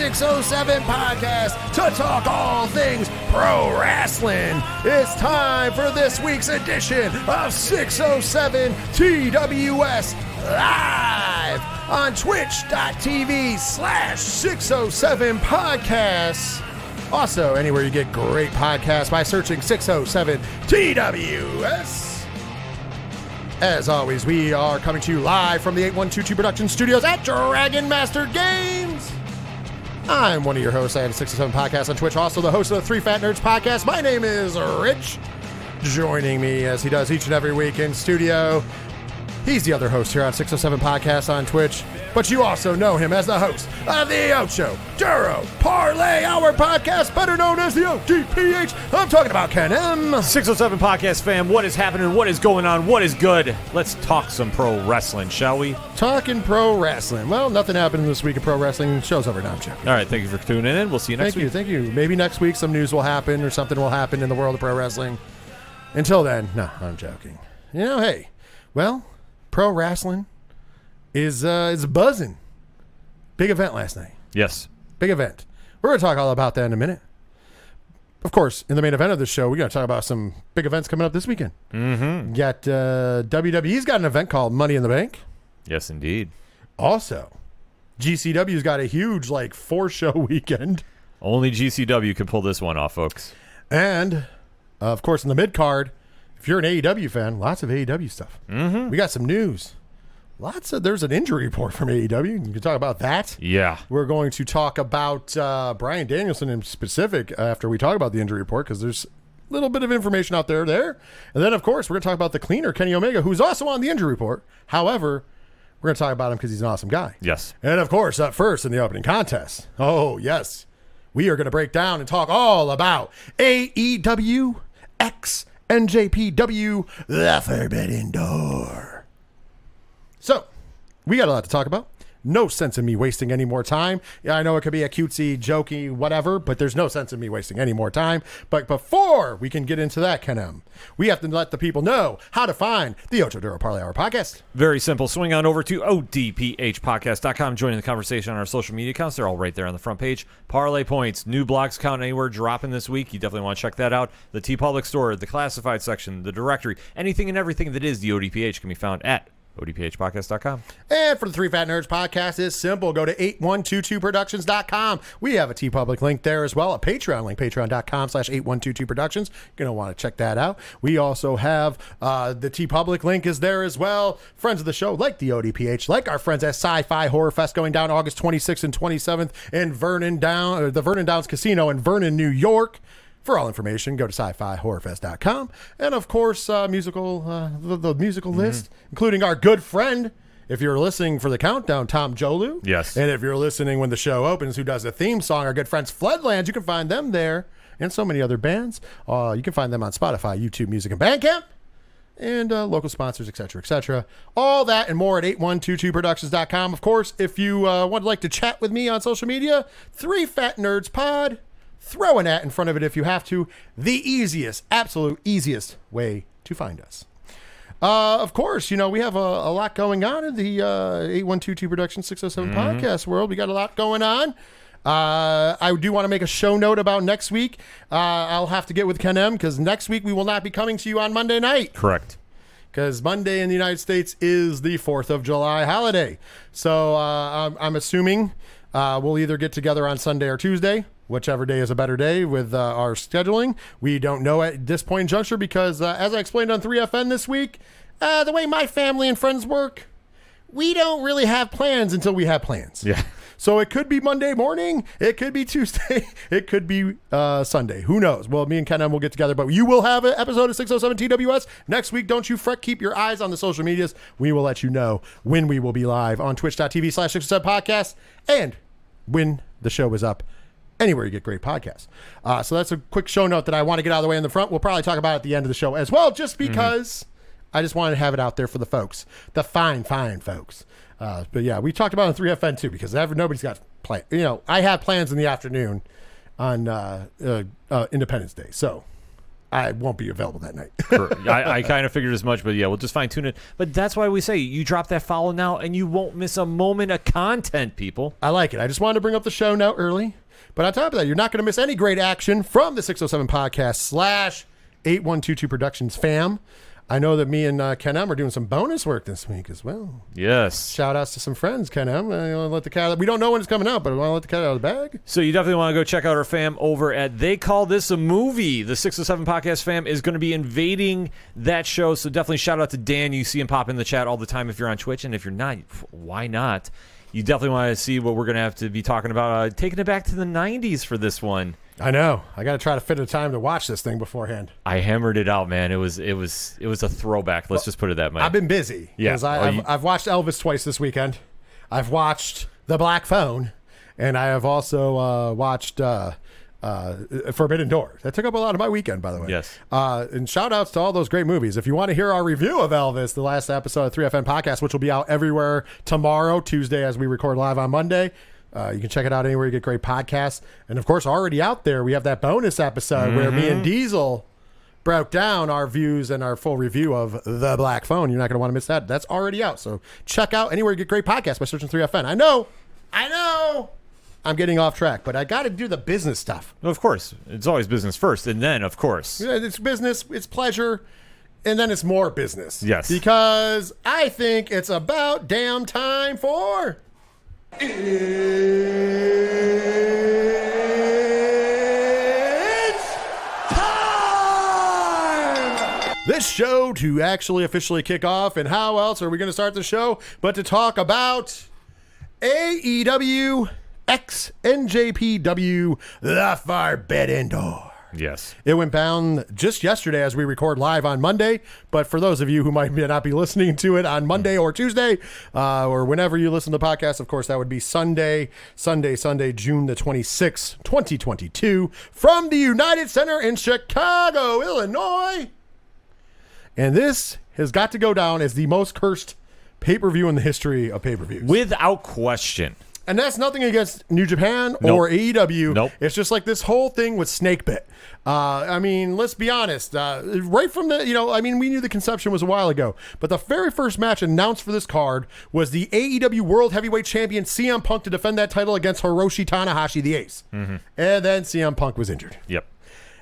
607 Podcast to talk all things pro wrestling. It's time for this week's edition of 607 TWS Live on twitch.tv slash 607 Podcasts. Also, anywhere you get great podcasts by searching 607 TWS. As always, we are coming to you live from the 8122 Production Studios at Dragon Master Games. I'm one of your hosts. I have a 67 podcast on Twitch, also the host of the Three Fat Nerds podcast. My name is Rich. Joining me as he does each and every week in studio, he's the other host here on 607 Podcast on Twitch, but you also know him as the host of the Ocho Duro Parlay Hour podcast, better known as the ODPH. I'm talking about Ken M. 607 Podcast fam, what is happening? What is going on? What is good? Let's talk some pro wrestling, shall we? Talking pro wrestling. Well, nothing happened this week in pro wrestling. Show's over now, Jim. All right, thank you for tuning in. We'll see you next Thank you, thank you. Maybe next week some news will happen or something will happen in the world of pro wrestling. Until then, no, I'm joking. You know, hey, well, pro wrestling is uh, is buzzing. Big event last night. Yes. Big event. We're going to talk all about that in a minute. Of course, in the main event of the show, we're to talk about some big events coming up this weekend. Mm-hmm. Got uh, WWE's got an event called Money in the Bank. Yes, indeed. Also, GCW's got a huge like four show weekend. Only GCW can pull this one off, folks. And uh, of course, in the mid card, if you're an AEW fan, lots of AEW stuff. Mm-hmm. We got some news. Lots of there's an injury report from AEW. You can talk about that. Yeah. We're going to talk about uh, Bryan Danielson in specific after we talk about the injury report because there's a little bit of information out there there. And then, of course, we're going to talk about the cleaner Kenny Omega, who's also on the injury report. However, we're going to talk about him because he's an awesome guy. Yes. And of course, up first in the opening contest. Oh, yes. We are going to break down and talk all about AEW X NJPW The Forbidden Door. We got a lot to talk about. No sense in me wasting any more time. Yeah, I know it could be a cutesy, jokey, whatever, but there's no sense in me wasting any more time. But before we can get into that, Ken M, we have to let the people know how to find the Ocho Duro Parlay Hour podcast. Very simple. Swing on over to odphpodcast.com. Join the conversation on our social media accounts. They're all right there on the front page. Parlay points, new blocks count anywhere dropping this week. You definitely want to check that out. The TeePublic store, the classified section, the directory, anything and everything that is the ODPH can be found at odphpodcast.com. And for the Three Fat Nerds podcast is simple. Go to 8122productions.com. We have a TeePublic link there as well, a Patreon link, patreon.com slash 8122productions. You're going to want to check that out. We also have uh, the TeePublic link is there as well. Friends of the show, like the ODPH, like our friends at Sci Fi Horror Fest going down August 26th and 27th in Vernon Down, the Vernon Downs Casino in Vernon, New York. For all information, go to sci-fi-horrorfest.com. And of course, uh, musical uh, the, the musical list, including our good friend, if you're listening for the countdown, Tom Jolu. Yes. And if you're listening when the show opens, who does the theme song, our good friends Floodlands, you can find them there and so many other bands. Uh, you can find them on Spotify, YouTube Music, and Bandcamp. And uh, local sponsors, etc., etc. All that and more at 8122productions.com. Of course, if you uh, would like to chat with me on social media, Three Fat Nerds Pod throw an at in front of it if you have to. The easiest, absolute easiest way to find us. Uh, of course, you know, we have a, a lot going on in the uh, 8122 Production 607 podcast world. We got a lot going on. Uh, I do want to make a show note about next week. Uh, I'll have to get with Ken M because next week we will not be coming to you on Monday night Correct. because Monday in the United States is the 4th of July holiday. So uh, I'm, I'm assuming uh, we'll either get together on Sunday or Tuesday, whichever day is a better day with uh, our scheduling. We don't know at this point in juncture because, uh, as I explained on 3FN this week, uh, the way my family and friends work, we don't really have plans until we have plans. Yeah. So it could be Monday morning, it could be Tuesday, it could be uh, Sunday. Who knows? Well, me and Ken M will get together, but you will have an episode of 607 TWS next week. Don't you fret. Keep your eyes on the social medias. We will let you know when we will be live on twitch.tv slash 607 podcast and when the show is up anywhere you get great podcasts. Uh, so that's a quick show note that I want to get out of the way in the front. We'll probably talk about it at the end of the show as well, just because I just wanted to have it out there for the folks, the fine, fine folks. Uh, but yeah, we talked about it in 3FN too because ever, nobody's got plan. You know, I have plans in the afternoon on uh, uh, uh, Independence Day, so I won't be available that night. I, I kind of figured as much, but yeah, we'll just fine tune it. But that's why we say you drop that follow now, and you won't miss a moment of content, people. I like it. I just wanted to bring up the show now early. But on top of that, you're not going to miss any great action from the 607 podcast slash 8122 Productions fam. I know that me and uh, Ken M are doing some bonus work this week as well. Yes. Shout outs to some friends, Ken M. I want to let the cat. We don't know when it's coming out, but I want to let the cat out of the bag. So you definitely want to go check out our fam over at They Call This a Movie. The six to seven podcast fam is going to be invading that show. So definitely shout out to Dan. You see him pop in the chat all the time if you're on Twitch. And if you're not, why not? You definitely want to see what we're going to have to be talking about. Uh, taking it back to the 90s for this one. I know. I got to try to fit a time to watch this thing beforehand. I hammered it out, man. It was it was it was a throwback. Let's just put it that way. I've been busy. Yeah. Because Oh, I've, you- I've watched Elvis twice this weekend. I've watched The Black Phone, and I have also uh, watched uh, uh, Forbidden Door. That took up a lot of my weekend, by the way. Yes. Uh, and shout outs to all those great movies. If you want to hear our review of Elvis, the last episode of 3FN Podcast, which will be out everywhere tomorrow, Tuesday, as we record live on Monday. Uh, you can check it out anywhere you get great podcasts. And of course, already out there, we have that bonus episode where me and Diesel broke down our views and our full review of The Black Phone. You're not going to want to miss that. That's already out. So check out anywhere you get great podcasts by searching 3FN. I know, I know I'm getting off track, but I got to do the business stuff. of course, it's always business first, and then of course, Yeah, It's business, it's pleasure, and then it's more business. Yes. Because I think it's about damn time for. It's time! This show to actually officially kick off, and how else are we going to start the show but to talk about AEW X NJPW The Forbidden Door. Yes, It went down just yesterday as we record live on Monday. But for those of you who might not be listening to it on Monday or Tuesday, uh, or whenever you listen to the podcast, of course, that would be Sunday, Sunday, Sunday, June the 26th, 2022, from the United Center in Chicago, Illinois. And this has got to go down as the most cursed pay per view in the history of pay per views. without question. And that's nothing against New Japan or AEW. Nope. It's just like this whole thing with Snakebit. Uh, I mean, let's be honest. Uh, right from the, you know, I mean, we knew the conception was a while ago, but the very first match announced for this card was the AEW World Heavyweight Champion CM Punk to defend that title against Hiroshi Tanahashi, the Ace. Mm-hmm. And then CM Punk was injured. Yep.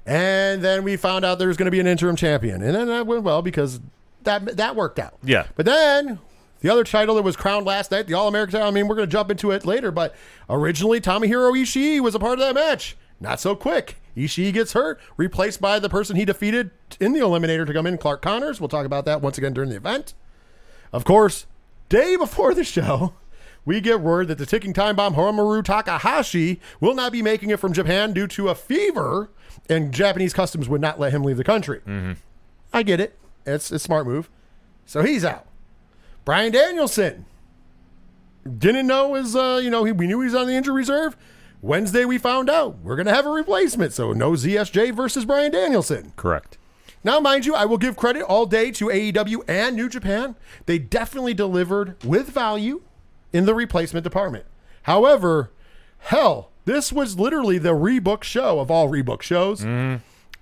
And then we found out there was going to be an interim champion, and then that went well because that that worked out. Yeah. But then the other title that was crowned last night, the All American title. I mean, we're going to jump into it later, but originally Tomohiro Ishii was a part of that match. Not so quick. Ishii gets hurt, replaced by the person he defeated in the Eliminator to come in, Clark Connors. We'll talk about that once again during the event. Of course, day before the show, we get word that the ticking time bomb Horomaru Takahashi will not be making it from Japan due to a fever, and Japanese customs would not let him leave the country. Mm-hmm. I get it. It's a smart move. So he's out. Bryan Danielson didn't know his, uh, you know, he, we knew he was on the injury reserve. Wednesday, we found out we're going to have a replacement. So no ZSJ versus Bryan Danielson. Correct. Now, mind you, I will give credit all day to AEW and New Japan. They definitely delivered with value in the replacement department. However, hell, this was literally the rebook show of all rebook shows.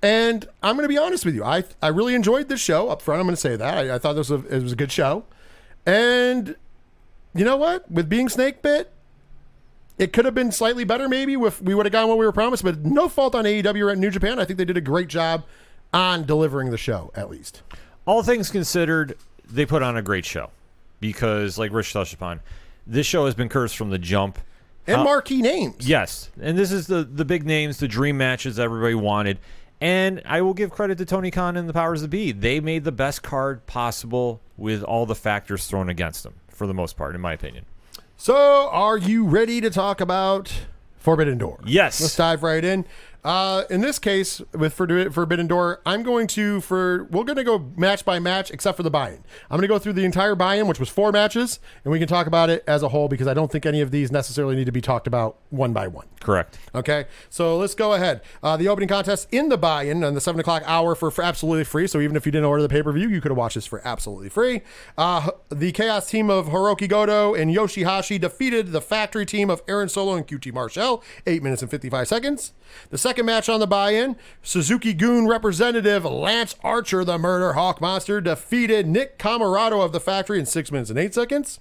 And I'm going to be honest with you. I, I really enjoyed this show up front. I'm going to say that. I, I thought this was a, it was a good show. And you know what? With being snake bit, it could have been slightly better maybe if we would have gotten what we were promised, but no fault on AEW or New Japan. I think they did a great job on delivering the show, at least. All things considered, they put on a great show because, like Rich touched upon, this show has been cursed from the jump. And Uh, marquee names. Yes, and this is the the big names, the dream matches everybody wanted. And I will give credit to Tony Khan and the powers that be. They made the best card possible with all the factors thrown against them, for the most part, in my opinion. So, are you ready to talk about Forbidden Door? Yes. Let's dive right in. Uh, in this case, with Forbidden Door, I'm going to for we're going to go match by match, except for the buy-in. I'm going to go through the entire buy-in, which was four matches, and we can talk about it as a whole because I don't think any of these necessarily need to be talked about one by one. Correct. Okay, so let's go ahead. Uh, the opening contest in the buy-in on the seven o'clock hour for, for absolutely free. So even if you didn't order the pay-per-view, you could have watched this for absolutely free. Uh, the Chaos team of Hiroki Goto and Yoshihashi defeated the Factory team of Aaron Solo and QT Marshall, eight minutes and fifty-five seconds. The second match on the buy-in, Suzuki-gun representative Lance Archer, the Murder Hawk Monster, defeated Nick Comoroto of the Factory in six minutes and eight seconds.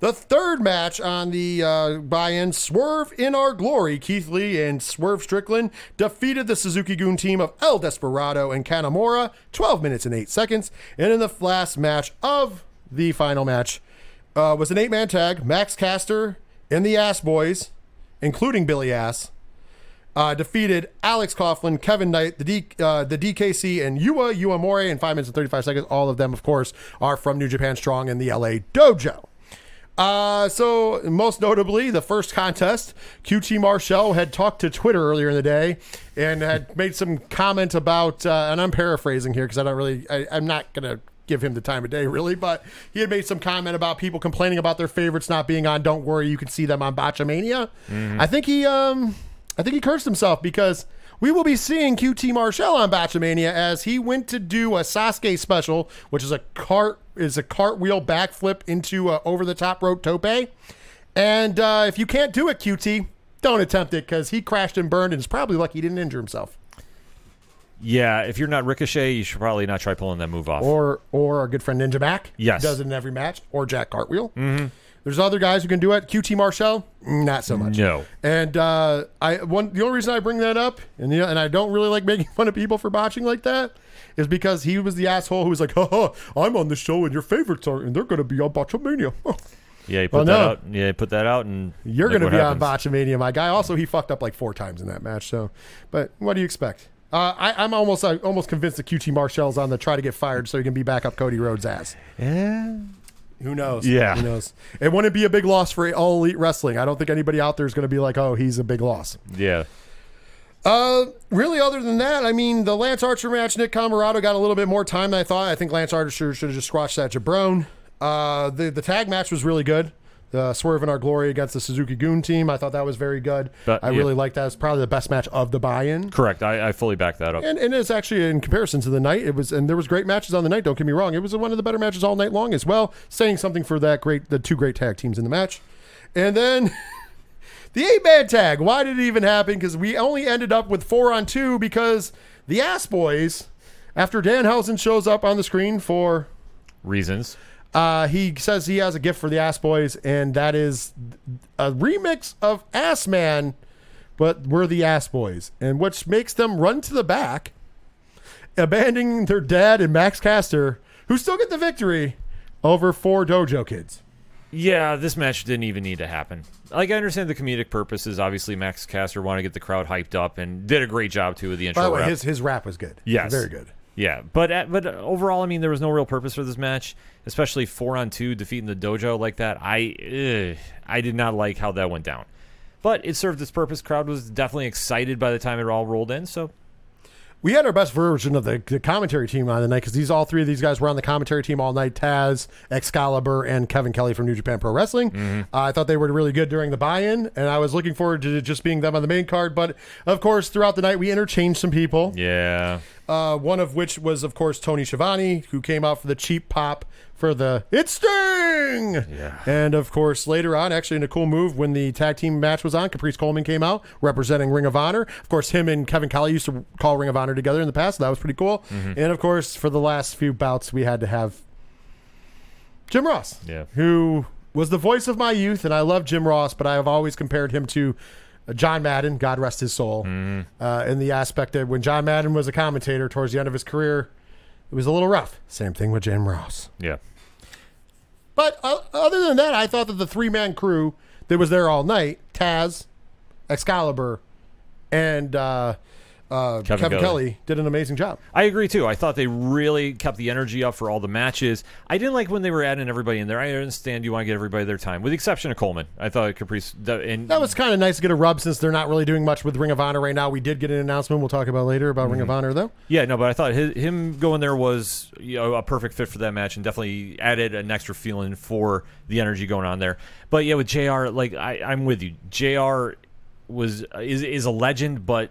The third match on the uh, buy-in, Swerve in Our Glory, Keith Lee and Swerve Strickland defeated the Suzuki-gun team of El Desperado and Kanemaru, 12 minutes and 8 seconds. And in the last match of the final match uh, was an eight-man tag, Max Caster and the Ass Boys, including Billy Ass, uh, defeated Alex Coughlin, Kevin Knight, the D, uh, the DKC, and Yuya Uemura in five minutes and 35 seconds. All of them, of course, are from New Japan Strong and the LA Dojo. Uh, so most notably, the first contest, QT Marshall had talked to Twitter earlier in the day and had made some comment about, uh, and I'm paraphrasing here because I don't really, I, I'm not gonna give him the time of day really, but he had made some comment about people complaining about their favorites not being on. Don't worry, you can see them on Botchamania. I think he, um, I think he cursed himself because. We will be seeing QT Marshall on Botchamania as he went to do a Sasuke special, which is a cart is a cartwheel backflip into a over the top rope tope. And uh, if you can't do it, QT, don't attempt it because he crashed and burned and is probably lucky he didn't injure himself. Yeah, if you're not Ricochet, you should probably not try pulling that move off. Or or our good friend Ninja Mac, Yes. does it in every match. Or Jack Cartwheel. Mm-hmm. There's other guys who can do it. QT Marshall, not so much. No. And uh, I one the only reason I bring that up, and you know, and I don't really like making fun of people for botching like that, is because he was the asshole who was like, "Ha I'm on the show, and your favorites are, and they're going to be on Botchamania." Yeah, you put Well, that no. out. Yeah, you put that out, and You're going to be on happens. Botchamania, my guy. Also, he fucked up like four times in that match. So, but what do you expect? Uh, I, I'm almost uh, almost convinced that QT Marshall's on the try to get fired so he can be back up Cody Rhodes' ass. Yeah. Who knows? Yeah. Who knows? It wouldn't be a big loss for all elite wrestling. I don't think anybody out there is going to be like, oh, he's a big loss. Yeah. Uh, really, other than that, I mean, the Lance Archer match, Nick Comoroto got a little bit more time than I thought. I think Lance Archer should have just squashed that jabron. Uh, the, the tag match was really good. Uh, the Swerve in Our Glory against the Suzuki-gun team. I thought that was very good. But, I yeah. really liked that. It's probably the best match of the buy-in. Correct. I, I fully back that up. And, and it's actually in comparison to the night, it was and there was great matches on the night. Don't get me wrong; it was one of the better matches all night long as well. Saying something for that great, the two great tag teams in the match, and then the eight man tag. Why did it even happen? Because we only ended up with four on two because the Ass Boys, after Danhausen shows up on the screen for Reasons. Uh, he says he has a gift for the Ass Boys, and that is a remix of Ass Man, but we're the Ass Boys, and which makes them run to the back, abandoning their dad and Max Caster, who still get the victory over four Dojo kids. Yeah, this match didn't even need to happen. Like I understand the comedic purposes. Obviously, Max Caster wanted to get the crowd hyped up and did a great job too with the intro. By the way, rap. his his rap was good. Yes. very good. Yeah, but at, but overall, I mean, there was no real purpose for this match, especially four on two defeating the dojo like that. I ugh, I did not like how that went down, but it served its purpose. Crowd was definitely excited by the time it all rolled in. So We had our best version of the, the commentary team on the night because these all three of these guys were on the commentary team all night. Taz, Excalibur, and Kevin Kelly from New Japan Pro Wrestling. Uh, I thought they were really good during the buy-in, and I was looking forward to just being them on the main card. But of course, throughout the night, we interchanged some people. yeah, Uh, one of which was, of course, Tony Schiavone, who came out for the cheap pop for the It Sting! Yeah. And, of course, later on, actually, in a cool move, when the tag team match was on, Caprice Coleman came out representing Ring of Honor. Of course, him and Kevin Kelly used to call Ring of Honor together in the past, so that was pretty cool. And, of course, for the last few bouts, we had to have Jim Ross yeah, who was the voice of my youth, and I love Jim Ross, but I have always compared him to John Madden, God rest his soul, uh, in the aspect that when John Madden was a commentator towards the end of his career, it was a little rough. Same thing with Jim Ross. yeah. But uh, other than that, I thought that the three man crew that was there all night Taz, Excalibur, and uh, uh, Kevin Kevin, Kelly. Kelly. did an amazing job. I agree too. I thought they really kept the energy up for all the matches. I didn't like when they were adding everybody in there. I understand you want to get everybody their time, with the exception of Coleman. I thought Caprice that- and That was kind of nice to get a rub since they're not really doing much with Ring of Honor right now. We did get an announcement we'll talk about later about Ring of Honor though. yeah, no, but I thought his, him going there was you know, a perfect fit for that match and definitely added an extra feeling for the energy going on there. But yeah, with Jr. Like I, I'm with you. Jr. was is is a legend, but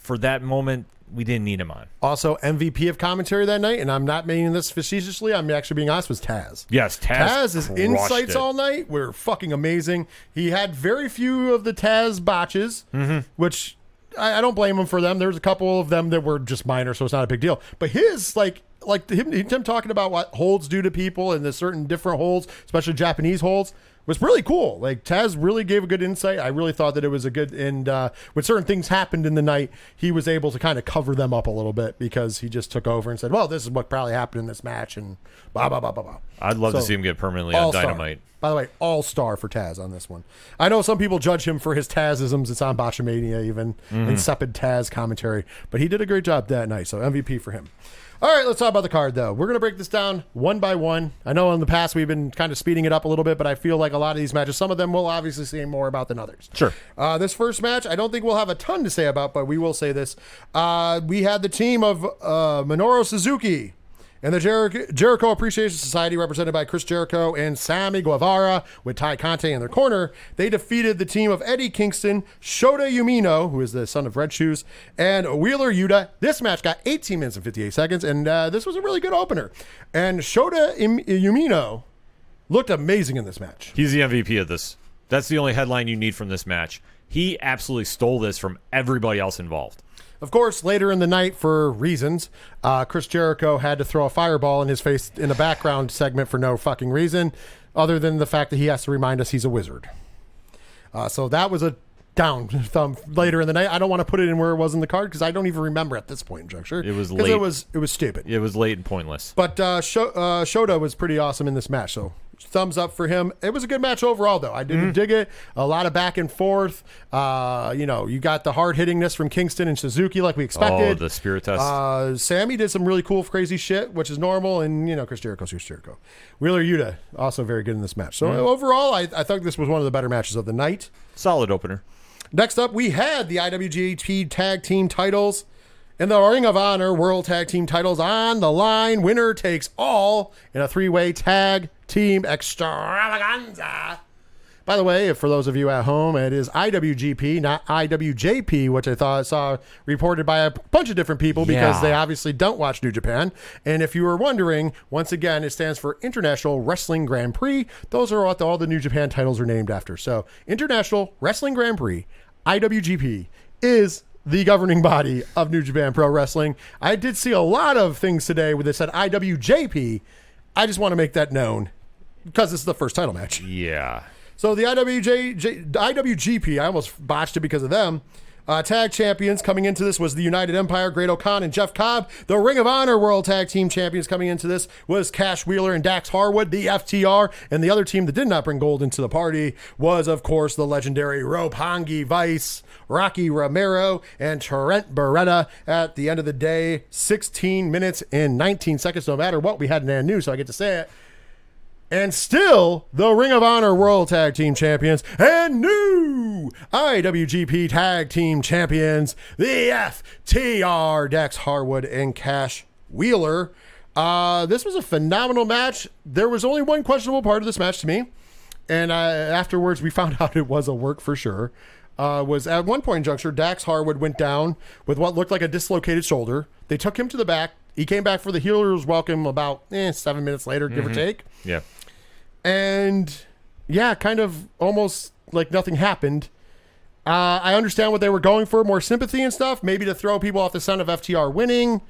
for that moment we didn't need him on. Also, MVP of commentary that night, and I'm not meaning this facetiously. I'm actually being honest. Was Taz. Yes, Taz. Crushed insights it. all night were fucking amazing. He had very few of the Taz botches, Mm-hmm. which I, I don't blame him for them. There's a couple of them that were just minor, so it's not a big deal. But his, like, like him, him talking about what holds do to people and the certain different holds, especially Japanese holds, was really cool. Like Taz really gave a good insight. I really thought that it was a good and uh, when certain things happened in the night, he was able to kind of cover them up a little bit because he just took over and said, "Well, this is what probably happened in this match," and blah blah blah blah blah. I'd love to see him get permanently on. Dynamite. By the way, all star for Taz on this one. I know some people judge him for his Tazisms. It's on Botchamania, even Mm-hmm. insipid Taz commentary, but he did a great job that night. So MVP for him. All right, let's talk about the card though. We're gonna break this down one by one. I know in the past we've been kind of speeding it up a little bit, but I feel like a lot of these matches, some of them we'll obviously say more about than others. Sure. Uh, this first match, I don't think we'll have a ton to say about, but we will say this. Uh, we had the team of uh, Minoru Suzuki and the Jericho, Jericho Appreciation Society, represented by Chris Jericho and Sammy Guevara, with Tay Conti in their corner. They defeated the team of Eddie Kingston, Shota Umino, who is the son of Red Shoes, and Wheeler Yuta. This match got 18 minutes and 58 seconds, and uh, this was a really good opener. And Shota Im- Umino looked amazing in this match. He's the MVP of this. That's the only headline you need from this match. He absolutely stole this from everybody else involved. Of course, later in the night, for reasons, uh, Chris Jericho had to throw a fireball in his face in a background segment for no fucking reason, other than the fact that he has to remind us he's a wizard. Uh, so that was a down thumb later in the night. I don't want to put it in where it was in the card because I don't even remember at this point in juncture. It was late. it was it was stupid. It was late and pointless. But uh, Sho- uh, Shota was pretty awesome in this match. So thumbs up for him. It was a good match overall, though. I Mm-hmm. didn't dig it. A lot of back and forth. Uh, you know, you got the hard hittingness from Kingston and Suzuki, like we expected. Oh, the spirit test. Uh, Sammy did some really cool, crazy shit, which is normal, and you know, Chris Jericho's Chris Jericho. Wheeler Yuta also very good in this match. So Mm-hmm. overall, I, I thought this was one of the better matches of the night. Solid opener. Next up, we had the IWGP Tag Team titles and the Ring of Honor World Tag Team titles on the line. Winner takes all in a three-way tag team extravaganza. By the way, for those of you at home, it is IWGP, not IWJP, which I thought I saw reported by a bunch of different people because Yeah. they obviously don't watch New Japan. And if you were wondering, once again, it stands for International Wrestling Grand Prix. Those are what all the New Japan titles are named after. So, International Wrestling Grand Prix, IWGP, is the governing body of New Japan Pro Wrestling. I did see a lot of things today where they said IWJP. I just want to make that known because this is the first title match. Yeah. So the IWJ, J- IWGP, I almost botched it because of them. Uh, tag champions coming into this was the United Empire, Great-O-Khan and Jeff Cobb. The Ring of Honor World Tag Team champions coming into this was Cash Wheeler and Dax Harwood, the FTR. And the other team that did not bring gold into the party was, of course, the legendary Roppongi Vice, Rocky Romero, and Trent Beretta. At the end of the day, 16 minutes and 19 seconds, no matter what we had in news, so I get to say it and still the Ring of Honor World Tag Team Champions and new IWGP Tag Team Champions, the FTR, Dax Harwood and Cash Wheeler. Uh, this was a phenomenal match. There was only one questionable part of this match to me, and uh, afterwards we found out it was a work for sure. Uh, was at one point in juncture, Dax Harwood went down with what looked like a dislocated shoulder. They took him to the back. He came back for the healer's welcome about eh, seven minutes later, give or take Yeah. And yeah, kind of almost like nothing happened. Uh, I understand what they were going for, more sympathy and stuff, maybe to throw people off the scent of FTR winning.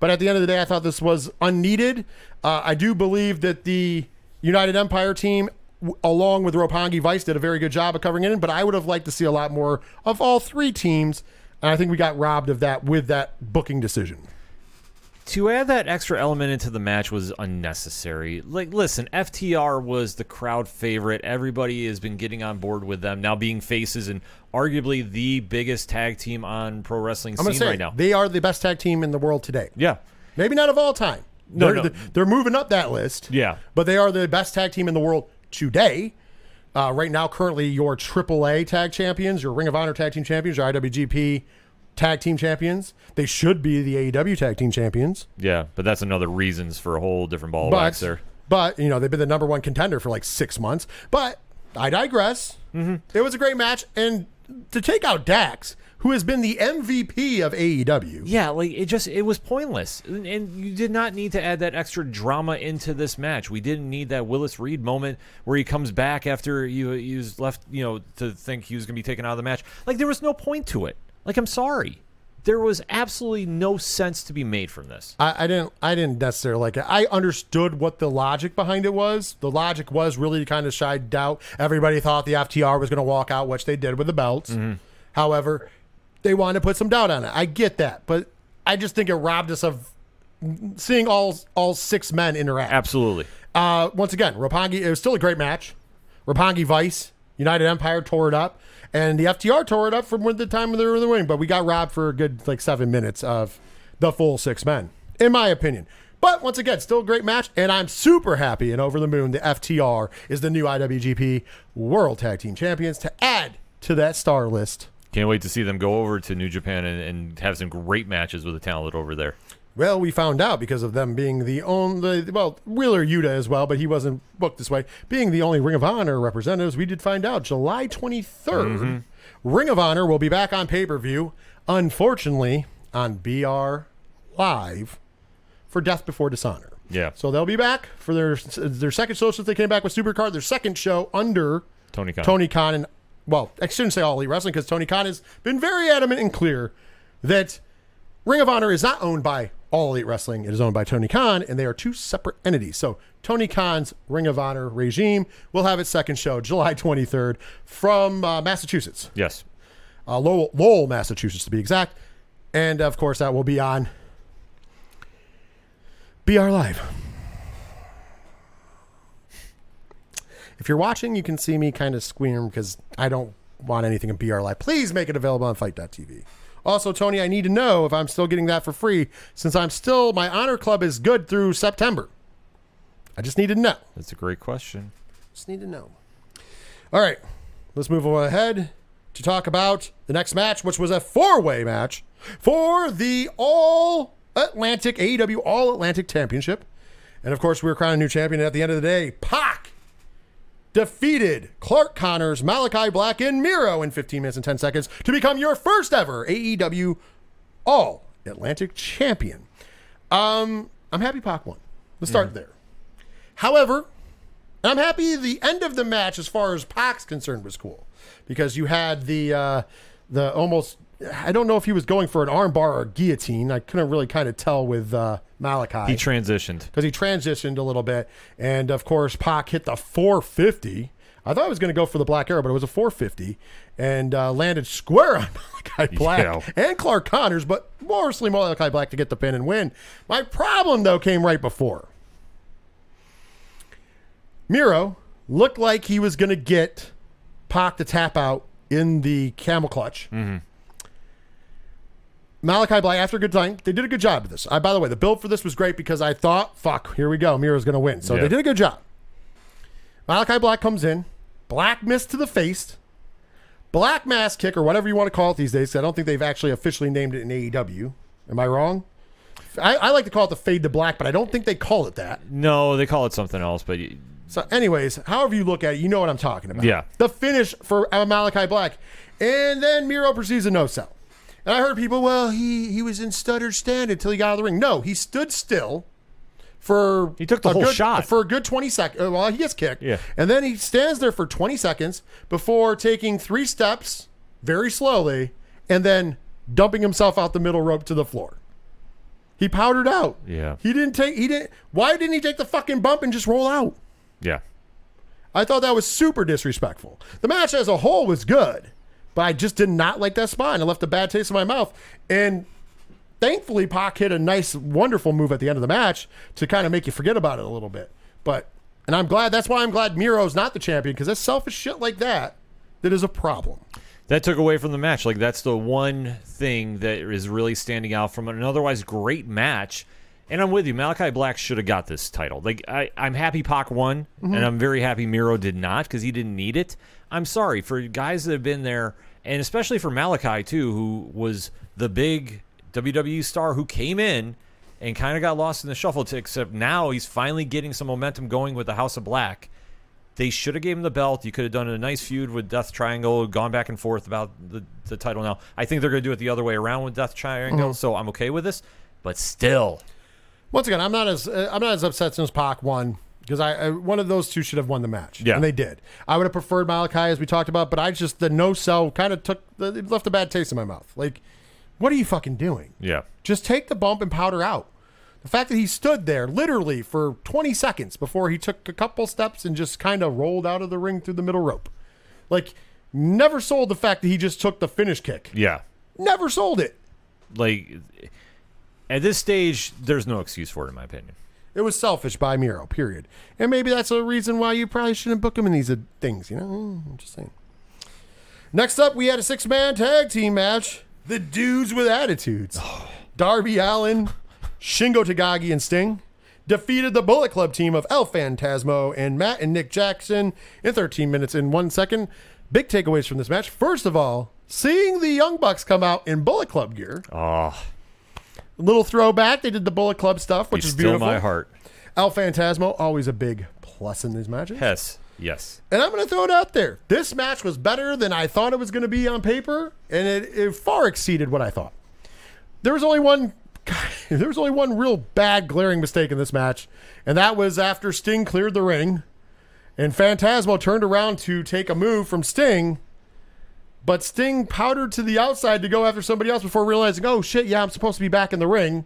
But at the end of the day, I thought this was unneeded. Uh, I do believe that the United Empire team, w- along with Roppongi Vice, did a very good job of covering it in. But I would have liked to see a lot more of all three teams. And I think we got robbed of that with that booking decision. To add that extra element into the match was unnecessary. Like, listen, FTR was the crowd favorite. Everybody has been getting on board with them now being faces and arguably the biggest tag team on pro wrestling I'm scene gonna say right now. they are the best tag team in the world today. yeah, Maybe not of all time. No, they're, no. they're moving up that list. Yeah. but they are the best tag team in the world today. Uh, right now, currently your AAA tag champions, your Ring of Honor tag team champions, your IWGP tag team champions. They should be the AEW tag team champions. yeah, but that's another reasons for a whole different ball of wax But, there. but you know they've been the number one contender for like six months. But I digress. Mm-hmm. It was a great match, and to take out Dax, who has been the MVP of AEW. Yeah, like it just it was pointless, and, and you did not need to add that extra drama into this match. We didn't need that Willis Reed moment where he comes back after you he was left, you know, to think he was going to be taken out of the match. Like there was no point to it. Like I'm sorry, there was absolutely no sense to be made from this. I, I didn't. I didn't necessarily like it. I understood what the logic behind it was. The logic was really to kind of shied doubt. Everybody thought the FTR was going to walk out, which they did with the belts. However, they wanted to put some doubt on it. I get that, but I just think it robbed us of seeing all all six men interact. Absolutely. Uh, once again, Roppongi. It was still a great match. Roppongi Vice, United Empire tore it up, and the FTR tore it up from the time they were in the ring. But we got robbed for a good like seven minutes of the full six men, in my opinion. But once again, still a great match, and I'm super happy and over the moon. The FTR is the new IWGP World Tag Team Champions to add to that star list. Can't wait to see them go over to New Japan and, and have some great matches with the talent over there. Well, we found out because of them being the only, well, Wheeler Yuta as well, but he wasn't booked this way. Being the only Ring of Honor representatives, we did find out July 23rd, mm-hmm. Ring of Honor will be back on pay per view, unfortunately, on BR Live for Death Before Dishonor. Yeah. So they'll be back for their their second show since they came back with Supercard, their second show under Tony Khan. Tony Khan and well, I shouldn't say all elite wrestling because Tony Khan has been very adamant and clear that Ring of Honor is not owned by all elite wrestling. It is owned by Tony Khan, and they are two separate entities. So Tony Khan's Ring of Honor regime will have its second show July 23rd from uh, Massachusetts, Yes. uh, Lowell, Lowell, Massachusetts to be exact. And of course, that will be on BR Live. If you're watching, you can see me kind of squirm because I don't want anything in BR Live. Please make it available on Fight.tv. Also, Tony, I need to know if I'm still getting that for free since I'm still, my Honor Club is good through September. I just need to know. That's a great question. Just need to know. All right, let's move on ahead to talk about the next match, which was a four way match for the All Atlantic AEW All Atlantic Championship. And of course, we were crowned a new champion. And at the end of the day, Pac defeated Clark Connors, Malachi Black, and Miro in 15 minutes and 10 seconds to become your first ever AEW All Atlantic Champion. Um, I'm happy Pac won. Let's start there. However, I'm happy the end of the match, as far as Pac's concerned, was cool because you had the uh, the almost. I don't know if he was going for an armbar or guillotine. I couldn't really kind of tell with uh, Malachi He transitioned. because he transitioned a little bit, and of course Pac hit the 450. I thought I was going to go for the Black Arrow, but it was a 450, and uh, landed square on Malachi Black Yeah. and Clark Connors, but mostly Malachi Black to get the pin and win. My problem though came right before. Miro looked like he was going to get Pac to tap out in the camel clutch. Malachi Black, after a good time, they did a good job of this. I, by the way, the build for this was great because I thought, fuck, here we go. Miro's going to win. So Yeah. they did a good job. Malachi Black comes in. Black missed to the face. Black mass kick, or whatever you want to call it these days. I don't think they've actually officially named it in AEW. Am I wrong? I, I like to call it the fade to black, but I don't think they call it that. No, they call it something else, but y- So, anyways, however you look at it, you know what I'm talking about. Yeah. The finish for Malachi Black. And then Miro proceeds a no sell. And I heard people, well, he, he was in stutter stand until he got out of the ring. No, he stood still for. He took the a whole good- shot. For a good 20 seconds. Uh, well, he gets kicked. Yeah. And then he stands there for 20 seconds before taking three steps very slowly and then dumping himself out the middle rope to the floor. He powdered out. Yeah. He didn't take, he didn't, why didn't he take the fucking bump and just roll out? yeah. I thought that was super disrespectful. The match as a whole was good, but I just did not like that spot and it left a bad taste in my mouth. And thankfully, Pac hit a nice, wonderful move at the end of the match to kind of make you forget about it a little bit. But, and I'm glad, that's why I'm glad Miro's not the champion because that's selfish shit like that that is a problem. that took away from the match. Like that's the one thing that is really standing out from an otherwise great match. And I'm with you. Malachi Black should have got this title. Like I, I'm happy Pac won, mm-hmm. and I'm very happy Miro did not because he didn't need it. I'm sorry for guys that have been there, and especially for Malachi too, who was the big WWE star who came in and kind of got lost in the shuffle. To except now he's finally getting some momentum going with the House of Black. They should have gave him the belt. You could have done a nice feud with Death Triangle, gone back and forth about the, the title now. I think they're going to do it the other way around with Death Triangle, so I'm okay with this. But still, Once again, I'm not as uh, I'm not as upset since Pac won because I, I one of those two should have won the match. Yeah. and they did. I would have preferred Malachi as we talked about, but I just the no sell kind of took the, it left a bad taste in my mouth. Like, what are you fucking doing? yeah. Just take the bump and powder out. The fact that he stood there literally for 20 seconds before he took a couple steps and just kind of rolled out of the ring through the middle rope, like never sold the fact that he just took the finish kick. Yeah. Never sold it. Like, at this stage, there's no excuse for it, in my opinion. It was selfish by Miro, period. And maybe that's a reason why you probably shouldn't book him in these uh, things, you know? I'm just saying. Next up, we had a six man tag team match. The dudes with attitudes. Darby Allin, Shingo Takagi, and Sting defeated the Bullet Club team of El Phantasmo and Matt and Nick Jackson in 13 minutes and one second. Big takeaways from this match. First of all, seeing the Young Bucks come out in Bullet Club gear. Oh, little throwback. They did the Bullet Club stuff, which you is still beautiful. my heart. El Phantasmo, always a big plus in these matches. Yes. yes. And I'm going to throw it out there. This match was better than I thought it was going to be on paper, and it, it far exceeded what I thought. There was only one. There was only one real bad glaring mistake in this match, and that was after Sting cleared the ring, and Phantasmo turned around to take a move from Sting, but Sting powdered to the outside to go after somebody else before realizing, oh shit, yeah, I'm supposed to be back in the ring.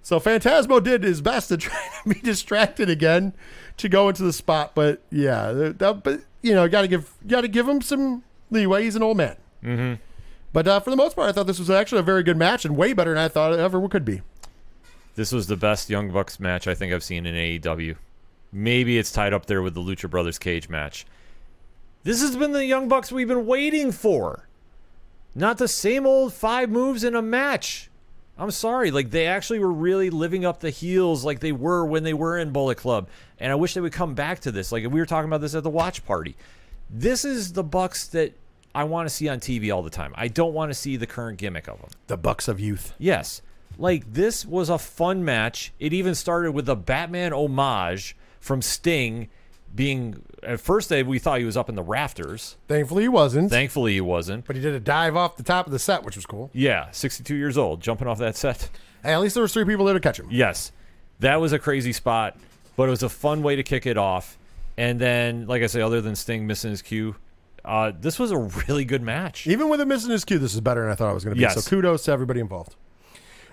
So Phantasmo did his best to try to be distracted again to go into the spot, but yeah, that, but you know, got to give got to give him some leeway. He's an old man. Mm-hmm. But uh, for the most part, I thought this was actually a very good match and way better than I thought it ever could be. This was the best Young Bucks match I think I've seen in AEW. Maybe it's tied up there with the Lucha Brothers cage match. This has been the Young Bucks we've been waiting for. Not the same old five moves in a match. I'm sorry. Like, they actually were really living up the heels like they were when they were in Bullet Club. And I wish they would come back to this. Like, we were talking about this at the watch party. This is the Bucks that I want to see on TV all the time. I don't want to see the current gimmick of them. The Bucks of Youth. Yes. Like this was a fun match. It even started with a Batman homage from Sting being at first they we thought he was up in the rafters. Thankfully, he wasn't. Thankfully he wasn't. but he did a dive off the top of the set, which was cool. Yeah, 62 years old, jumping off that set. Hey, at least there was three people there to catch him. Yes. That was a crazy spot, but it was a fun way to kick it off. And then like I say other than Sting missing his cue, uh, this was a really good match. Even with him missing his cue, this is better than I thought it was going to be. Yes. So kudos to everybody involved.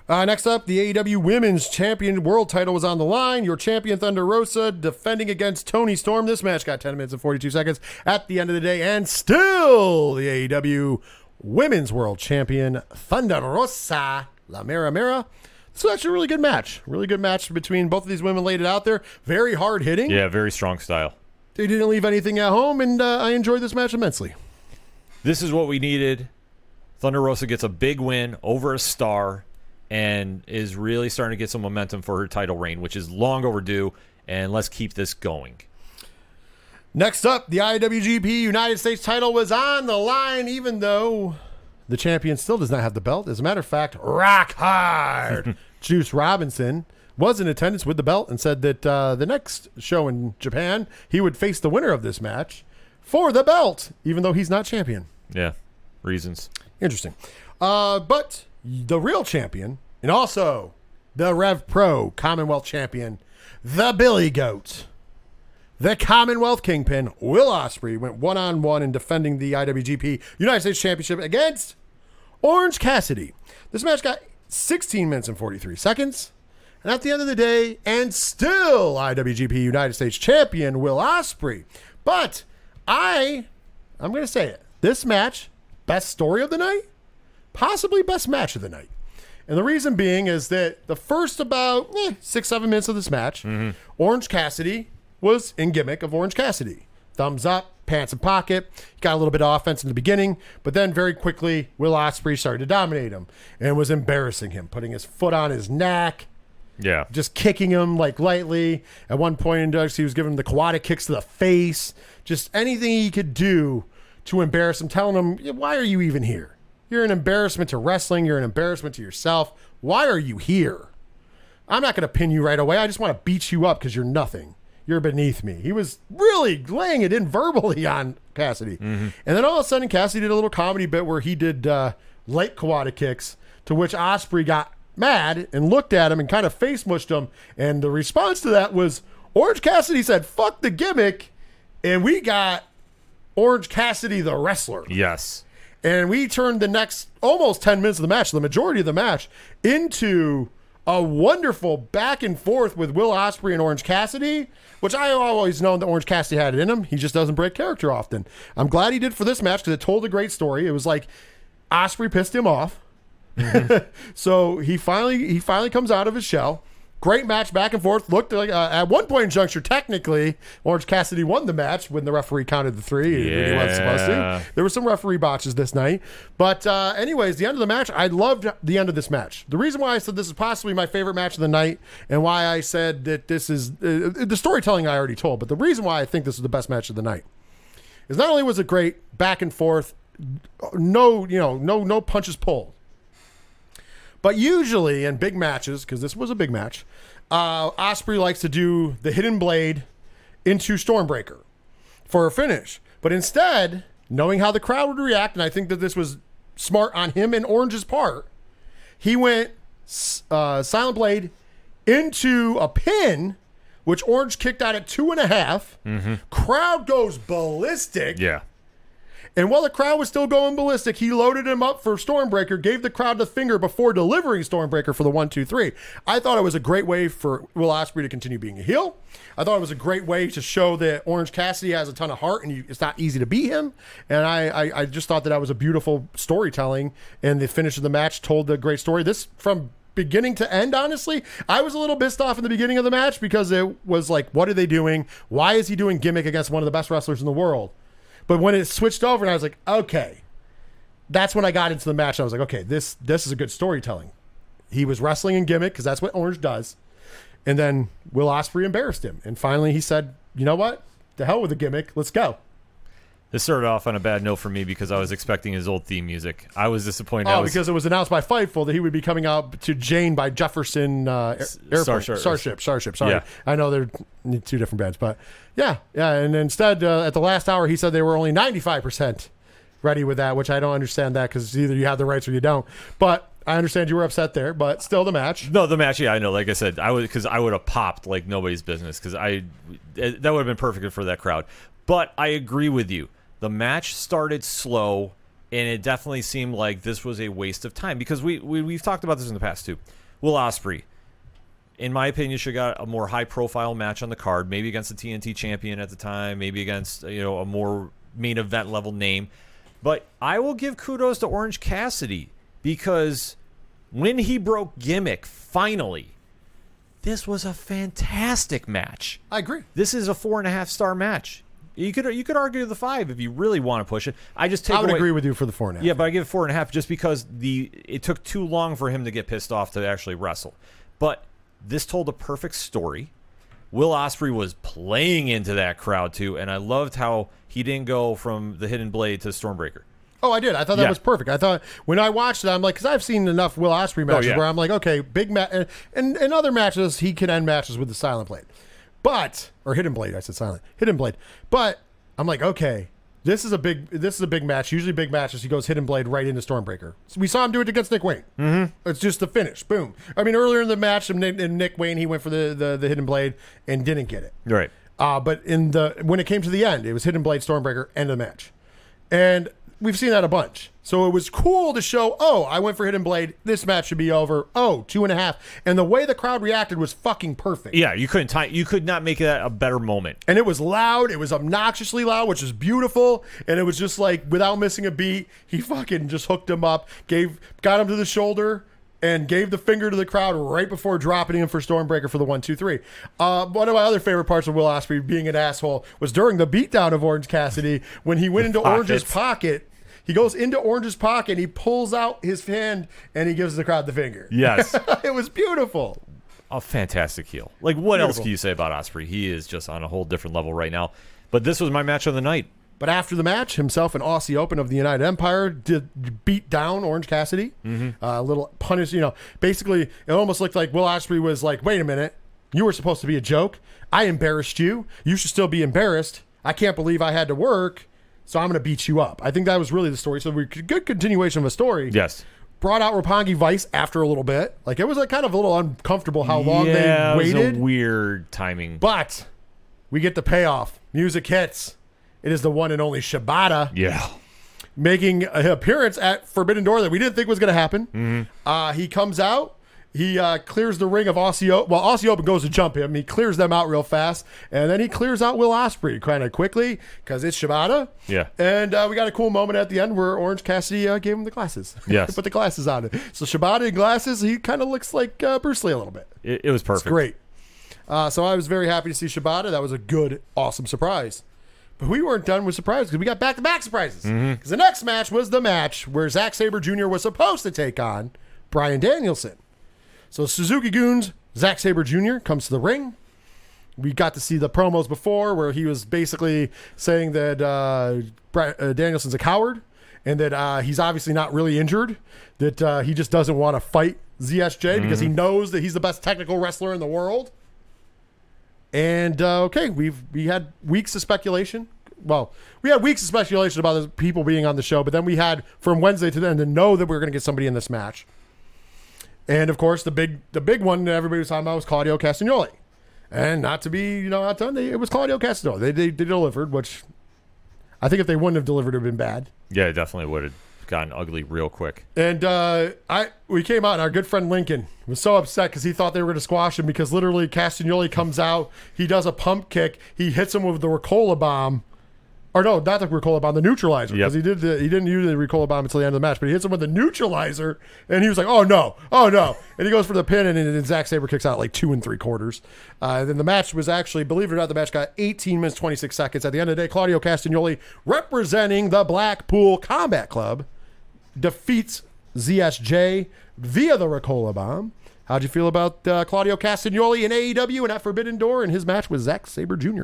Uh, next up, the AEW Women's Champion World Title was on the line. Your champion Thunder Rosa defending against Toni Storm. This match got 10 minutes and 42 seconds at the end of the day, and still the AEW Women's World Champion Thunder Rosa La Mera Mera. This was actually a really good match. Really good match between both of these women laid it out there. Very hard hitting. Yeah, very strong style. They didn't leave anything at home, and uh, I enjoyed this match immensely. this is what we needed. Thunder Rosa gets a big win over a star and is really starting to get some momentum for her title reign, which is long overdue. And let's keep this going. Next up, the IWGP United States title was on the line, even though the champion still does not have the belt. As a matter of fact, rock hard. Juice Robinson was in attendance with the belt and said that uh, the next show in Japan, he would face the winner of this match for the belt, even though he's not champion. Yeah, reasons. Interesting. Uh, but the real champion, and also the Rev Pro Commonwealth champion, the Billy Goat, the Commonwealth Kingpin, Will Ospreay, went one on one in defending the IWGP United States Championship against Orange Cassidy. This match got 16 minutes and 43 seconds. And at the end of the day, and still IWGP United States Champion Will Ospreay. But I, I'm going to say it. This match, best story of the night, possibly best match of the night. And the reason being is that the first about eh, six, seven minutes of this match, Orange Cassidy was in gimmick of Orange Cassidy. Thumbs up, pants in pocket. Got a little bit of offense in the beginning, but then very quickly, Will Ospreay started to dominate him and was embarrassing him, putting his foot on his neck, Yeah. just kicking him like lightly. At one point in Doug's, he was giving him the Kawada kicks to the face. Just anything he could do to embarrass him, telling him, Why are you even here? You're an embarrassment to wrestling. You're an embarrassment to yourself. Why are you here? I'm not going to pin you right away. I just want to beat you up because you're nothing. You're beneath me. He was really laying it in verbally on Cassidy. And then all of a sudden, Cassidy did a little comedy bit where he did uh, light Kawada kicks, to which Ospreay got mad and looked at him and kind of face mushed him. And the response to that was Orange Cassidy said, fuck the gimmick. And we got Orange Cassidy, the wrestler. Yes. And we turned the next almost 10 minutes of the match, the majority of the match, into a wonderful back and forth with Will Ospreay and Orange Cassidy, which I always known that Orange Cassidy had it in him. He just doesn't break character often. I'm glad he did for this match because it told a great story. It was like Ospreay pissed him off. Mm-hmm. so he finally he finally comes out of his shell. Great match back and forth. Looked like uh, at one point in juncture, technically, Orange Cassidy won the match when the referee counted the three. Yeah. He wasn't supposed to. There were some referee botches this night. But, uh, anyways, the end of the match, I loved the end of this match. The reason why I said this is possibly my favorite match of the night and why I said that this is uh, the storytelling I already told, but the reason why I think this is the best match of the night is not only was it great back and forth, no, you know, no, no punches pulled. But usually in big matches, because this was a big match, uh, Ospreay likes to do the hidden blade into Stormbreaker for a finish. But instead, knowing how the crowd would react, and I think that this was smart on him and Orange's part, he went uh, Silent Blade into a pin, which Orange kicked out at two and a half. Crowd goes ballistic. Yeah. And while the crowd was still going ballistic, he loaded him up for Stormbreaker, gave the crowd the finger before delivering Stormbreaker for the one, two, three. I thought it was a great way for Will Ospreay to continue being a heel. I thought it was a great way to show that Orange Cassidy has a ton of heart and you, it's not easy to beat him. And I, I, I just thought that that was a beautiful storytelling. And the finish of the match told the great story. This from beginning to end, honestly, I was a little pissed off in the beginning of the match because it was like, what are they doing? Why is he doing gimmick against one of the best wrestlers in the world? But when it switched over, and I was like, okay, that's when I got into the match. I was like, okay, this this is a good storytelling. He was wrestling in gimmick because that's what Orange does, and then Will Ospreay embarrassed him, and finally he said, you know what, To hell with the gimmick, let's go. This started off on a bad note for me because I was expecting his old theme music. I was disappointed. I Oh, was, because it was announced by Fightful that he would be coming out to Jane by Jefferson uh, Air- Airport. Starship. Starship. Starship. Sorry. Yeah. I know they're two different bands, but yeah. Yeah. And instead, uh, at the last hour, he said they were only 95% ready with that, which I don't understand that because either you have the rights or you don't. But I understand you were upset there, but still the match. No, the match. Yeah, I know. Like I said, I would because I would have popped like nobody's business because I that would have been perfect for that crowd. But I agree with you. The match started slow, and it definitely seemed like this was a waste of time because we, we we've talked about this in the past too. Will Ospreay, in my opinion, should have got a more high profile match on the card, maybe against the TNT champion at the time, maybe against you know a more main event level name. But I will give kudos to Orange Cassidy because when he broke gimmick finally, this was a fantastic match. I agree. This is a four and a half star match. You could you could argue the five if you really want to push it. I just take I would away, agree with you for the four and a half. yeah, but I give it four and a half just because the it took too long for him to get pissed off to actually wrestle. But this told a perfect story. Will Ospreay was playing into that crowd too, and I loved how he didn't go from the hidden blade to Stormbreaker. Oh, I did. I thought that Yeah. was perfect. I thought when I watched it, I'm like, because I've seen enough Will Ospreay oh, matches Oh, yeah. where I'm like, okay, big match, and, and in other matches he can end matches with the silent blade, but or hidden blade. I said silent, hidden blade. But I'm like, okay, this is a big, this is a big match. Usually big matches, he goes hidden blade right into Stormbreaker. So we saw him do it against Nick Wayne. Mm-hmm. It's just the finish, boom. I mean, earlier in the match, in Nick, in Nick Wayne, he went for the, the the hidden blade and didn't get it. Right. Uh, but in the when it came to the end, it was Hidden Blade Stormbreaker end of the match, and we've seen that a bunch. So it was cool to show. Oh, I went for Hidden Blade. This match should be over. Oh, two and a half. And the way the crowd reacted was fucking perfect. Yeah, you couldn't tie, you could not make that a better moment. And it was loud. It was obnoxiously loud, which is beautiful. And it was just like without missing a beat, he fucking just hooked him up, gave, got him to the shoulder, and gave the finger to the crowd right before dropping him for Stormbreaker for the one, two, three. Uh, one of my other favorite parts of Will Ospreay being an asshole was during the beatdown of Orange Cassidy when he went into Orange's pocket. He goes into Orange's pocket, and he pulls out his hand, and he gives the crowd the finger. Yes. it was beautiful. a fantastic heel. Like, what else can you say about Ospreay? He is just on a whole different level right now. But this was my match of the night. But after the match, himself and Aussie Open of the United Empire did beat down Orange Cassidy. Mm-hmm. A little punish, you know. Basically, it almost looked like Will Ospreay was like, "Wait a minute, you were supposed to be a joke. I embarrassed you. You should still be embarrassed. I can't believe I had to work, so I'm going to beat you up." I think that was really the story. So we could good continuation of a story. Yes. Brought out Roppongi Vice after a little bit. Like it was like kind of a little uncomfortable how long yeah, they it was waited. a weird timing. but we get the payoff. Music hits. It is the one and only Shibata yeah. making an appearance at Forbidden Door that we didn't think was going to happen. Mm-hmm. Uh, he comes out. He uh, clears the ring of Aussie Open. Well, Aussie Open goes to jump him. He clears them out real fast. And then he clears out Will Ospreay kind of quickly because it's Shibata. Yeah. And uh, we got a cool moment at the end where Orange Cassidy uh, gave him the glasses. Yes. Put the glasses on it. So Shibata in glasses, he kind of looks like uh, Bruce Lee a little bit. It, it was perfect. Great. Uh, so I was very happy to see Shibata. That was a good, awesome surprise. But we weren't done with surprises because we got back to back surprises. Because the next match was the match where Zack Sabre Jr. was supposed to take on Bryan Danielson. So Suzuki-gun's, Zack Sabre Jr. comes to the ring. We got to see the promos before where he was basically saying that uh, Bri- uh, Danielson's a coward and that uh, he's obviously not really injured, that uh, he just doesn't want to fight ZSJ because he knows that he's the best technical wrestler in the world. And uh, okay, we've we had weeks of speculation. Well, we had weeks of speculation about the people being on the show, but then we had from Wednesday to then to know that we were going to get somebody in this match. And of course, the big the big one that everybody was talking about was Claudio Castagnoli. And not to be you know outdone, they, it was Claudio Castagnoli. They, they they delivered, which I think if they wouldn't have delivered, it would have been bad. Yeah, it definitely would have gotten ugly real quick. And uh, I we came out, and our good friend Lincoln was so upset because he thought they were going to squash him because literally Castagnoli comes out, he does a pump kick, he hits him with the Ricola bomb, or no, not the Ricola bomb, the neutralizer Yep. because he did the, he didn't use the Ricola bomb until the end of the match, but he hits him with the neutralizer, and he was like, oh no, oh no, and he goes for the pin, and then Zack Sabre kicks out like two and three quarters. Uh, then the match was actually, believe it or not, the match got 18 minutes 26 seconds. At the end of the day, Claudio Castagnoli representing the Blackpool Combat Club defeats ZSJ via the Ricola Bomb. How'd you feel about uh, Claudio Castagnoli in AEW and at Forbidden Door in his match with Zack Sabre Jr.?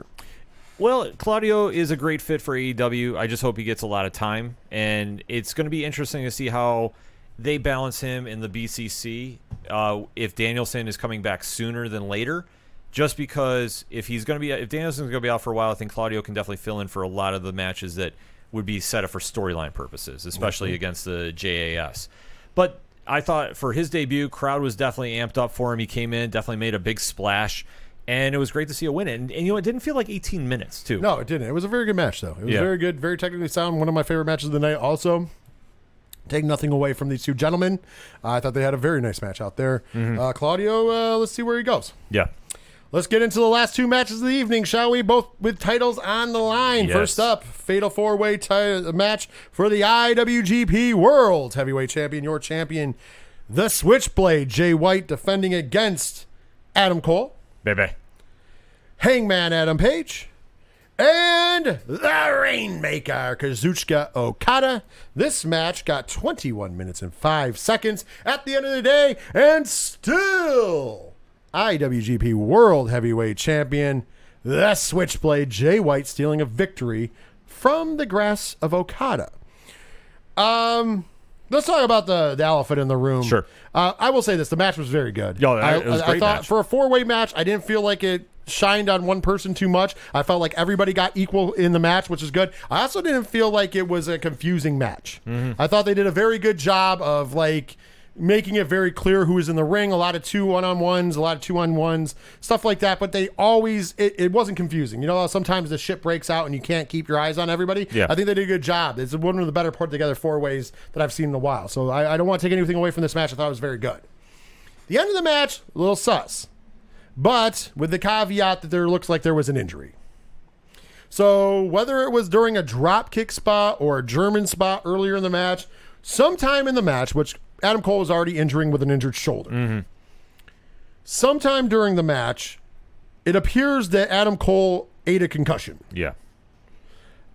Well, Claudio is a great fit for AEW. I just hope he gets a lot of time, and it's going to be interesting to see how they balance him in the BCC. Uh, if Danielson is coming back sooner than later, just because if he's going to be if Danielson's going to be out for a while, I think Claudio can definitely fill in for a lot of the matches that would be set up for storyline purposes, especially against the JAS. But I thought for his debut, crowd was definitely amped up for him. He came in, definitely made a big splash, and it was great to see a win. And, and you know, it didn't feel like 18 minutes too. No, it didn't. It was a very good match, though. It was Yeah. very good, very technically sound. One of my favorite matches of the night. Also, take nothing away from these two gentlemen. I thought they had a very nice match out there. Uh, Claudio, uh, let's see where he goes. Yeah. Let's get into the last two matches of the evening, shall we? Both with titles on the line. Yes. First up, fatal four way ti- match for the IWGP World Heavyweight Champion, your champion, the Switchblade, Jay White, defending against Adam Cole, Baby. Hangman Adam Page, and the Rainmaker, Kazuchika Okada. This match got 21 minutes and 5 seconds at the end of the day, and still IWGP World Heavyweight Champion, the Switchblade, Jay White, stealing a victory from the grass of Okada. Um, let's talk about the, the elephant in the room. Sure. Uh, I will say this: the match was very good. Yo, I, it was a I- I great thought match. for a four way match, I didn't feel like it shined on one person too much. I felt like everybody got equal in the match, which is good. I also didn't feel like it was a confusing match. Mm-hmm. I thought they did a very good job of like making it very clear who was in the ring. A lot of two one on ones, a lot of two on ones, stuff like that. But they always it, it wasn't confusing. You know, sometimes the shit breaks out and you can't keep your eyes on everybody. Yeah. I think they did a good job. It's one of the better put together four ways that I've seen in a while. So I, I don't want to take anything away from this match. I thought it was very good. The end of the match, a little sus, but with the caveat that there looks like there was an injury. So whether it was during a drop kick spot or a German spot earlier in the match, sometime in the match, which Adam Cole was already injuring with an injured shoulder. Sometime during the match, it appears that Adam Cole ate a concussion. Yeah.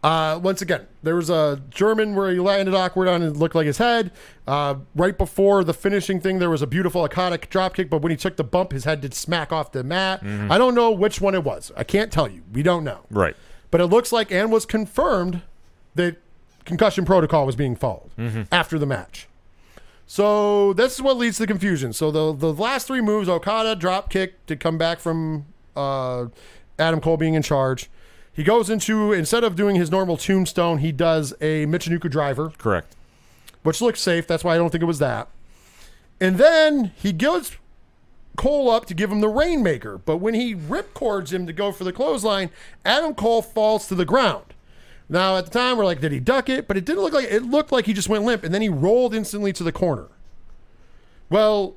Uh, once again, there was a German where he landed awkward on it looked like his head. Uh, right before the finishing thing, there was a beautiful Okada dropkick, but when he took the bump, his head did smack off the mat. I don't know which one it was. I can't tell you. We don't know. Right. But it looks like and was confirmed that concussion protocol was being followed after the match. So this is what leads to the confusion. So the the last three moves, Okada drop kick to come back from uh, Adam Cole being in charge. He goes into instead of doing his normal tombstone, he does a Michinoku driver, Correct. which looks safe. That's why I don't think it was that. And then he goes Cole up to give him the Rainmaker, but when he ripcords him to go for the clothesline, Adam Cole falls to the ground. Now at the time we're like, did he duck it? But it didn't look like it looked like he just went limp, and then he rolled instantly to the corner. Well,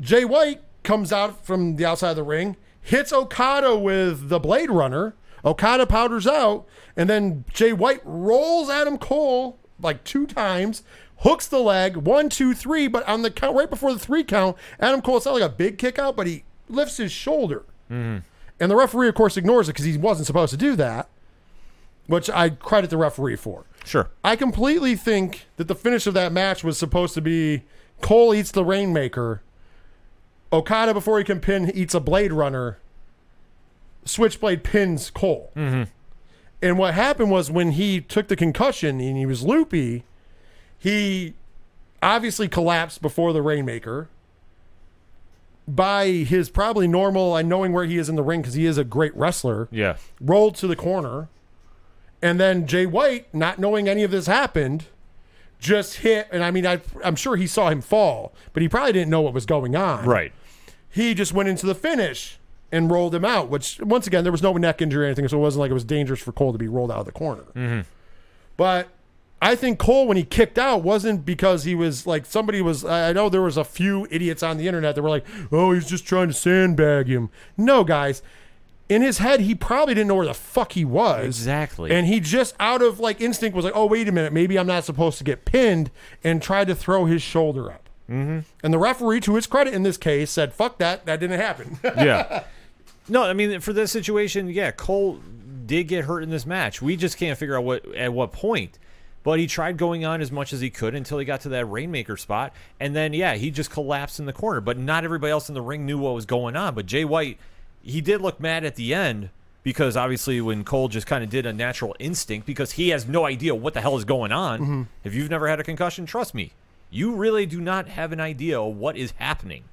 Jay White comes out from the outside of the ring, hits Okada with the Blade Runner. Okada powders out, and then Jay White rolls Adam Cole like two times, hooks the leg, one, two, three. But on the count, right before the three count, Adam Cole, it's not like a big kick out, but he lifts his shoulder. Mm-hmm. And the referee, of course, ignores it because he wasn't supposed to do that, which I credit the referee for. Sure. I completely think that the finish of that match was supposed to be Cole eats the Rainmaker, Okada before he can pin eats a Blade Runner, Switchblade pins Cole. Mm-hmm. And what happened was when he took the concussion and he was loopy, he obviously collapsed before the Rainmaker. By his probably normal, and knowing where he is in the ring because he is a great wrestler, Yeah. rolled to the corner, and then Jay White, not knowing any of this happened, just hit. And I mean, I, I'm sure he saw him fall, but he probably didn't know what was going on. Right. He just went into the finish and rolled him out. Which, once again, there was no neck injury or anything, so it wasn't like it was dangerous for Cole to be rolled out of the corner. Mm-hmm. But I think Cole, when he kicked out, wasn't because he was like somebody was. I I know there was a few idiots on the internet that were like, "Oh, he's just trying to sandbag him." No, guys. In his head, he probably didn't know where the fuck he was. Exactly. And he just out of like instinct was like, "Oh, wait a minute, maybe I'm not supposed to get pinned," and tried to throw his shoulder up. Mm-hmm. And the referee, to his credit in this case, said, "Fuck that, that didn't happen." yeah. No, I mean for this situation, yeah, Cole did get hurt in this match. We just can't figure out what at what point. But he tried going on as much as he could until he got to that rainmaker spot, and then yeah, he just collapsed in the corner. But not everybody else in the ring knew what was going on. But Jay White, he did look mad at the end because obviously when Cole just kind of did a natural instinct because he has no idea what the hell is going on. Mm-hmm. If you've never had a concussion, trust me, you really do not have an idea what is happening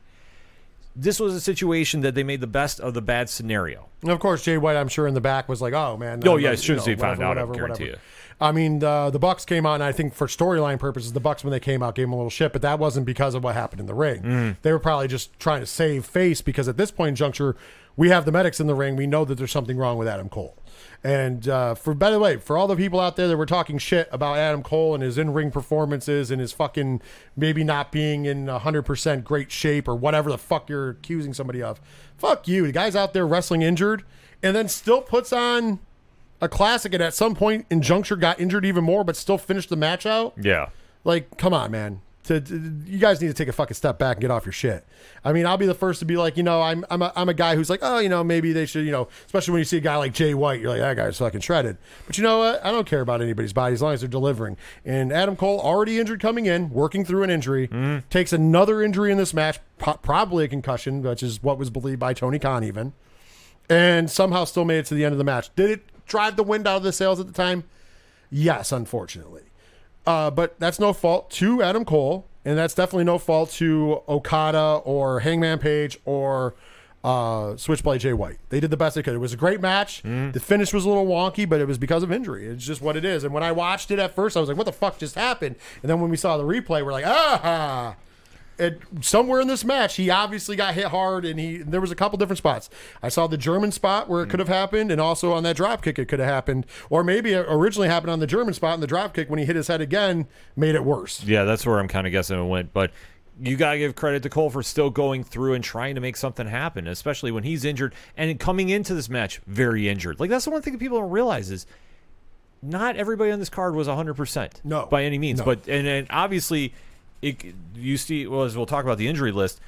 this was a situation that they made the best of the bad scenario. And of course, Jay White, I'm sure in the back was like, "Oh man." Oh, I'm- yeah, as soon as he found out, I guarantee you. I mean, the the Bucks came out, and I think for storyline purposes, the Bucks when they came out gave him a little shit, but that wasn't because of what happened in the ring. Mm. They were probably just trying to save face because at this point in juncture, we have the medics in the ring. We know that there's something wrong with Adam Cole. And uh, for by the way, for all the people out there that were talking shit about Adam Cole and his in ring performances and his fucking maybe not being in hundred percent great shape or whatever the fuck you're accusing somebody of, fuck you. The guy's out there wrestling injured and then still puts on a classic and at some point in juncture got injured even more but still finished the match out. Yeah. Like, come on, man. To, to- you guys need to take a fucking step back and get off your shit. I mean, I'll be the first to be like, you know, I'm I'm a, I'm a guy who's like, oh, you know, maybe they should, you know, especially when you see a guy like Jay White, you're like, that guy's fucking shredded. But you know what? I don't care about anybody's body as long as they're delivering. And Adam Cole, already injured coming in, working through an injury, mm-hmm. takes another injury in this match, po- probably a concussion, which is what was believed by Tony Khan even, and somehow still made it to the end of the match. Did it drive the wind out of the sails at the time? Yes, unfortunately. Uh, but that's no fault to Adam Cole, and that's definitely no fault to Okada or Hangman Page or uh, Switchblade Jay White. They did the best they could. It was a great match. The finish was a little wonky, but it was because of injury. It's just what it is. And when I watched it at first, I was like, "What the fuck just happened?" And then when we saw the replay, we're like, "Ah!" It, somewhere in this match, he obviously got hit hard, and he there was a couple different spots. I saw the German spot where it could have happened, and also on that drop kick, it could have happened, or maybe it originally happened on the German spot, and the drop kick when he hit his head again made it worse. Yeah, that's where I'm kind of guessing it went. But you got to give credit to Cole for still going through and trying to make something happen, especially when he's injured and coming into this match very injured. Like, that's the one thing that people don't realize is not everybody on this card was 100%. No. By any means. No. But, and, and obviously, it, you see, well, as we'll talk about the injury list.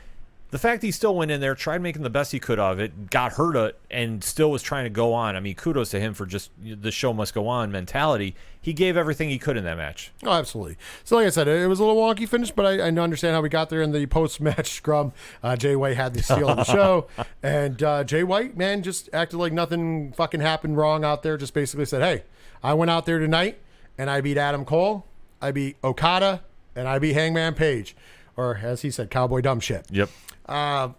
The fact he still went in there, tried making the best he could of it, got hurt, uh, and still was trying to go on. I mean, kudos to him for just the show must go on mentality. He gave everything he could in that match. Oh, absolutely. So, like I said, it was a little wonky finish, but I, I understand how we got there in the post-match scrum. Uh, Jay White had the steal of the show, and uh, Jay White, man, just acted like nothing fucking happened wrong out there. Just basically said, "Hey, I went out there tonight, and I beat Adam Cole, I beat Okada, and I be Hangman Page, or as he said, Cowboy Dumb Shit." Yep. Uh,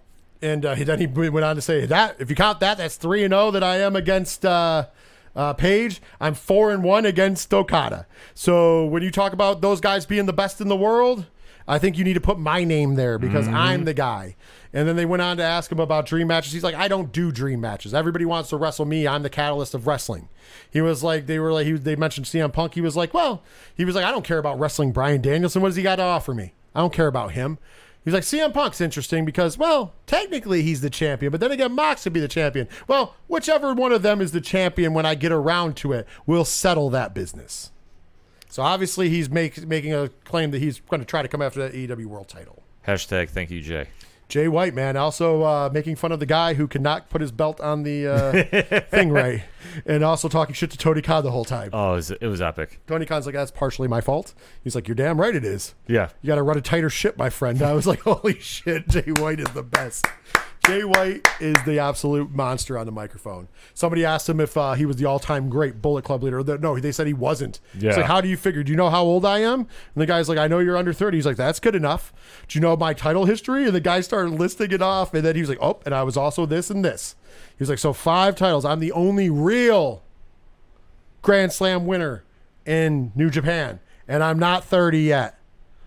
and uh, then he went on to say that if you count that, that's three and zero that I am against uh, uh, Page. I'm four and one against Okada. So when you talk about those guys being the best in the world, I think you need to put my name there because mm-hmm. I'm the guy. And then they went on to ask him about dream matches. He's like, I don't do dream matches. Everybody wants to wrestle me. I'm the catalyst of wrestling. He was like, they were like, he, they mentioned CM Punk. He was like, well, he was like, I don't care about wrestling Bryan Danielson. What does he got to offer me? I don't care about him. He's like, CM Punk's interesting because, well, technically he's the champion, but then again, Mox would be the champion. Well, whichever one of them is the champion when I get around to it, we'll settle that business. So obviously he's make, making a claim that he's going to try to come after that AEW World title. Hashtag thank you, Jay. Jay White, man, also uh, making fun of the guy who cannot put his belt on the uh, thing right, and also talking shit to Tony Khan the whole time. Oh, it was, it was epic. Tony Khan's like, that's partially my fault. He's like, you're damn right it is. Yeah. You got to run a tighter ship, my friend. I was like, holy shit, Jay White is the best. Jay White is the absolute monster on the microphone. Somebody asked him if uh, he was the all-time great Bullet Club leader. No, they said he wasn't. Yeah. It's like, how do you figure? Do you know how old I am? And the guy's like, I know you're under 30. He's like, that's good enough. Do you know my title history? And the guy started listing it off, and then he was like, oh, and I was also this and this. He was like, so five titles. I'm the only real Grand Slam winner in New Japan, and I'm not 30 yet.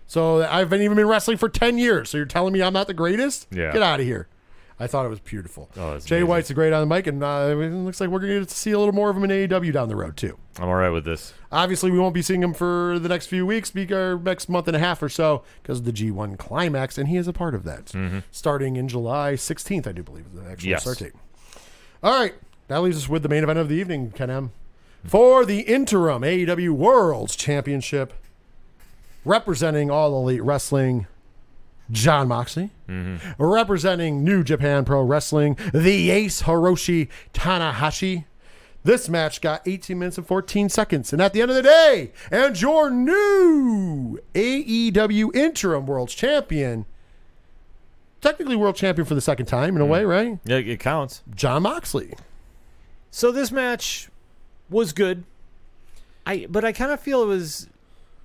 So I've been even been wrestling for 10 years. So you're telling me I'm not the greatest? Yeah. Get out of here. I thought it was beautiful. Oh, Jay amazing. White's a great on the mic, and uh, it looks like we're going to get to see a little more of him in AEW down the road, too. I'm all right with this. Obviously, we won't be seeing him for the next few weeks, be- or next month and a half or so, because of the G1 climax, and he is a part of that. Starting in July 16th, I do believe, is the actual Mm-hmm. Yes. start date. All right, that leaves us with the main event of the evening, Ken M. For the interim AEW World's Championship, representing All Elite Wrestling, Jon Moxley. Representing New Japan Pro Wrestling, the Ace Hiroshi Tanahashi. This match got 18 minutes and 14 seconds. And at the end of the day, and your new AEW Interim World Champion, technically world champion for the second time in a hmm. way, right? Yeah, it counts. Jon Moxley. So this match was good. I but I kind of feel it was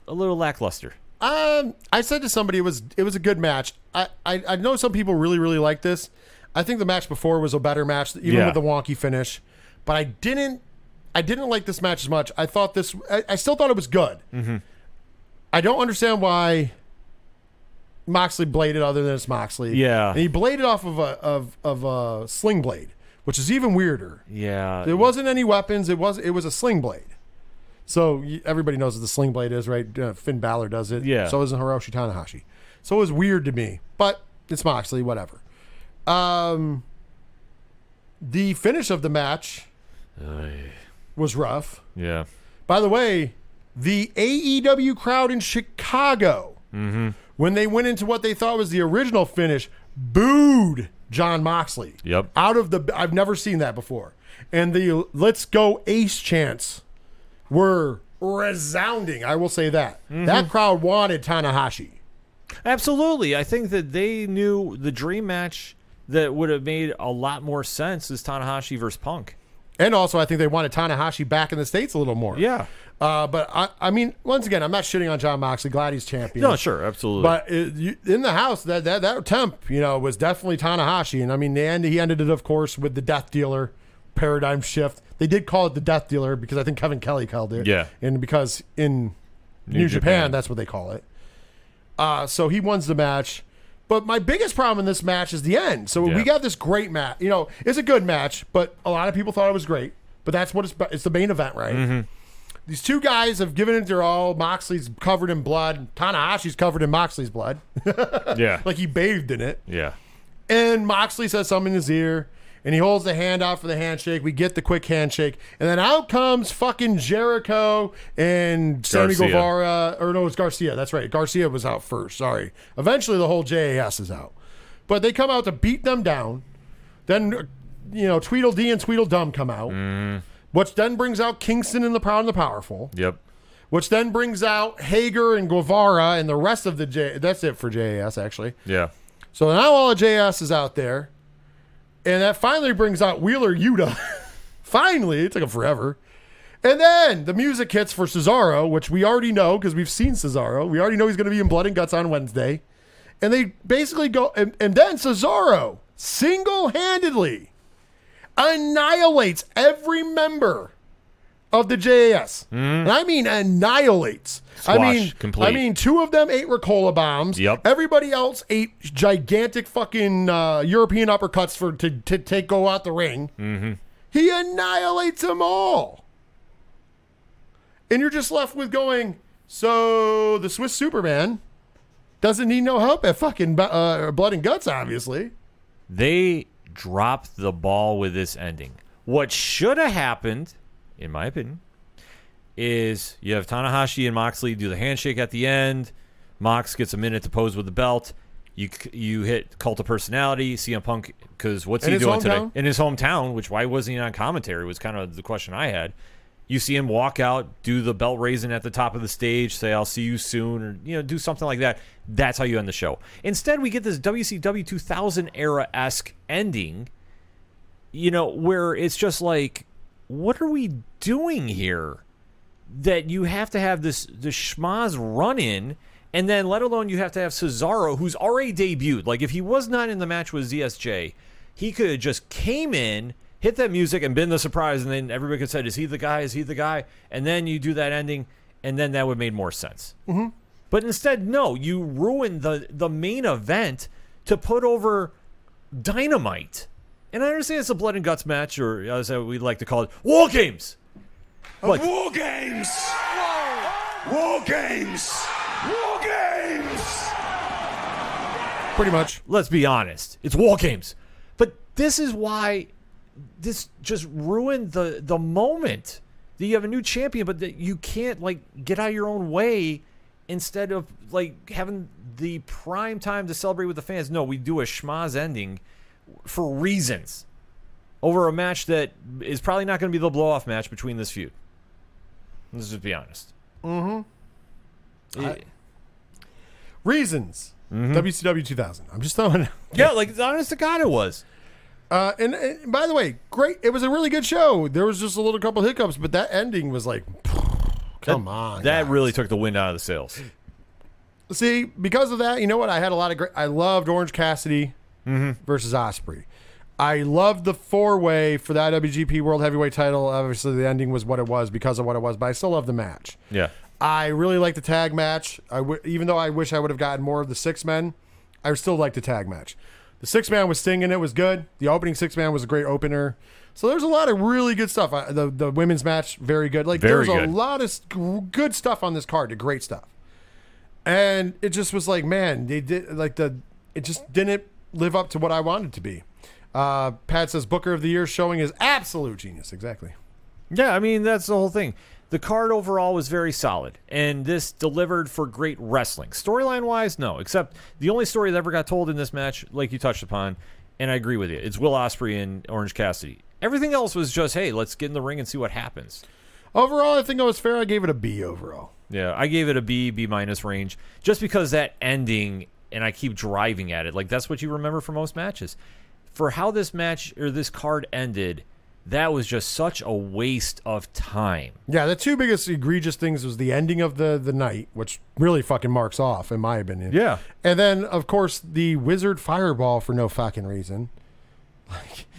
a little lackluster. Um, I said to somebody it was it was a good match. I, I I know some people really really like this. I think the match before was a better match, even Yeah. with the wonky finish. But I didn't I didn't like this match as much. I thought this I, I still thought it was good. Mm-hmm. I don't understand why Moxley bladed other than it's Moxley. Yeah. and he bladed off of a of of a sling blade, which is even weirder. Yeah. There wasn't any weapons. It was it was a sling blade. So everybody knows what the sling blade is, right? Uh, Finn Balor does it. Yeah. So isn't Hiroshi Tanahashi. So it was weird to me, but it's Moxley, whatever. Um, the finish of the match was rough. yeah. By the way, the AEW crowd in Chicago, when they went into what they thought was the original finish, booed Jon Moxley. Yep. Out of the, I've never seen that before. And the "Let's go Ace" chants were resounding. I will say that that crowd wanted Tanahashi. Absolutely. I think that they knew the dream match that would have made a lot more sense is Tanahashi versus Punk. And also, I think they wanted Tanahashi back in the States a little more. Yeah. Uh, but I, I mean, once again, I'm not shitting on Jon Moxley. Glad he's champion. No, sure, absolutely. But it, you, in the house, that, that that temp, you know, was definitely Tanahashi, and I mean, the end he ended it, of course, with the Death Dealer paradigm shift. They did call it the Death Dealer because I think Kevin Kelly called it. Yeah. and because in New, Japan, Japan. that's what they call it. Uh, so he wins the match. But my biggest problem in this match is the end. So Yeah. we got this great match. You know, it's a good match, but a lot of people thought it was great. But that's what it's it's the main event, right? Mm-hmm. These two guys have given it their all. Moxley's covered in blood. Tanahashi's covered in Moxley's blood. yeah. like he bathed in it. yeah. And Moxley says something in his ear. And he holds the hand out for the handshake. We get the quick handshake, and then out comes fucking Jericho and Sammy Garcia. Guevara. Or no, it's Garcia. That's right. Garcia was out first. Sorry. Eventually, the whole JAS is out, but they come out to beat them down. Then, you know, Tweedledee and Tweedledum come out, mm-hmm. which then brings out Kingston and the Proud and the Powerful Yep. which then brings out Hager and Guevara and the rest of the J. That's it for JAS, actually. Yeah. So now all of JAS is out there, and that finally brings out Wheeler Yuta. finally, it took him forever. And then the music hits for Cesaro, which we already know because we've seen Cesaro. We already know he's going to be in Blood and Guts on Wednesday. And they basically go, and, and then Cesaro single handedly annihilates every member of the JAS. And I mean annihilates. I mean, complete. I mean, two of them ate Ricola bombs. Yep. Everybody else ate gigantic fucking uh, European uppercuts for to, to take go out the ring. Mm-hmm. He annihilates them all. And you're just left with going, so the Swiss Superman doesn't need no help at fucking uh, blood and guts, obviously. They dropped the ball with this ending. What should have happened, in my opinion, is you have Tanahashi and Moxley do the handshake at the end. Mox gets a minute to pose with the belt. You you hit cult of personality, CM Punk, because what's In he doing today in his hometown? Which why wasn't he on commentary? Was kind of the question I had. You see him walk out, do the belt raising at the top of the stage, say "I'll see you soon," or you know, do something like that. That's how you end the show. Instead, we get this WCW 2000 era esque ending. You know, where it's just like, what are we doing here? That you have to have this the schmozz run in, and then let alone you have to have Cesaro, who's already debuted. Like if he was not in the match with ZSJ, he could have just came in, hit that music, and been the surprise, and then everybody could have said, "Is he the guy? Is he the guy?" And then you do that ending, and then that would have made more sense. Mm-hmm. But instead, no, you ruin the the main event to put over Dynamite. And I understand it's a blood and guts match, or as we like to call it, War Games. But War games! War games! War games! Pretty much. let's be honest, it's War Games. But this is why this just ruined the the moment that you have a new champion, but that you can't like get out of your own way instead of like having the prime time to celebrate with the fans. No, we do a schmozz ending for reasons over a match that is probably not going to be the blow off match between this feud. Let's just be honest. Mm-hmm. Reasons. WCW 2000. I'm just throwing. yeah, like it's honest to God, it was. Uh, and, and by the way, great. It was a really good show. There was just a little couple hiccups, but that ending was like, come on. That guys. really took the wind out of the sails. See, because of that, you know what? I had a lot of great. I loved Orange Cassidy Mm-hmm. versus Ospreay. I loved the four way for that WGP World Heavyweight title. Obviously, the ending was what it was because of what it was, but I still love the match. Yeah. I really like the tag match. I w- even though I wish I would have gotten more of the six men, I still like the tag match. The six man was Sting in it was good. The opening six man was a great opener. So there's a lot of really good stuff. I, the the women's match very good. Like Very there's a lot of good stuff on this card. The great stuff. And it just was like, man, they did like the it just didn't live up to what I wanted to be. Uh, Pat says Booker of the Year showing his absolute genius. Exactly. Yeah, I mean that's the whole thing. The card overall was very solid, and this delivered for great wrestling. Storyline wise, no, except the only story that ever got told in this match, like you touched upon, and I agree with you, it's Will Ospreay and Orange Cassidy. Everything else was just, hey, let's get in the ring and see what happens. Overall, I think it was fair. I gave it a B overall. Yeah, I gave it a B, B minus range, just because that ending, and I keep driving at it. Like that's what you remember for most matches. For how this match or this card ended, that was just such a waste of time. Yeah, the two biggest egregious things was the ending of the the night, which really fucking marks off, in my opinion. Yeah. and then of course the wizard fireball for no fucking reason.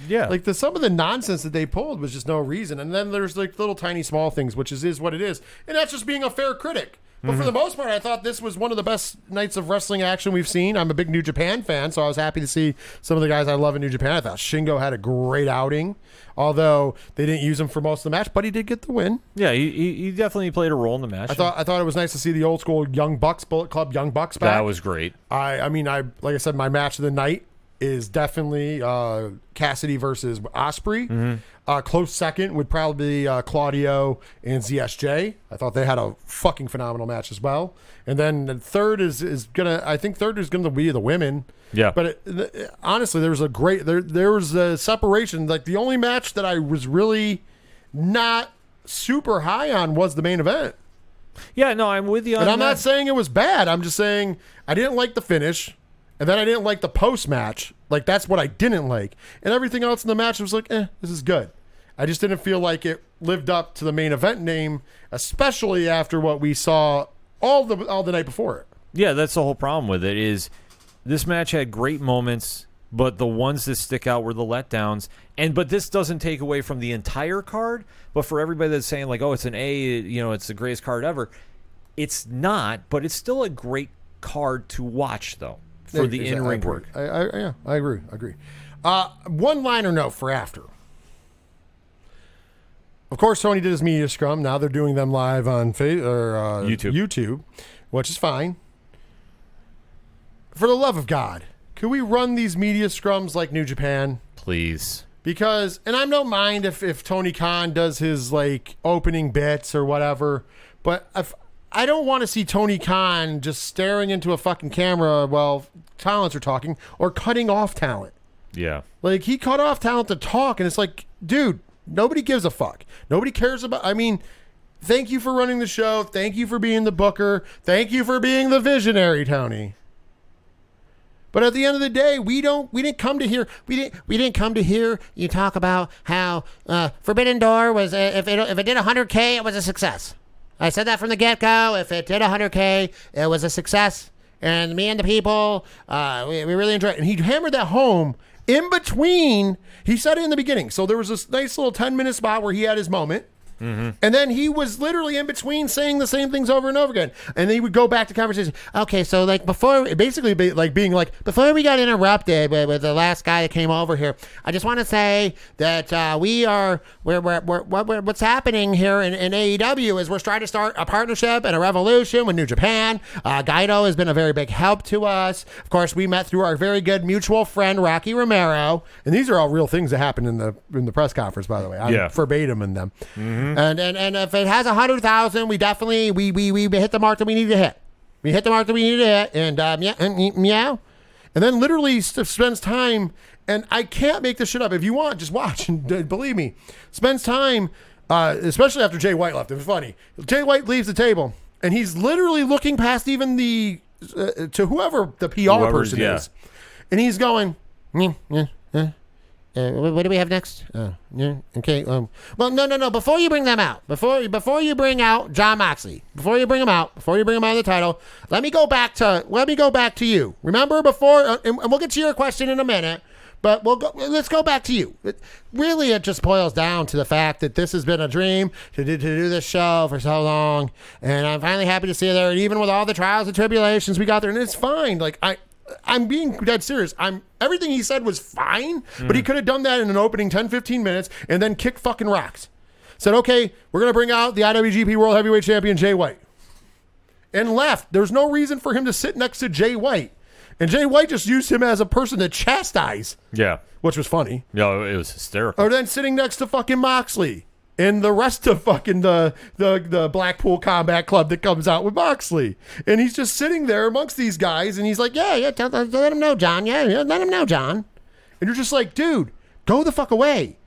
Yeah, Like the some of the nonsense that they pulled was just no reason. And then there's like little tiny small things, which is is what it is, and that's just being a fair critic. But for mm-hmm. the most part, I thought this was one of the best nights of wrestling action we've seen. I'm a big New Japan fan, so I was happy to see some of the guys I love in New Japan. I thought Shingo had a great outing, although they didn't use him for most of the match, but he did get the win. Yeah, he, he, he definitely played a role in the match. I thought I thought it was nice to see the old school Young Bucks Bullet Club Young Bucks back. that was great. I I mean I like I said my match of the night is definitely uh, Cassidy versus Ospreay. Uh, close second would probably be uh, Claudio and ZSJ. I thought they had a fucking phenomenal match as well. And then the third is is gonna. I think third is gonna be the women. Yeah. But it, honestly, there was a great there. There was a separation. Like the only match that I was really not super high on was the main event. Yeah, no, I'm with you on And I'm that. not saying it was bad. I'm just saying I didn't like the finish, and then I didn't like the post match. Like that's what I didn't like, and everything else in the match was like, eh, this is good. I just didn't feel like it lived up to the main event name, especially after what we saw all the all the night before it. Yeah, that's the whole problem with it is this match had great moments, but the ones that stick out were the letdowns. And but this doesn't take away from the entire card, but for everybody that's saying like, "Oh, it's an A, you know, it's the greatest card ever." It's not, but it's still a great card to watch though for the in-ring work. I, I, yeah, I agree. I agree. Uh, one liner note for after. Of course, Tony did his media scrum. Now they're doing them live on fa- or, uh, YouTube. YouTube, which is fine. For the love of God, could we run these media scrums like New Japan? Please. Because, and I don't mind if, if Tony Khan does his like opening bits or whatever, but if I don't want to see Tony Khan just staring into a fucking camera while talents are talking or cutting off talent. Yeah. Like he cut off talent to talk, and it's like, dude, nobody gives a fuck. Nobody cares about. I mean, thank you for running the show. Thank you for being the booker. Thank you for being the visionary, Tony. But at the end of the day, we don't. We didn't come to here. We didn't. We didn't come to hear you talk about how uh, Forbidden Door was. Uh, if it if it did 100k, it was a success. I said that from the get go. If it did 100k, it was a success. And me and the people, uh, we, we really enjoyed it. And he hammered that home in between. He said it in the beginning. So there was this nice little 10 minute spot where he had his moment. And then he was literally in between saying the same things over and over again. And then he would go back to conversation. Okay, so like before, basically be, like being like, before we got interrupted with, with the last guy that came over here, I just want to say that uh, we are, we're, we're, we're, what, we're, what's happening here in, in AEW is we're trying to start a partnership and a revolution with New Japan. Uh, Gedo has been a very big help to us. Of course, we met through our very good mutual friend, Rocky Romero. And these are all real things that happened in the in the press conference, by the way. I'm Yeah. verbatim in them. And, and and if it has a hundred thousand, we definitely we, we we hit the mark that we need to hit. We hit the mark that we need to hit, and um, yeah, and, meow. And then literally spends time, and I can't make this shit up. If you want, just watch and uh, believe me, spends time, uh, especially after Jay White left. It was funny. Jay White leaves the table, and he's literally looking past even the uh, to whoever the PR Whoever's- person yeah. is, and he's going. Uh, what, do we have next? Uh, yeah, okay. Um, well, no, no, no. Before you bring them out, before before you bring out Jon Moxley, before you bring him out, before you bring him out of the title, let me go back to let me go back to you. Remember before, uh, and, and we'll get to your question in a minute. But we'll go. Let's go back to you. It, really, it just boils down to the fact that this has been a dream to do, to do this show for so long, and I'm finally happy to see you there. And even with all the trials and tribulations we got there, and it's fine. Like I, I'm being dead serious. I'm everything he said was fine, but he mm. could have done that in an opening 10, 15 minutes and then kick fucking rocks. Said, okay, we're gonna bring out the IWGP World Heavyweight Champion Jay White, and left. There's no reason for him to sit next to Jay White, and Jay White just used him as a person to chastise, Yeah. which was funny. No, it was hysterical. Or then sitting next to fucking Moxley. And the rest of fucking the, the the Blackpool Combat Club that comes out with Moxley, and he's just sitting there amongst these guys, and he's like, "Yeah, yeah, tell, tell- let him know, Jon. Yeah, yeah, let him know, Jon." And you're just like, "Dude, go the fuck away."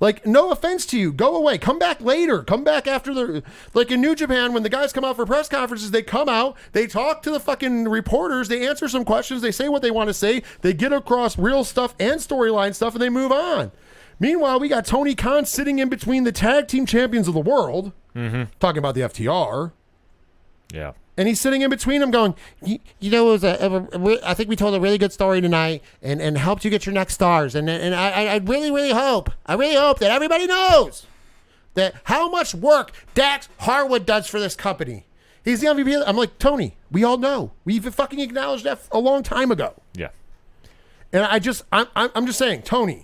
Like, no offense to you, go away. Come back later. Come back after the like in New Japan when the guys come out for press conferences. They come out, they talk to the fucking reporters, they answer some questions, they say what they want to say, they get across real stuff and storyline stuff, and they move on. Meanwhile, we got Tony Khan sitting in between the tag team champions of the world, mm-hmm. talking about the FTR, yeah. and he's sitting in between them, going, "You, you know, it was a, a- a re- I think we told a really good story tonight, and, and helped you get your next stars. And and I, I- really, really hope, I really hope that everybody knows that how much work Dax Harwood does for this company. He's the MVP. I'm like Tony. We all know. We've fucking acknowledged that a long time ago. Yeah. And I just, I'm I'm just saying, Tony,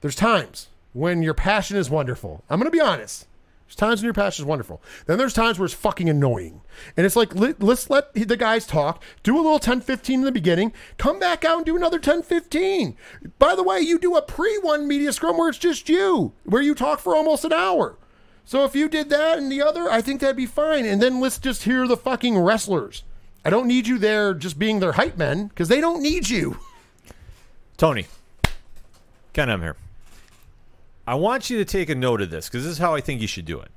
there's times when your passion is wonderful. I'm going to be honest. There's times when your passion is wonderful. Then there's times where it's fucking annoying. And it's like, let, us let the guys talk, do a little 10 15 in the beginning, come back out and do another 10 15. By the way, you do a pre one media scrum where it's just you, where you talk for almost an hour. So if you did that and the other, I think that'd be fine. And then let's just hear the fucking wrestlers. I don't need you there just being their hype men because they don't need you. Tony, Ken, I'm here. I want you to take a note of this because this is how I think you should do it.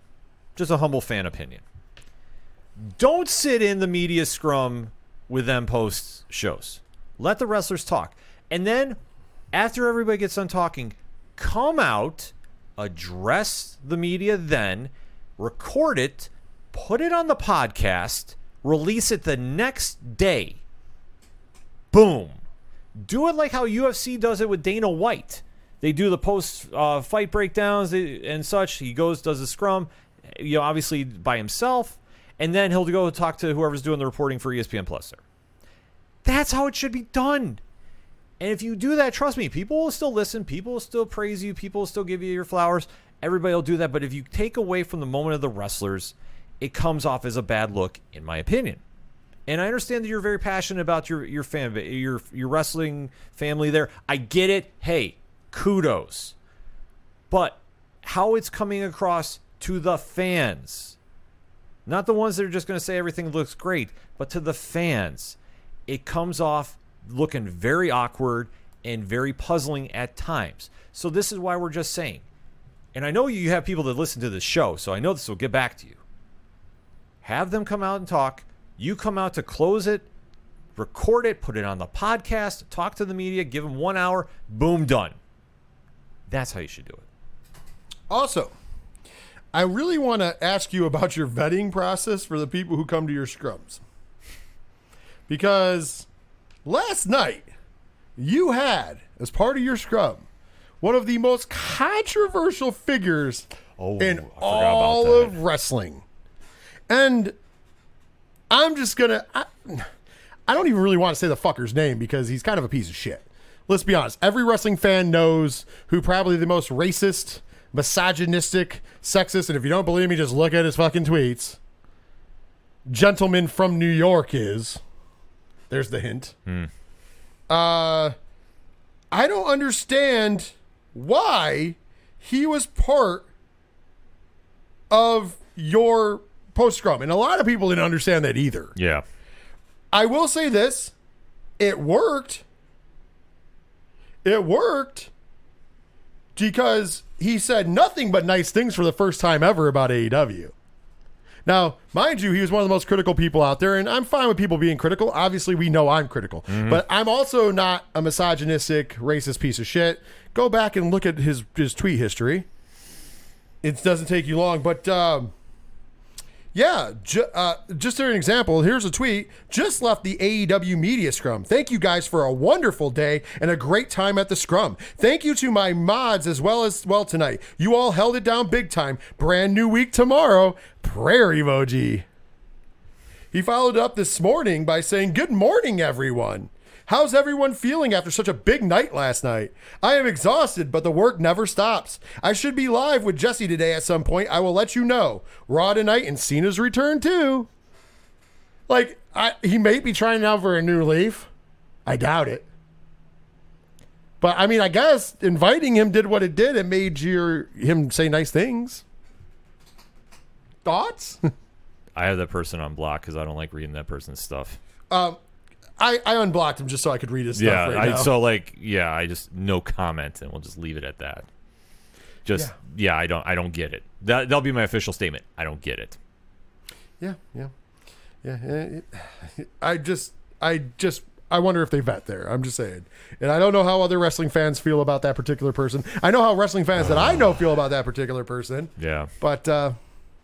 Just a humble fan opinion. Don't sit in the media scrum with them post shows. Let the wrestlers talk. And then after everybody gets done talking, come out, address the media then, record it, put it on the podcast, release it the next day. Boom. Do it like how UFC does it with Dana White they do the post uh, fight breakdowns and such. He goes, does a scrum, you know, obviously by himself, and then he'll go talk to whoever's doing the reporting for ESPN Plus. There, that's how it should be done. And if you do that, trust me, people will still listen. People will still praise you. People will still give you your flowers. Everybody will do that. But if you take away from the moment of the wrestlers, it comes off as a bad look, in my opinion. And I understand that you're very passionate about your your fan your your wrestling family there. I get it. Hey, kudos. But how it's coming across to the fans, not the ones that are just going to say everything looks great, but to the fans, it comes off looking very awkward and very puzzling at times. So, this is why we're just saying, and I know you have people that listen to this show, so I know this will get back to you. Have them come out and talk. You come out to close it, record it, put it on the podcast, talk to the media, give them one hour, boom, done. That's how you should do it. Also, I really want to ask you about your vetting process for the people who come to your scrums. Because last night, you had, as part of your scrum, one of the most controversial figures oh, in all of wrestling. And I'm just going to. I don't even really want to say the fucker's name because he's kind of a piece of shit let's be honest, every wrestling fan knows who probably the most racist, misogynistic, sexist, and if you don't believe me, just look at his fucking tweets. Gentleman from New York is. There's the hint. Hmm. Uh, I don't understand why he was part of your post scrum. And a lot of people didn't understand that either. Yeah. I will say this it worked it worked because he said nothing but nice things for the first time ever about AEW. Now, mind you, he was one of the most critical people out there, and I'm fine with people being critical. Obviously, we know I'm critical, mm-hmm. but I'm also not a misogynistic, racist piece of shit. Go back and look at his his tweet history. It doesn't take you long, but um, yeah, ju- uh, just an example, here's a tweet. Just left the AEW media scrum. Thank you guys for a wonderful day and a great time at the scrum. Thank you to my mods as well as well tonight. You all held it down big time. Brand new week tomorrow. Prayer emoji. He followed up this morning by saying, Good morning, everyone. How's everyone feeling after such a big night last night? I am exhausted, but the work never stops. I should be live with Jesse today at some point. I will let you know. Raw tonight and Cena's return too. Like, I, he may be trying out for a new leaf. I doubt it. But I mean, I guess inviting him did what it did. It made your him say nice things. Thoughts? I have that person on block because I don't like reading that person's stuff. Um, I, I unblocked him just so I could read his stuff. Yeah, right I, so like, yeah, I just no comment, and we'll just leave it at that. Just yeah, yeah I don't, I don't get it. That that'll be my official statement. I don't get it. Yeah, yeah, yeah. It, I just, I just, I wonder if they vet there. I'm just saying, and I don't know how other wrestling fans feel about that particular person. I know how wrestling fans that I know feel about that particular person. Yeah, but uh,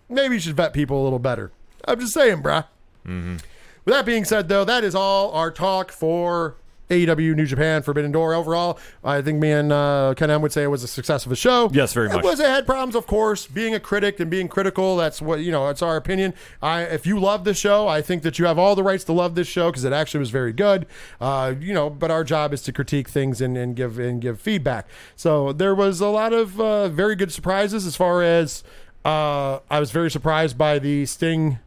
maybe you should vet people a little better. I'm just saying, bruh. Mm-hmm. With that being said, though, that is all our talk for AEW New Japan Forbidden Door. Overall, I think me and uh, Ken M would say it was a success of a show. Yes, very much. It was. It had problems, of course. Being a critic and being critical, that's what you know. It's our opinion. I, if you love this show, I think that you have all the rights to love this show because it actually was very good. Uh, you know, but our job is to critique things and, and give and give feedback. So there was a lot of uh, very good surprises as far as Uh, I was very surprised by the Sting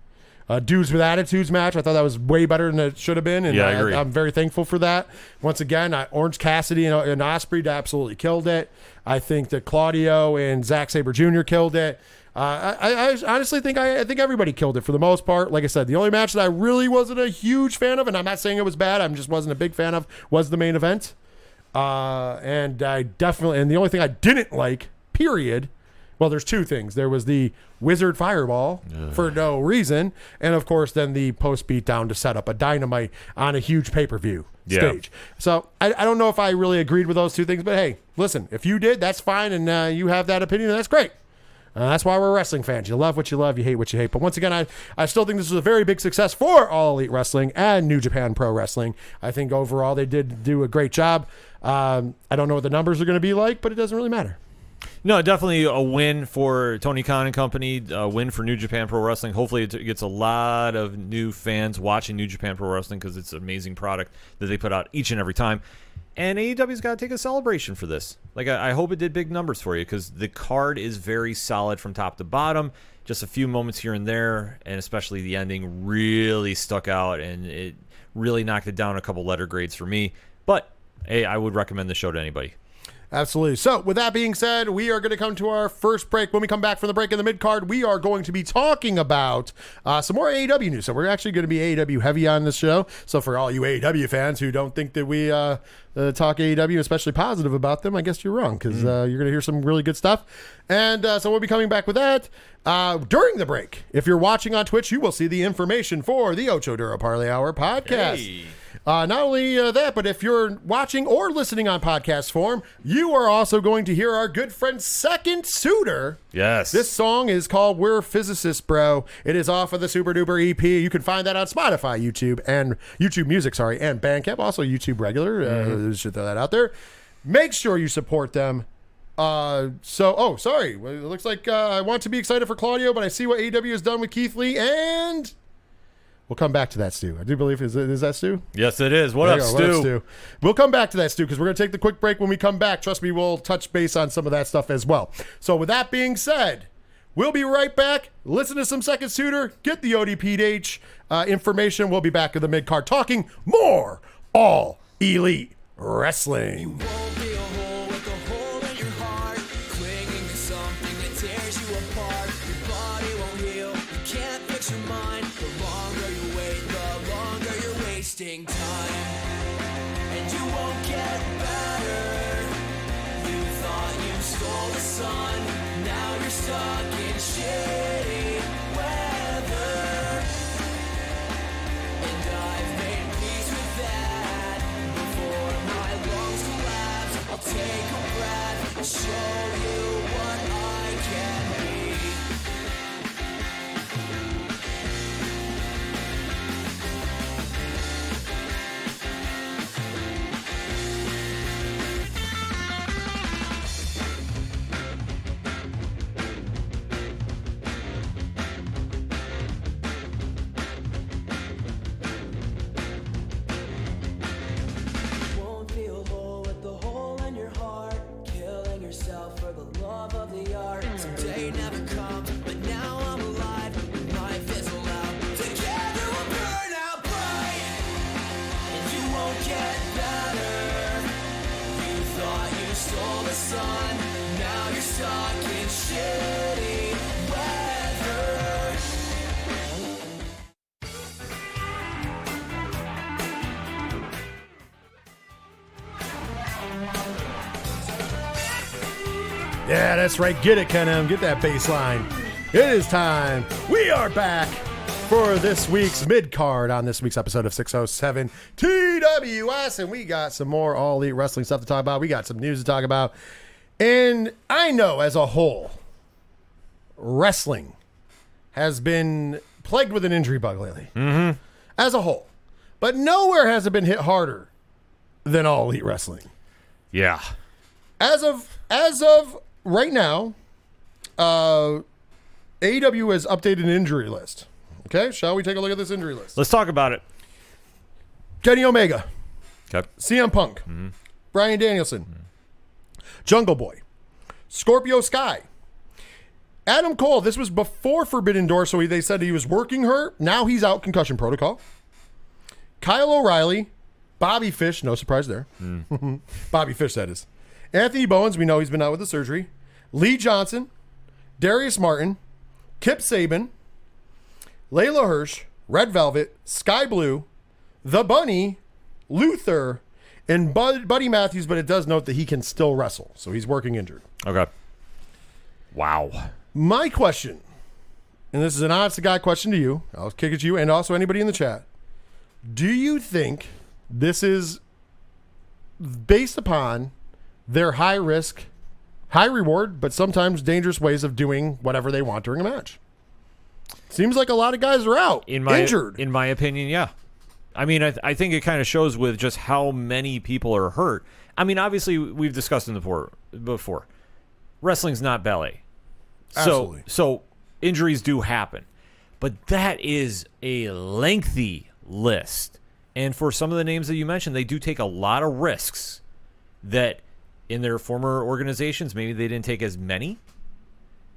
uh, Dudes with Attitudes match. I thought that was way better than it should have been, and Yeah, I agree. I, am very thankful for that. Once again, I, Orange Cassidy and, and Ospreay absolutely killed it. I think that Claudio and Zack Sabre Jr. killed it. Uh, I, I, I honestly think I, I think everybody killed it for the most part. Like I said, the only match that I really wasn't a huge fan of, and I'm not saying it was bad, I'm just wasn't a big fan of, was the main event. Uh, and I definitely, and the only thing I didn't like, period. Well, there's two things. There was the wizard fireball for no reason, and of course, then the post beatdown to set up a dynamite on a huge pay per view Yeah. stage. So I, I don't know if I really agreed with those two things, but hey, listen, if you did, that's fine, and uh, you have that opinion, that's great. Uh, that's why we're wrestling fans. You love what you love, you hate what you hate. But once again, I, I still think this was a very big success for All Elite Wrestling and New Japan Pro Wrestling. I think overall they did do a great job. Um, I don't know what the numbers are going to be like, but it doesn't really matter. No, definitely a win for Tony Khan and company. A win for New Japan Pro Wrestling. Hopefully, it gets a lot of new fans watching New Japan Pro Wrestling because it's an amazing product that they put out each and every time. And AEW's got to take a celebration for this. Like, I, I hope it did big numbers for you because the card is very solid from top to bottom. Just a few moments here and there, and especially the ending really stuck out and it really knocked it down a couple letter grades for me. But hey, I would recommend the show to anybody. Absolutely. So, with that being said, we are going to come to our first break. When we come back from the break in the mid card, we are going to be talking about uh, some more AEW news. So, we're actually going to be AEW heavy on this show. So, for all you AEW fans who don't think that we uh, uh, talk AEW, especially positive about them, I guess you're wrong because uh, you're going to hear some really good stuff. And uh, so, we'll be coming back with that uh, during the break. If you're watching on Twitch, you will see the information for the Ocho Dura Parlay Hour podcast. Hey. Uh, not only uh, that, but if you're watching or listening on podcast form, you are also going to hear our good friend Second Suitor. Yes. This song is called We're Physicists, Bro. It is off of the Super Duper EP. You can find that on Spotify, YouTube, and YouTube Music, sorry, and Bandcamp. Also, YouTube Regular. Uh, should throw that out there. Make sure you support them. Uh, so, oh, sorry. Well, It looks like uh, I want to be excited for Claudio, but I see what AW has done with Keith Lee, and we'll come back to that, Stu. I do believe, is, is that Stu? Yes, it is. What up. Stu? What up, We'll come back to that, Stu, because we're going to take the quick break. When we come back, trust me, we'll touch base on some of that stuff as well. So, with that being said, we'll be right back. Listen to some Second Suitor, get the ODPH uh, information. We'll be back in the mid card talking more all elite wrestling. Weather. And I've made peace with that. Before my lungs collapse, I'll take a breath and show you that's right. Get it, Ken M. Get that bass line. It is time. We are back for this week's mid card on this week's episode of 607 TWS. And we got some more all elite wrestling stuff to talk about. We got some news to talk about. And I know as a whole, wrestling has been plagued with an injury bug lately. Mm-hmm. As a whole. But nowhere has it been hit harder than all elite wrestling Yeah. as of as of right now, uh, AEW has updated an injury list. Okay, shall we take a look at this injury list? Let's talk about it. Kenny Omega, Okay. CM Punk, mm-hmm. Bryan Danielson, mm-hmm. Jungle Boy, Scorpio Sky, Adam Cole, this was before Forbidden Door, so he, they said he was working her. Now he's out concussion protocol. Kyle O'Reilly, Bobby Fish, no surprise there. Mm. Bobby Fish, that is. Anthony Bowens, we know he's been out with the surgery. Lee Johnson, Darius Martin, Kip Sabian, Leyla Hirsch, Red Velvet, Sky Blue, The Bunny, Luther, and Bud, Buddy Matthews, but it does note that he can still wrestle, so he's working injured. Okay. Wow. My question, and this is an honest to God question to you, I'll kick it to you and also anybody in the chat. Do you think this is based upon their high risk, high reward, but sometimes dangerous ways of doing whatever they want during a match? Seems like a lot of guys are out, In my injured. in my opinion, yeah. I mean, I, th- I think it kind of shows with just how many people are hurt. I mean, obviously, we've discussed in the before. Before, wrestling's not ballet, so so injuries do happen, but that is a lengthy list. And for some of the names that you mentioned, they do take a lot of risks that in their former organizations maybe they didn't take as many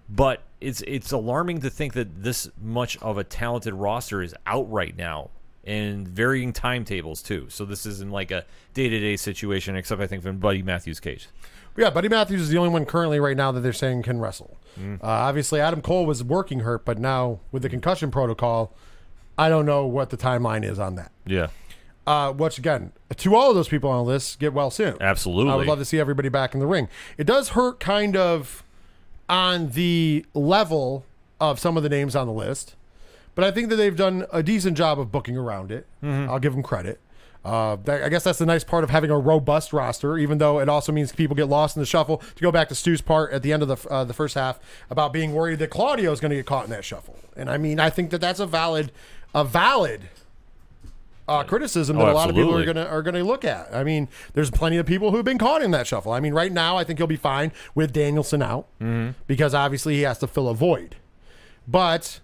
but it's it's alarming to think that this much of a talented roster is out right now in varying timetables too. So this isn't like a day to day situation, except I think from Buddy Matthews' case. Yeah, Buddy Matthews is the only one currently right now that they're saying can wrestle. Uh, obviously, Adam Cole was working hurt, but now with the concussion protocol, I don't know what the timeline is on that. Yeah, Uh, which again, to all of those people on the list, get well soon. absolutely. I would love to see everybody back in the ring. It does hurt kind of on the level of some of the names on the list, but I think that they've done a decent job of booking around it. I'll give them credit. Uh, that, I guess that's the nice part of having a robust roster, even though it also means people get lost in the shuffle. To go back to Stu's part at the end of the uh, the first half about being worried that Claudio is going to get caught in that shuffle, and I mean I think that that's a valid a valid uh, criticism that Oh, a lot of people are gonna are gonna look at. I mean, there's plenty of people who've been caught in that shuffle. I mean, right now I think he'll be fine with Danielson out Mm-hmm. because obviously he has to fill a void. But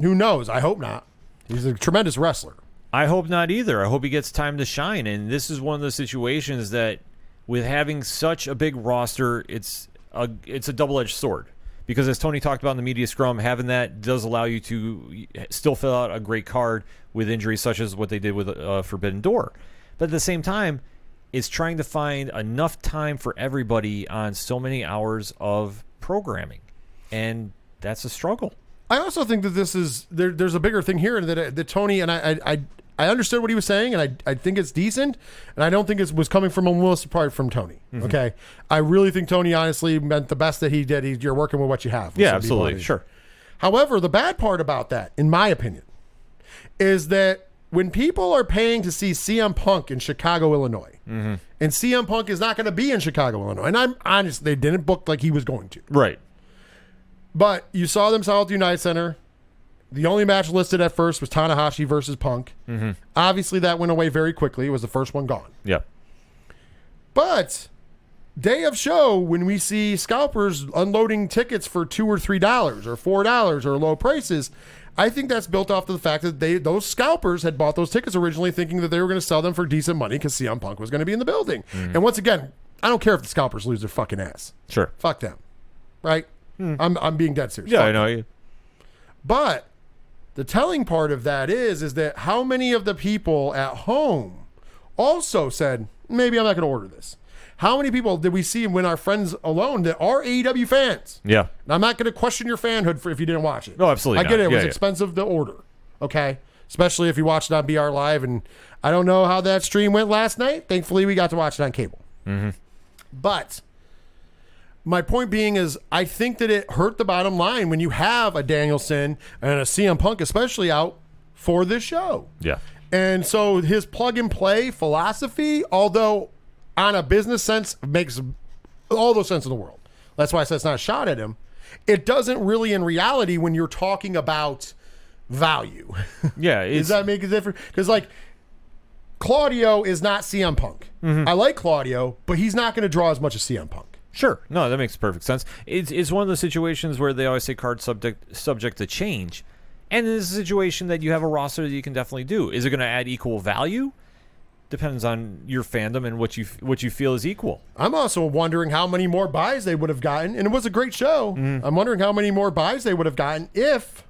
who knows? I hope not. He's a tremendous wrestler. I hope not either. I hope he gets time to shine. And this is one of those situations that, with having such a big roster, it's a it's a double edged sword. Because as Tony talked about in the media scrum, having that does allow you to still fill out a great card with injuries such as what they did with uh, Forbidden Door. But at the same time, it's trying to find enough time for everybody on so many hours of programming, and that's a struggle. I also think that this is there, there's a bigger thing here that that Tony and I I, I I understood what he was saying and I, I think it's decent and I don't think it was coming from a willis part from Tony. Mm-hmm. Okay, I really think Tony honestly meant the best that he did. He, you're working with what you have. Yeah, absolutely, sure. However, the bad part about that, in my opinion, is that when people are paying to see CM Punk in Chicago, Illinois, Mm-hmm. and CM Punk is not going to be in Chicago, Illinois, and I'm honest, they didn't book like he was going to. Right. But you saw them sell at the United Center. The only match listed at first was Tanahashi versus Punk. Mm-hmm. Obviously, that went away very quickly. It was the first one gone. Yeah. But day of show, when we see scalpers unloading tickets for two or three dollars or four dollars or low prices, I think that's built off of the fact that they those scalpers had bought those tickets originally thinking that they were going to sell them for decent money because CM Punk was going to be in the building. And once again, I don't care if the scalpers lose their fucking ass. Sure. Fuck them, right? I'm I'm being dead serious. Yeah, Fuck I them. you. But the telling part of that is is that how many of the people at home also said, maybe I'm not going to order this. How many people did we see when our friends alone that are AEW fans? Yeah. And I'm not going to question your fanhood for if you didn't watch it. No, absolutely I get not. it. It Yeah, was yeah. expensive to order. Okay. Especially if you watched it on BR Live. And I don't know how that stream went last night. Thankfully, we got to watch it on cable. Mm-hmm. But my point being is, I think that it hurt the bottom line when you have a Danielson and a CM Punk, especially out for this show. Yeah. And so his plug and play philosophy, although on a business sense, makes all the sense in the world. That's why I said it's not a shot at him. It doesn't really, in reality, when you're talking about value. Yeah. Does that make a difference? Because like Claudio is not CM Punk. Mm-hmm. I like Claudio, but he's not going to draw as much as CM Punk. Sure. No, that makes perfect sense. It's, it's one of those situations where they always say card subject subject to change. And in this situation that you have a roster that you can definitely do. Is it going to add equal value? depends on your fandom and what you what you feel is equal. I'm also wondering how many more buys they would have gotten, and it was a great show. Mm-hmm. I'm wondering how many more buys they would have gotten if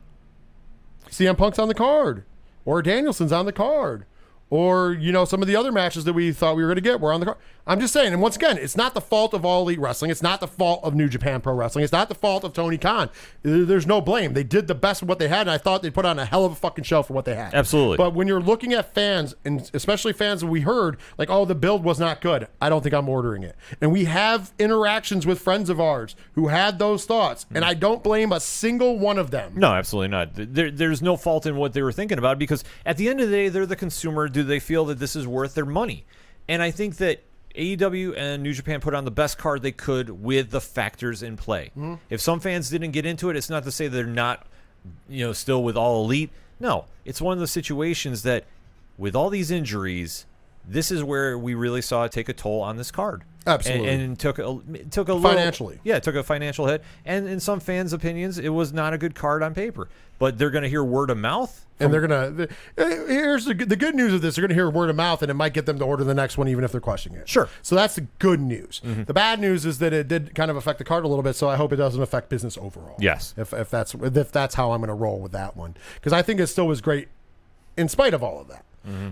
CM Punk's on the card, or Danielson's on the card, or you know some of the other matches that we thought we were going to get were on the card. I'm just saying, and once again, it's not the fault of All Elite Wrestling. It's not the fault of New Japan Pro Wrestling. It's not the fault of Tony Khan. There's no blame. They did the best of what they had, and I thought they put on a hell of a fucking show for what they had. Absolutely. But when you're looking at fans, and especially fans that we heard, like, oh, the build was not good, I don't think I'm ordering it. And we have interactions with friends of ours who had those thoughts, and mm. I don't blame a single one of them. No, absolutely not. There, there's no fault in what they were thinking about because at the end of the day, they're the consumer. Do they feel that this is worth their money? And I think that AEW and New Japan put on the best card they could with the factors in play. Hmm. If some fans didn't get into it, it's not to say they're not, you know, still with all elite. No, it's one of the situations that, with all these injuries, this is where we really saw it take a toll on this card. Absolutely. and, and took a it took a little- Financially. yeah, it took a financial hit, and in some fans' opinions, it was not a good card on paper. But they're going to hear word of mouth. And they're gonna. The, uh, here's the good- the good news of this: they're gonna hear word of mouth, and it might get them to order the next one, even if they're questioning it. Sure. So that's the good news. The bad news is that it did kind of affect the card a little bit. So I hope it doesn't affect business overall. Yes. If if that's if that's how I'm gonna roll with that one, because I think it still was great, in spite of all of that.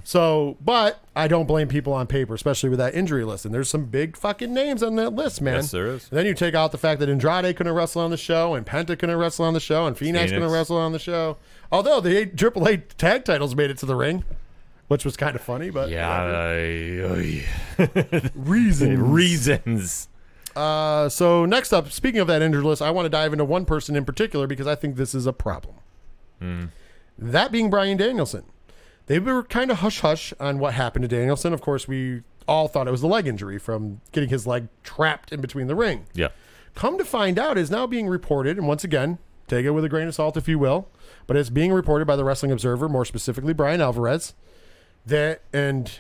So, but I don't blame people on paper, especially with that injury list. And there's some big fucking names on that list, man. Yes, there is. And then you take out the fact that Andrade couldn't wrestle on the show, and Penta couldn't wrestle on the show, and Phoenix, Phoenix. couldn't wrestle on the show. Although the AAA tag titles made it to the ring, which was kind of funny, but Yeah, reason. reasons. Uh, so next up, speaking of that injured list, I want to dive into one person in particular because I think this is a problem. That being Bryan Danielson. They were kind of hush hush on what happened to Danielson. Of course, we all thought it was a leg injury from getting his leg trapped in between the ring. Yeah, Come to find out, is now being reported, and once again, take it with a grain of salt if you will, but it's being reported by the Wrestling Observer, more specifically Bryan Alvarez, that and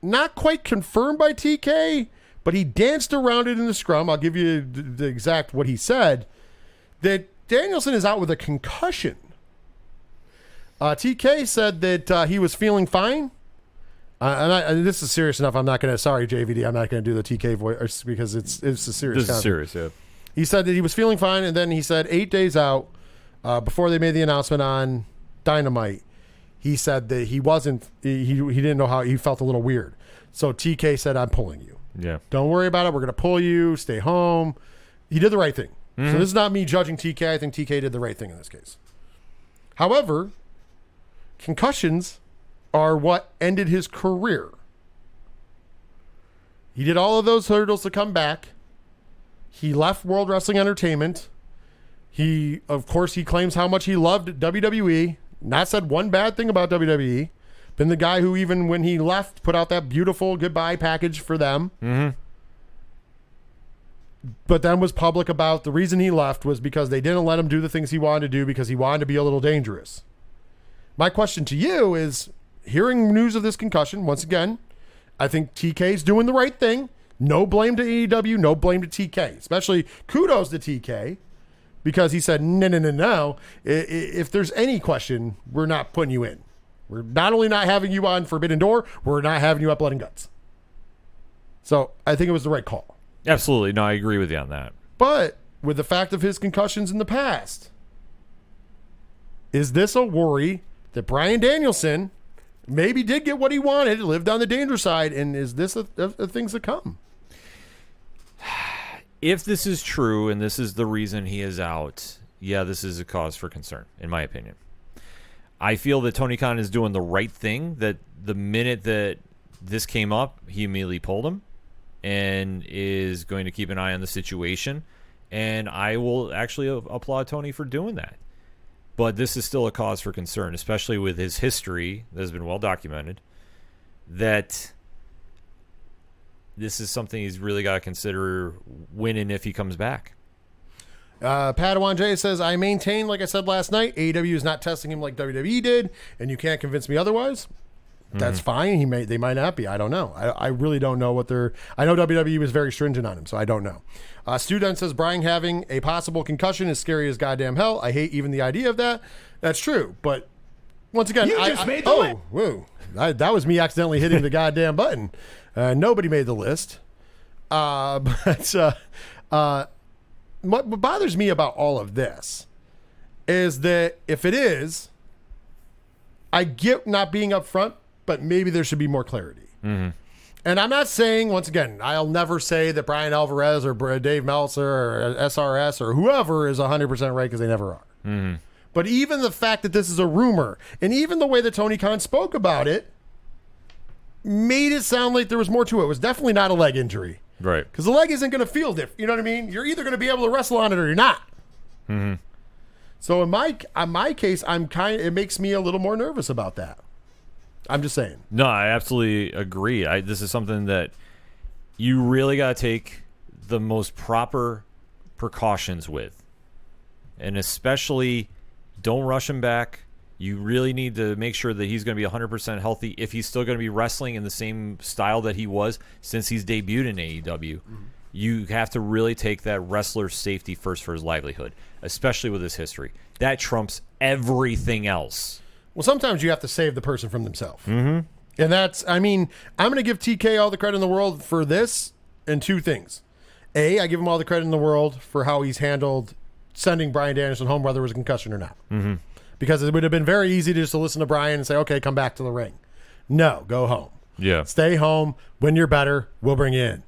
not quite confirmed by TK, but he danced around it in the scrum. I'll give you the, the exact what he said. That Danielson is out with a concussion. Uh, TK said that uh, he was feeling fine. Uh, and, I, and this is serious enough. I'm not going to. Sorry, JVD. I'm not going to do the TK voice because it's it's a serious. this is serious. Yeah, He said that he was feeling fine, and then he said eight days out uh, before they made the announcement on Dynamite, he said that he wasn't. He he he didn't know how he felt a little weird. So TK said, "I'm pulling you. yeah. Don't worry about it. We're going to pull you. Stay home." He did the right thing. So this is not me judging TK. I think TK did the right thing in this case. However, concussions are what ended his career. He did all of those hurdles to come back. He left World Wrestling Entertainment. He, of course, he claims how much he loved WWE. Not said one bad thing about WWE. Been the guy who, even when he left, put out that beautiful goodbye package for them. Mm-hmm. But then was public about the reason he left was because they didn't let him do the things he wanted to do because he wanted to be a little dangerous. My question to you is hearing news of this concussion, once again, I think TK's doing the right thing. No blame to AEW, no blame to TK. Especially kudos to TK because he said, no, no, no, no. If there's any question, we're not putting you in. We're not only not having you on Forbidden Door, we're not having you at Blood and Guts. So I think it was the right call. Absolutely. No, I agree with you on that. But with the fact of his concussions in the past, is this a worry that Bryan Danielson maybe did get what he wanted, lived on the danger side, and is this a, a, a things to come? If this is true and this is the reason he is out, yeah, this is a cause for concern, in my opinion. I feel that Tony Khan is doing the right thing. That the minute that this came up, he immediately pulled him and is going to keep an eye on the situation. And I will actually applaud Tony for doing that. But this is still a cause for concern, especially with his history that has been well documented. That this is something he's really got to consider when and if he comes back. Uh, Padawan J says, I maintain, like I said last night, AEW is not testing him like WWE did, and you can't convince me otherwise. That's fine. He may, they might not be. I don't know. I, I really don't know what they're. I know WWE was very stringent on him, so I don't know. Uh, Stu Dunn says Brian having a possible concussion is scary as goddamn hell. I hate even the idea of that. That's true, but once again, You I, just I- made the oh, list. whoa, I, that was me accidentally hitting the goddamn button. Uh, nobody made the list. Uh, but uh, uh, what, what bothers me about all of this is that if it is, I get not being upfront, but maybe there should be more clarity. Mm-hmm. And I'm not saying, once again, I'll never say that Bryan Alvarez or Dave Meltzer or uh, SRS or whoever is 100% right because they never are. Mm-hmm. But even the fact that this is a rumor, and even the way that Tony Khan spoke about it, made it sound like there was more to it. It was definitely not a leg injury. Right. Because the leg isn't going to feel different. You know what I mean? You're either going to be able to wrestle on it or you're not. Mm-hmm. So in my in my case, I'm kind. It makes me a little more nervous about that. I'm just saying. No, I absolutely agree. I, this is something that you really got to take the most proper precautions with. And especially don't rush him back. You really need to make sure that he's going to be 100% healthy if he's still going to be wrestling in the same style that he was since he's debuted in AEW. Mm-hmm. You have to really take that wrestler's safety first for his livelihood, especially with his history. That trumps everything else. Well, sometimes you have to save the person from themselves. Mm-hmm. And that's, I mean, I'm going to give TK all the credit in the world for this and two things. A, I give him all the credit in the world for how he's handled sending Bryan Danielson home, whether it was a concussion or not. Mm-hmm. Because it would have been very easy to just to listen to Brian and say, okay, come back to the ring. No, go home. Yeah. Stay home. When you're better, we'll bring you in.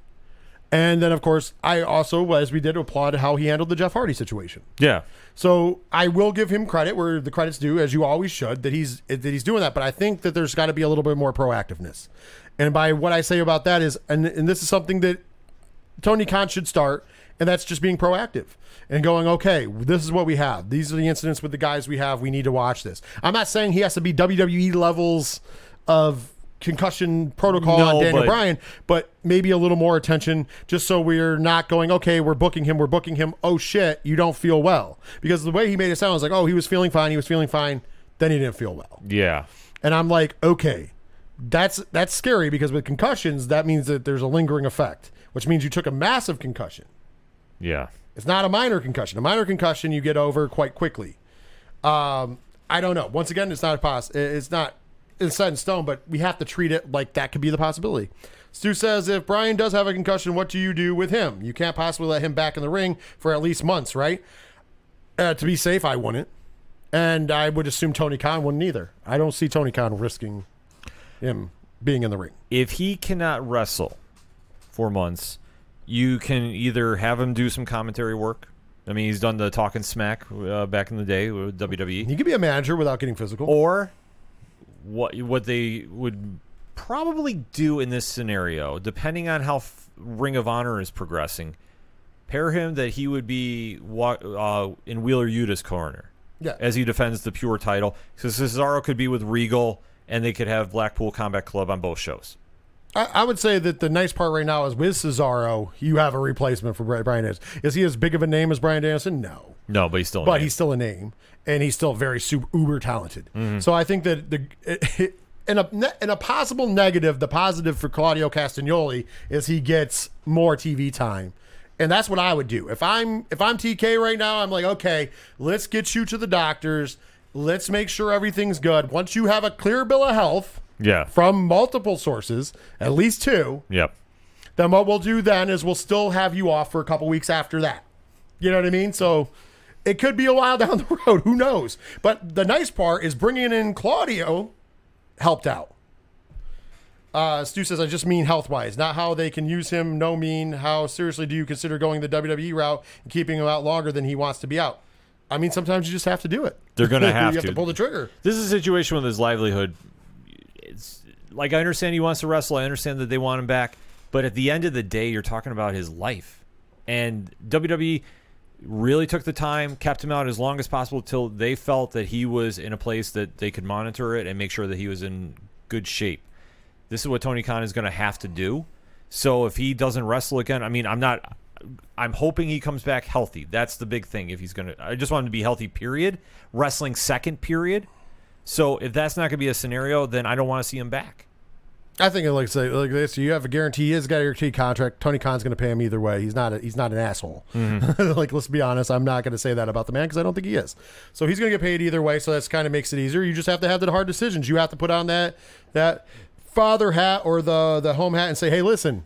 And then, of course, I also, as we did, applaud how he handled the Jeff Hardy situation. Yeah. So I will give him credit where the credit's due, as you always should, that he's that he's doing that. But I think that there's got to be a little bit more proactiveness. And by what I say about that is, and and this is something that Tony Khan should start, and that's just being proactive and going, okay, this is what we have. These are the incidents with the guys we have. We need to watch this. I'm not saying he has to be WWE levels of concussion protocol No, on Daniel but- Bryan, but maybe a little more attention just so we're not going, okay, we're booking him, we're booking him. Oh shit, you don't feel well. Because the way he made it sound was like, oh, he was feeling fine, he was feeling fine, then he didn't feel well. Yeah. And I'm like, okay, that's that's scary because with concussions, that means that there's a lingering effect, which means you took a massive concussion. Yeah. It's not a minor concussion. A minor concussion you get over quite quickly. Um, I don't know. Once again, it's not a pos- It's not it's set in stone, but we have to treat it like that could be the possibility. Stu says, if Brian does have a concussion, what do you do with him? You can't possibly let him back in the ring for at least months, right? Uh, to be safe, I wouldn't, and I would assume Tony Khan wouldn't either. I don't see Tony Khan risking him being in the ring. if he cannot wrestle for months, you can either have him do some commentary work. I mean, he's done the talking smack uh, back in the day with WWE, He could be a manager without getting physical. or what what they would probably do in this scenario, depending on how f- Ring of Honor is progressing, pair him that he would be wa- uh, in Wheeler Yuta's corner Yeah. as he defends the pure title. So Cesaro could be with Regal, and they could have Blackpool Combat Club on both shows. I, I would say that the nice part right now is with Cesaro, you have a replacement for Bri- Bryan Danielson. Is he as big of a name as Bryan Danielson? No. No, but he's still. a but name. he's still a name, and he's still very super uber talented. Mm-hmm. So I think that the in a in a possible negative, the positive for Claudio Castagnoli is he gets more TV time, and that's what I would do if I'm if I'm TK right now. I'm like, okay, let's get you to the doctors. Let's make sure everything's good. Once you have a clear bill of health Yeah. from multiple sources, at least two, Yep. then what we'll do then is we'll still have you off for a couple weeks after that. You know what I mean? So it could be a while down the road. Who knows? But the nice part is bringing in Claudio helped out. Uh, Stu says, I just mean health wise, not how they can use him. No mean how seriously do you consider going the WWE route and keeping him out longer than he wants to be out? I mean, sometimes you just have to do it. They're gonna you have have to. to pull the trigger. This is a situation with his livelihood. It's like I understand he wants to wrestle. I understand that they want him back, but at the end of the day, you're talking about his life, and WWE really took the time, kept him out as long as possible till they felt that he was in a place that they could monitor it and make sure that he was in good shape. This is what Tony Khan is going to have to do. So if he doesn't wrestle again, I mean, I'm not. I'm hoping he comes back healthy. That's the big thing. If he's going to, I just want him to be healthy. Period. Wrestling second period. So if that's not going to be a scenario, then I don't want to see him back. I think it looks like, like this. You have a guarantee. He's got a guarantee contract. Tony Khan's going to pay him either way. He's not. A, he's not an asshole. Mm-hmm. like let's be honest. I'm not going to say that about the man because I don't think he is. So he's going to get paid either way. So that's kind of makes it easier. You just have to have the hard decisions. You have to put on that that father hat or the the home hat and say, hey, listen,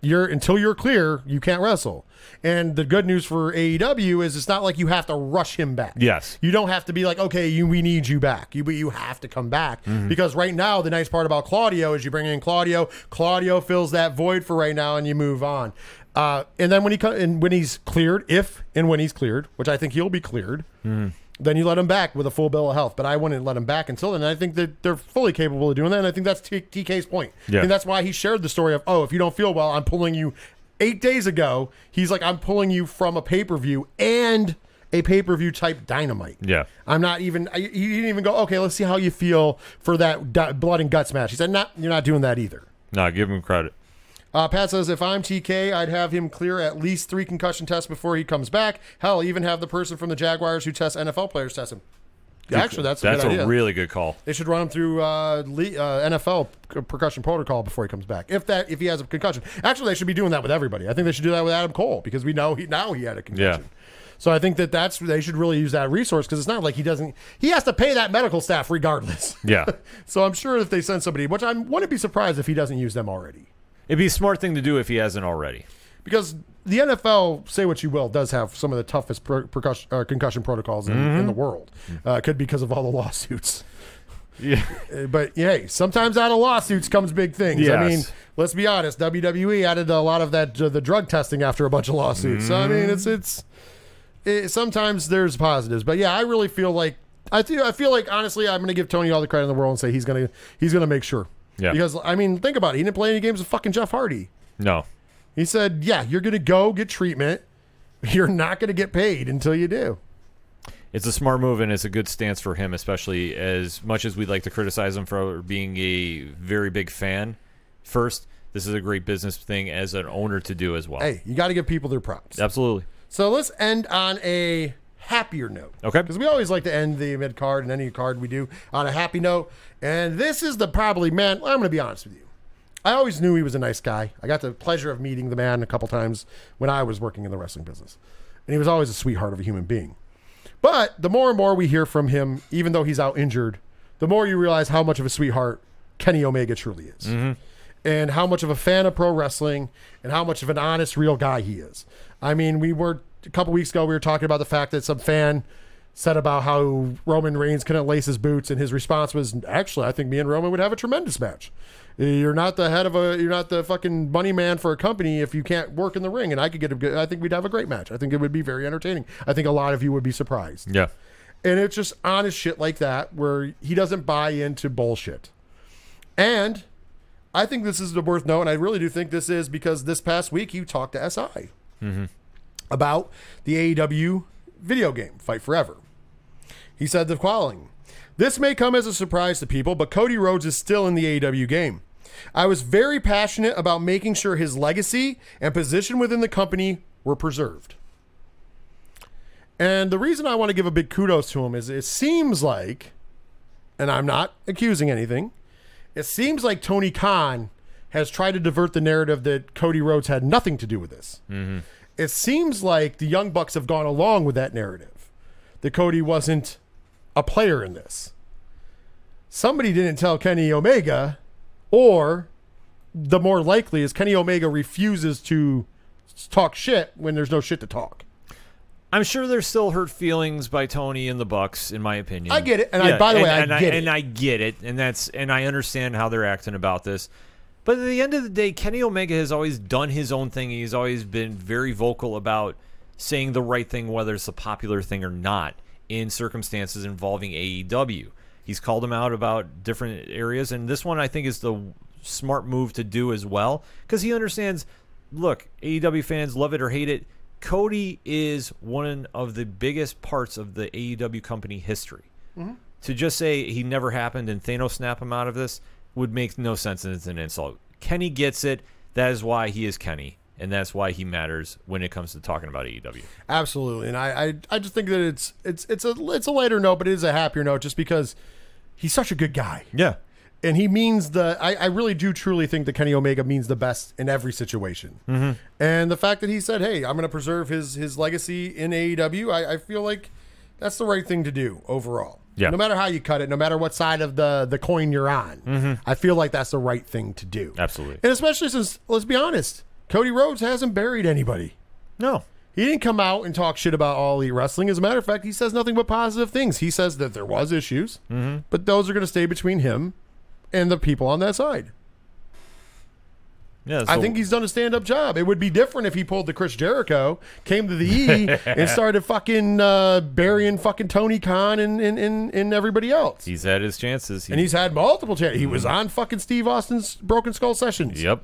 you're until you're clear, you can't wrestle. And the good news for AEW is it's not like you have to rush him back. Yes. You don't have to be like, okay, you, we need you back. You, you have to come back because right now the nice part about Claudio is you bring in Claudio. Claudio fills that void for right now, and you move on. Uh, and then when he co- and when he's cleared, if and when he's cleared, which I think he'll be cleared, then you let him back with a full bill of health. But I wouldn't let him back until then. And I think that they're fully capable of doing that. And I think that's T- TK's point. Yeah. And that's why he shared the story of, oh, if you don't feel well, I'm pulling you. Eight days ago, he's like, I'm pulling you from a pay per view and a pay per view type dynamite. Yeah. I'm not even. I, he didn't even go. Okay, let's see how you feel for that di- blood and guts match. He said, "Not, you're not doing that either." No, give him credit. Uh, Pat says, if I'm TK, I'd have him clear at least three concussion tests before he comes back. Hell, even have the person from the Jaguars who tests NFL players test him. Actually, that's a That's a idea. really good call. They should run him through uh, le- uh, NFL percussion protocol before he comes back. If that, if he has a concussion, actually, they should be doing that with everybody. I think they should do that with Adam Cole because we know he now he had a concussion. Yeah. So I think that that's they should really use that resource because it's not like he doesn't. He has to pay that medical staff regardless. Yeah. so I'm sure if they send somebody, which I wouldn't be surprised if he doesn't use them already, It'd be a smart thing to do if he hasn't already. because the NFL, say what you will, does have some of the toughest per- percussion, uh, concussion protocols in, Mm-hmm. in the world. Uh, could be because of all the lawsuits. Yeah. Uh, but hey, sometimes out of lawsuits comes big things. I mean, let's be honest. WWE added a lot of that uh, the drug testing after a bunch of lawsuits. So I mean, it's it's it, sometimes there's positives, but yeah, I really feel like I feel I feel like honestly, I'm going to give Tony all the credit in the world and say he's gonna he's gonna make sure. Yeah. Because I mean, think about it. He didn't play any games with fucking Jeff Hardy. No. He said, "Yeah, you're going to go get treatment. You're not going to get paid until you do." It's a smart move and it's a good stance for him, especially as much as we'd like to criticize him for being a very big fan. First, this is a great business thing as an owner to do as well. Hey, you got to give people their props. Absolutely. So let's end on a happier note. Okay. Because we always like to end the mid card and any card we do on a happy note. And this is the probably man. I'm going to be honest with you. I always knew he was a nice guy. I got the pleasure of meeting the man a couple times when I was working in the wrestling business, and he was always a sweetheart of a human being. But the more and more we hear from him, even though he's out injured, the more you realize how much of a sweetheart Kenny Omega truly is. Mm-hmm. And how much of a fan of pro wrestling and how much of an honest, real guy he is. I mean, we were a couple weeks ago, we were talking about the fact that some fan said about how Roman Reigns couldn't lace his boots, and his response was, "Actually, I think me and Roman would have a tremendous match. You're not the head of a, you're not the fucking money man for a company if you can't work in the ring, and I could get a good. I think we'd have a great match. I think it would be very entertaining. I think a lot of you would be surprised. Yeah. And it's just honest shit like that where he doesn't buy into bullshit. And I think this is the worth note, and I really do think this is because this past week you talked to SI mm-hmm. about the AEW video game, Fight Forever. He said the following This may come as a surprise to people, but Cody Rhodes is still in the AEW game. I was very passionate about making sure his legacy and position within the company were preserved. And the reason I want to give a big kudos to him is it seems like, and I'm not accusing anything, it seems like Tony Khan has tried to divert the narrative that Cody Rhodes had nothing to do with this. Mm-hmm. It seems like the Young Bucks have gone along with that narrative that Cody wasn't a player in this. Somebody didn't tell Kenny Omega, or the more likely is Kenny Omega refuses to talk shit when there's no shit to talk. I'm sure there's still hurt feelings by Tony and the Bucks, in my opinion. I get it, and I- by the way, I and get it. and I get it, and that's and I understand how they're acting about this. But at the end of the day, Kenny Omega has always done his own thing. He's always been very vocal about saying the right thing, whether it's a popular thing or not, in circumstances involving AEW. He's called him out about different areas, and this one I think is the smart move to do as well because he understands. Look, AEW fans love it or hate it. Cody is one of the biggest parts of the AEW company history. Mm-hmm. To just say he never happened and Thanos snap him out of this would make no sense and it's an insult. Kenny gets it. That is why he is Kenny, and that's why he matters when it comes to talking about AEW. Absolutely, and I, I, I just think that it's it's it's a it's a lighter note, but it is a happier note just because he's such a good guy. Yeah. and he means the. I, I really do truly think that Kenny Omega means the best in every situation. Mm-hmm. And the fact that he said, "Hey, I'm going to preserve his his legacy in AEW," I, I feel like that's the right thing to do overall. Yeah. No matter how you cut it, no matter what side of the the coin you're on, I feel like that's the right thing to do. Mm-hmm. Absolutely. And especially since, let's be honest, Cody Rhodes hasn't buried anybody. No. He didn't come out and talk shit about all elite wrestling. As a matter of fact, he says nothing but positive things. He says that there was issues, Mm-hmm. but those are going to stay between him and the people on that side. Yeah. I think he's done a stand up job. It would be different if he pulled the Chris Jericho, came to the E, and started fucking uh, burying fucking Tony Khan and, and, and, and everybody else. he's had his chances. He, and he's had multiple chances. He was on fucking Steve Austin's Broken Skull Sessions. Yep.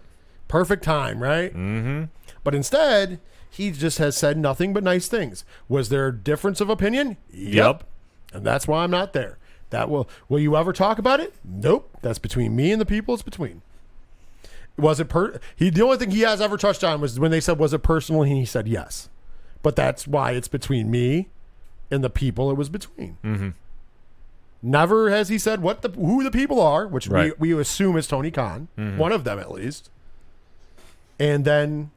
Perfect time, right? Mm-hmm. But instead, he just has said nothing but nice things. Was there a difference of opinion? Yep. And that's why I'm not there. That will will you ever talk about it? Nope. That's between me and the people it's between. Was it per he the only thing he has ever touched on was when they said was it personal and he said yes. But that's why it's between me and the people it was between. Mm-hmm. Never has he said what the who the people are, which Right. we, we assume is Tony Khan, one of them at least. And then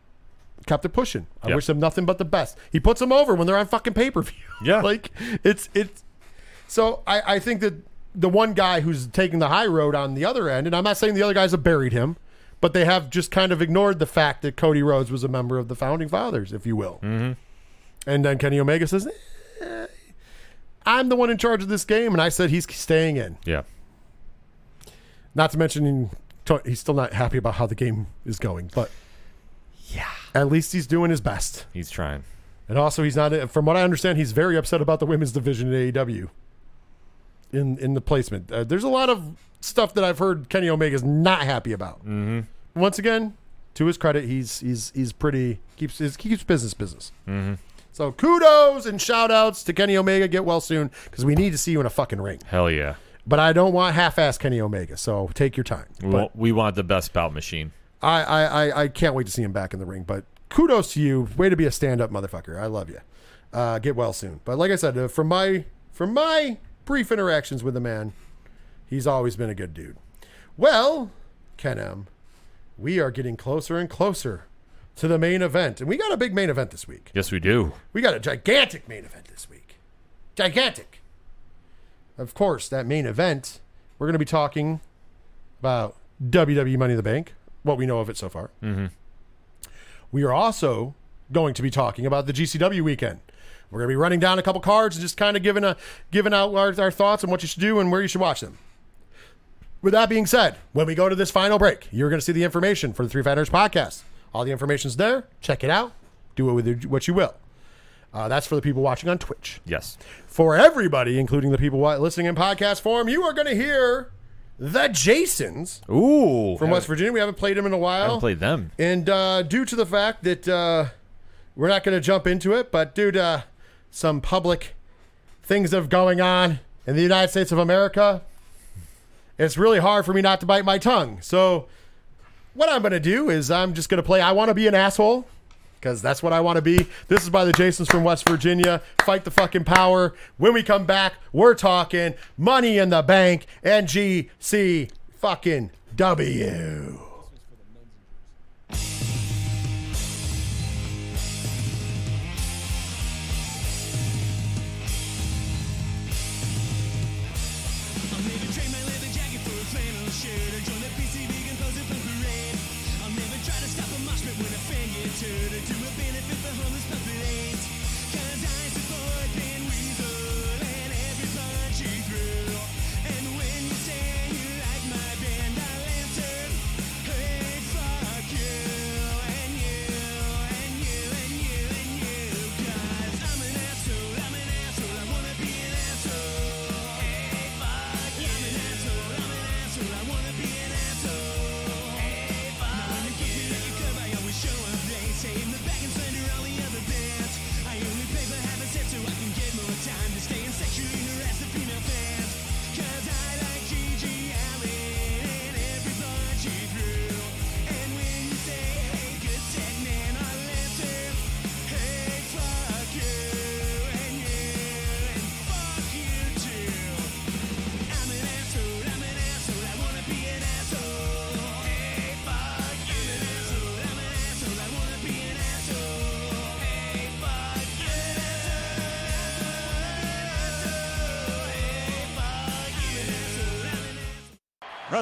kept it pushing. I Yep. wish them nothing but the best. He puts them over when they're on fucking pay per view. Yeah. like it's it's. So I I think that the one guy who's taking the high road on the other end, and I'm not saying the other guys have buried him, but they have just kind of ignored the fact that Cody Rhodes was a member of the founding fathers, if you will. Mm-hmm. And then Kenny Omega says, eh, "I'm the one in charge of this game," and I said he's staying in. Yeah. Not to mention he's still not happy about how the game is going, but Yeah. at least he's doing his best. He's trying. And also, he's not. From what I understand, he's very upset about the women's division in AEW. In in the placement, uh, there's a lot of stuff that I've heard Kenny Omega's not happy about. Mm-hmm. Once again, to his credit, he's he's he's pretty keeps his, keeps business business. Mm-hmm. So kudos and shout outs to Kenny Omega. Get well soon because we need to see you in a fucking ring. Hell yeah. But I don't want half-ass Kenny Omega. So take your time. We, But want, we want the best bout machine. I, I, I, I can't wait to see him back in the ring. But kudos to you. Way to be a stand up motherfucker. I love you. Uh, get well soon. But like I said, uh, from my from my brief interactions with the man, he's always been a good dude. Well, Ken M, we are getting closer and closer to the main event, and we got a big main event this week. Yes, we do. We got a gigantic main event this week. Gigantic. Of course, that main event, we're going to be talking about WWE Money in the Bank, what we know of it so far. Mm-hmm. We are also going to be talking about the GCW weekend. We're going to be running down a couple cards and just kind of giving a giving out our, our thoughts on what you should do and where you should watch them. With that being said, when we go to this final break, you're going to see the information for the Three Fighters podcast. All the information's there. Check it out. Do it with what you will. Uh, that's for the people watching on Twitch. Yes. For everybody, including the people listening in podcast form, you are going to hear the Jasons Ooh. from West Virginia. We haven't played them in a I while. haven't played them. And uh, due to the fact that uh, we're not going to jump into it, but due to some public things of going on in the United States of America, it's really hard for me not to bite my tongue. So, what I'm going to do is I'm just going to play I Want to Be an Asshole because that's what I want to be. This is by the Jasons from West Virginia. Fight the fucking power. When we come back, we're talking money in the bank and GC fucking W.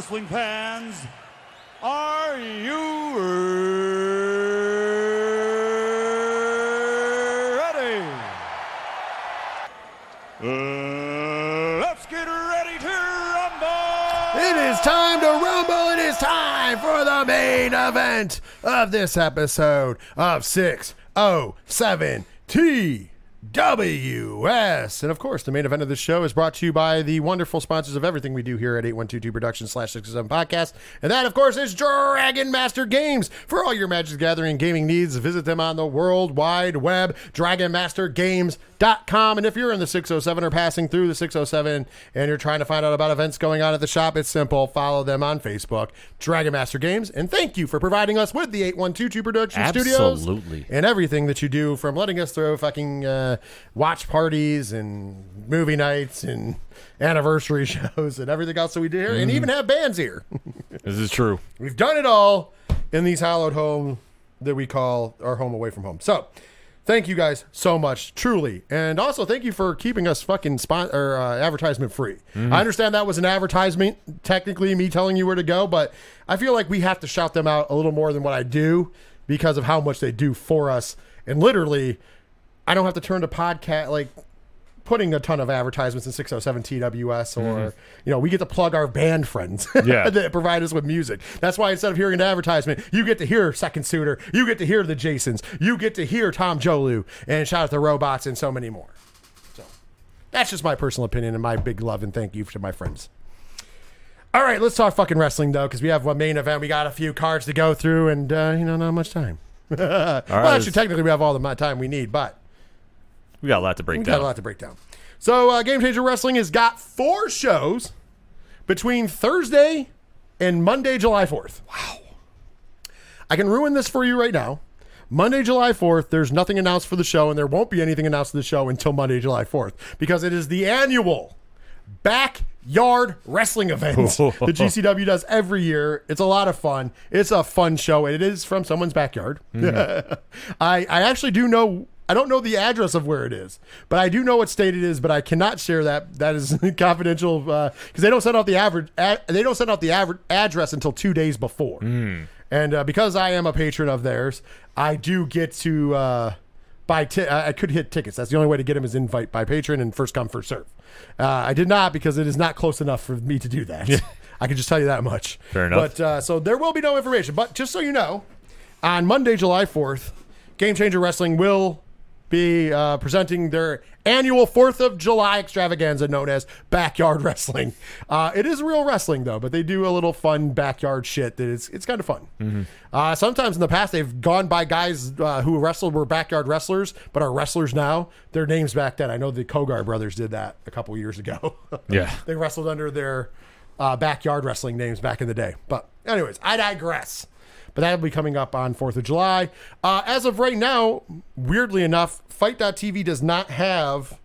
Wrestling fans, are you ready? Let's get ready to rumble! It is time to rumble. It is time for the main event of this episode of 607 TWS. And of course, the main event of this show is brought to you by the wonderful sponsors of everything we do here at 8122 Productions slash 607 Podcast. And that, of course, is Dragon Master Games. For all your Magic Gathering gaming needs, visit them on the World Wide Web, DragonMasterGames.com. And if you're in the 607 or passing through the 607 and you're trying to find out about events going on at the shop, it's simple. Follow them on Facebook, Dragon Master Games. And thank you for providing us with the 8122 Production Studios Absolutely. and everything that you do from letting us throw fucking uh, watch parties and movie nights and anniversary shows and everything else that we do here and even have bands here. This is true. We've done it all in these hallowed home that we call our home away from home. So, thank you guys so much, truly, and also thank you for keeping us fucking spot or uh, advertisement free. I understand that was an advertisement, technically me telling you where to go, but I feel like we have to shout them out a little more than what I do because of how much they do for us, and literally, I don't have to turn to podcast like putting a ton of advertisements in 607 TWS or you know we get to plug our band friends Yeah. that provide us with music. That's why instead of hearing an advertisement, you get to hear Second Suitor, you get to hear the Jasons, you get to hear Tom Jolu and shout out the robots and so many more. So that's just my personal opinion and my big love and thank you to my friends. All right, let's talk fucking wrestling though, because we have one main event. We got a few cards to go through, and uh, you know, not much time. well, actually, technically, we have all the time we need, but We got a lot to break down. we down. got a lot to break down. So, uh, Game Changer Wrestling has got four shows between Thursday and Monday, July 4th. Wow. I can ruin this for you right now. Monday, July 4th, there's nothing announced for the show, and there won't be anything announced for the show until Monday, July 4th, because it is the annual backyard wrestling event the GCW does every year. It's a lot of fun. It's a fun show, and it is from someone's backyard. I, I actually do know. I don't know the address of where it is, but I do know what state it is. But I cannot share that. That is confidential because they don't send out the average. Ad, they don't send out the average address until two days before. And uh, because I am a patron of theirs, I do get to uh, buy. Ti- I I could hit tickets. That's the only way to get them is invite by patron and first come first serve. Uh, I did not because it is not close enough for me to do that. I can just tell you that much. Fair enough. But uh, so there will be no information. But just so you know, on Monday, July fourth, Game Changer Wrestling will be uh, presenting their annual Fourth of July extravaganza known as Backyard Wrestling. Uh, it is real wrestling though, but they do a little fun backyard shit that it's it's kind of fun. Uh, sometimes in the past they've gone by guys uh, who wrestled were backyard wrestlers but are wrestlers now. Their names back then. I know the Kogar brothers did that a couple years ago. Yeah. they wrestled under their uh, backyard wrestling names back in the day. But anyways, I digress. But that'll be coming up on 4th of July. Uh, as of right now, weirdly enough, FITE.tv does not have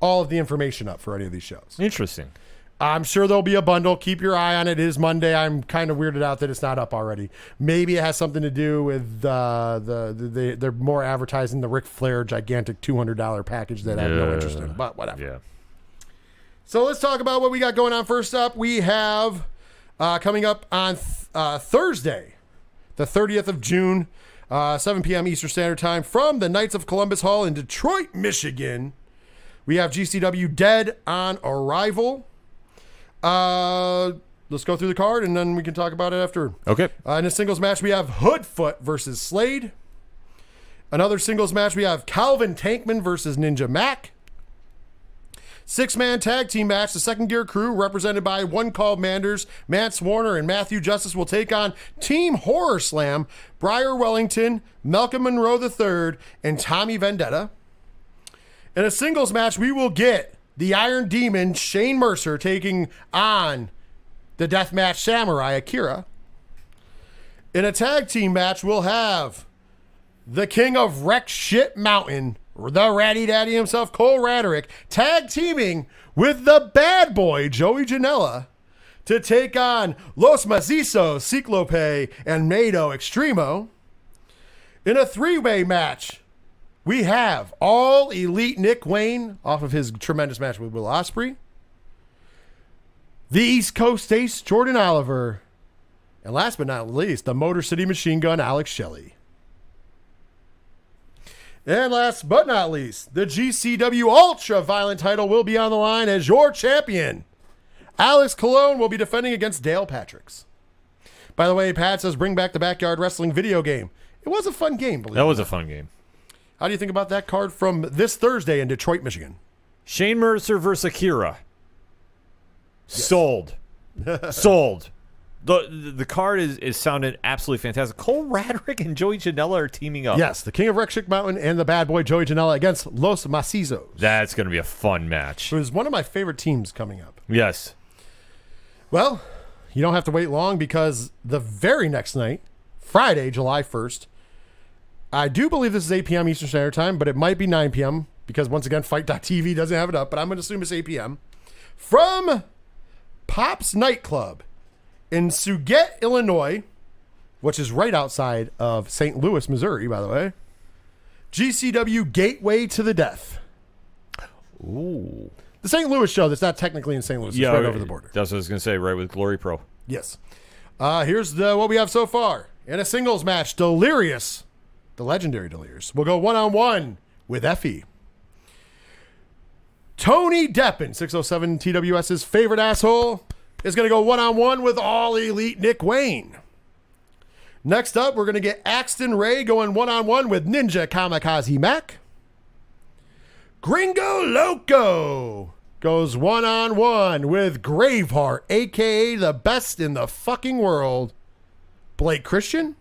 all of the information up for any of these shows. Interesting. I'm sure there'll be a bundle. Keep your eye on it. It is Monday. I'm kind of weirded out that it's not up already. Maybe it has something to do with uh, the, the, the they're more advertising the Ric Flair gigantic $200 package that I have no interest in. But whatever. Yeah. So let's talk about what we got going on. First up, we have uh, coming up on th- uh, Thursday, the 30th of June, uh, 7 p.m. Eastern Standard Time, from the Knights of Columbus Hall in Detroit, Michigan. We have GCW Dead on arrival. Uh, let's go through the card and then we can talk about it after. Okay. Uh, in a singles match, we have Hoodfoot versus Slade. Another singles match, we have Calvin Tankman versus Ninja Mac. Six man tag team match. The second gear crew, represented by One Call Manders, Mance Warner, and Matthew Justice, will take on Team Horror Slam, Briar Wellington, Malcolm Monroe III, and Tommy Vendetta. In a singles match, we will get the Iron Demon, Shane Mercer, taking on the Deathmatch Samurai, Akira. In a tag team match, we'll have the king of Wreck Shit Mountain, the Ratty Daddy himself, Cole Radrick, tag teaming with the bad boy, Joey Janela, to take on Los Macizos, Ciclope, and Miedo Extremo. In a three way match, we have all elite Nick Wayne off of his tremendous match with Will Ospreay. the East Coast Ace, Jordan Oliver. And last but not least, the Motor City Machine Gun, Alex Shelley. And last but not least, the GCW Ultra Violent title will be on the line as your champion. Alex Colon will be defending against Dale Patricks. By the way, Pat says bring back the Backyard Wrestling video game. It was a fun game, believe That was a fun game. How do you think about that card from this Thursday in Detroit, Michigan? Shane Mercer versus Akira. Sold. Sold. The, the card is, is sounded absolutely fantastic. Cole Radrick and Joey Janela are teaming up. Yes, the King of Wreck Shit Mountain and the bad boy Joey Janela against Los Macizos. That's going to be a fun match. It was one of my favorite teams coming up. Yes. Well, you don't have to wait long because the very next night, Friday, July 1st, I do believe this is 8 p.m. Eastern Standard Time, but it might be 9 p.m. because once again, FITE.tv doesn't have it up, but I'm going to assume it's 8 p.m. From Pop's Nightclub in Sauget, Illinois, which is right outside of St. Louis, Missouri, by the way. GCW Gateway to the Death. Ooh. The St. Louis show that's not technically in St. Louis, it's Yeah, right over the border. That's what I was going to say, right with Glory Pro. Yes. Uh, here's the what we have so far. In a singles match, Delirious, the legendary Delirious, will go one on one with Effie. Tony Deppen, 607 TWS's favorite asshole, is going to go one on one with All Elite Nick Wayne. Next up, we're going to get Axton Ray going one on one with Ninja Kamikaze Mac. Gringo Loco goes one on one with Graveheart, aka the best in the fucking world. Blake Christian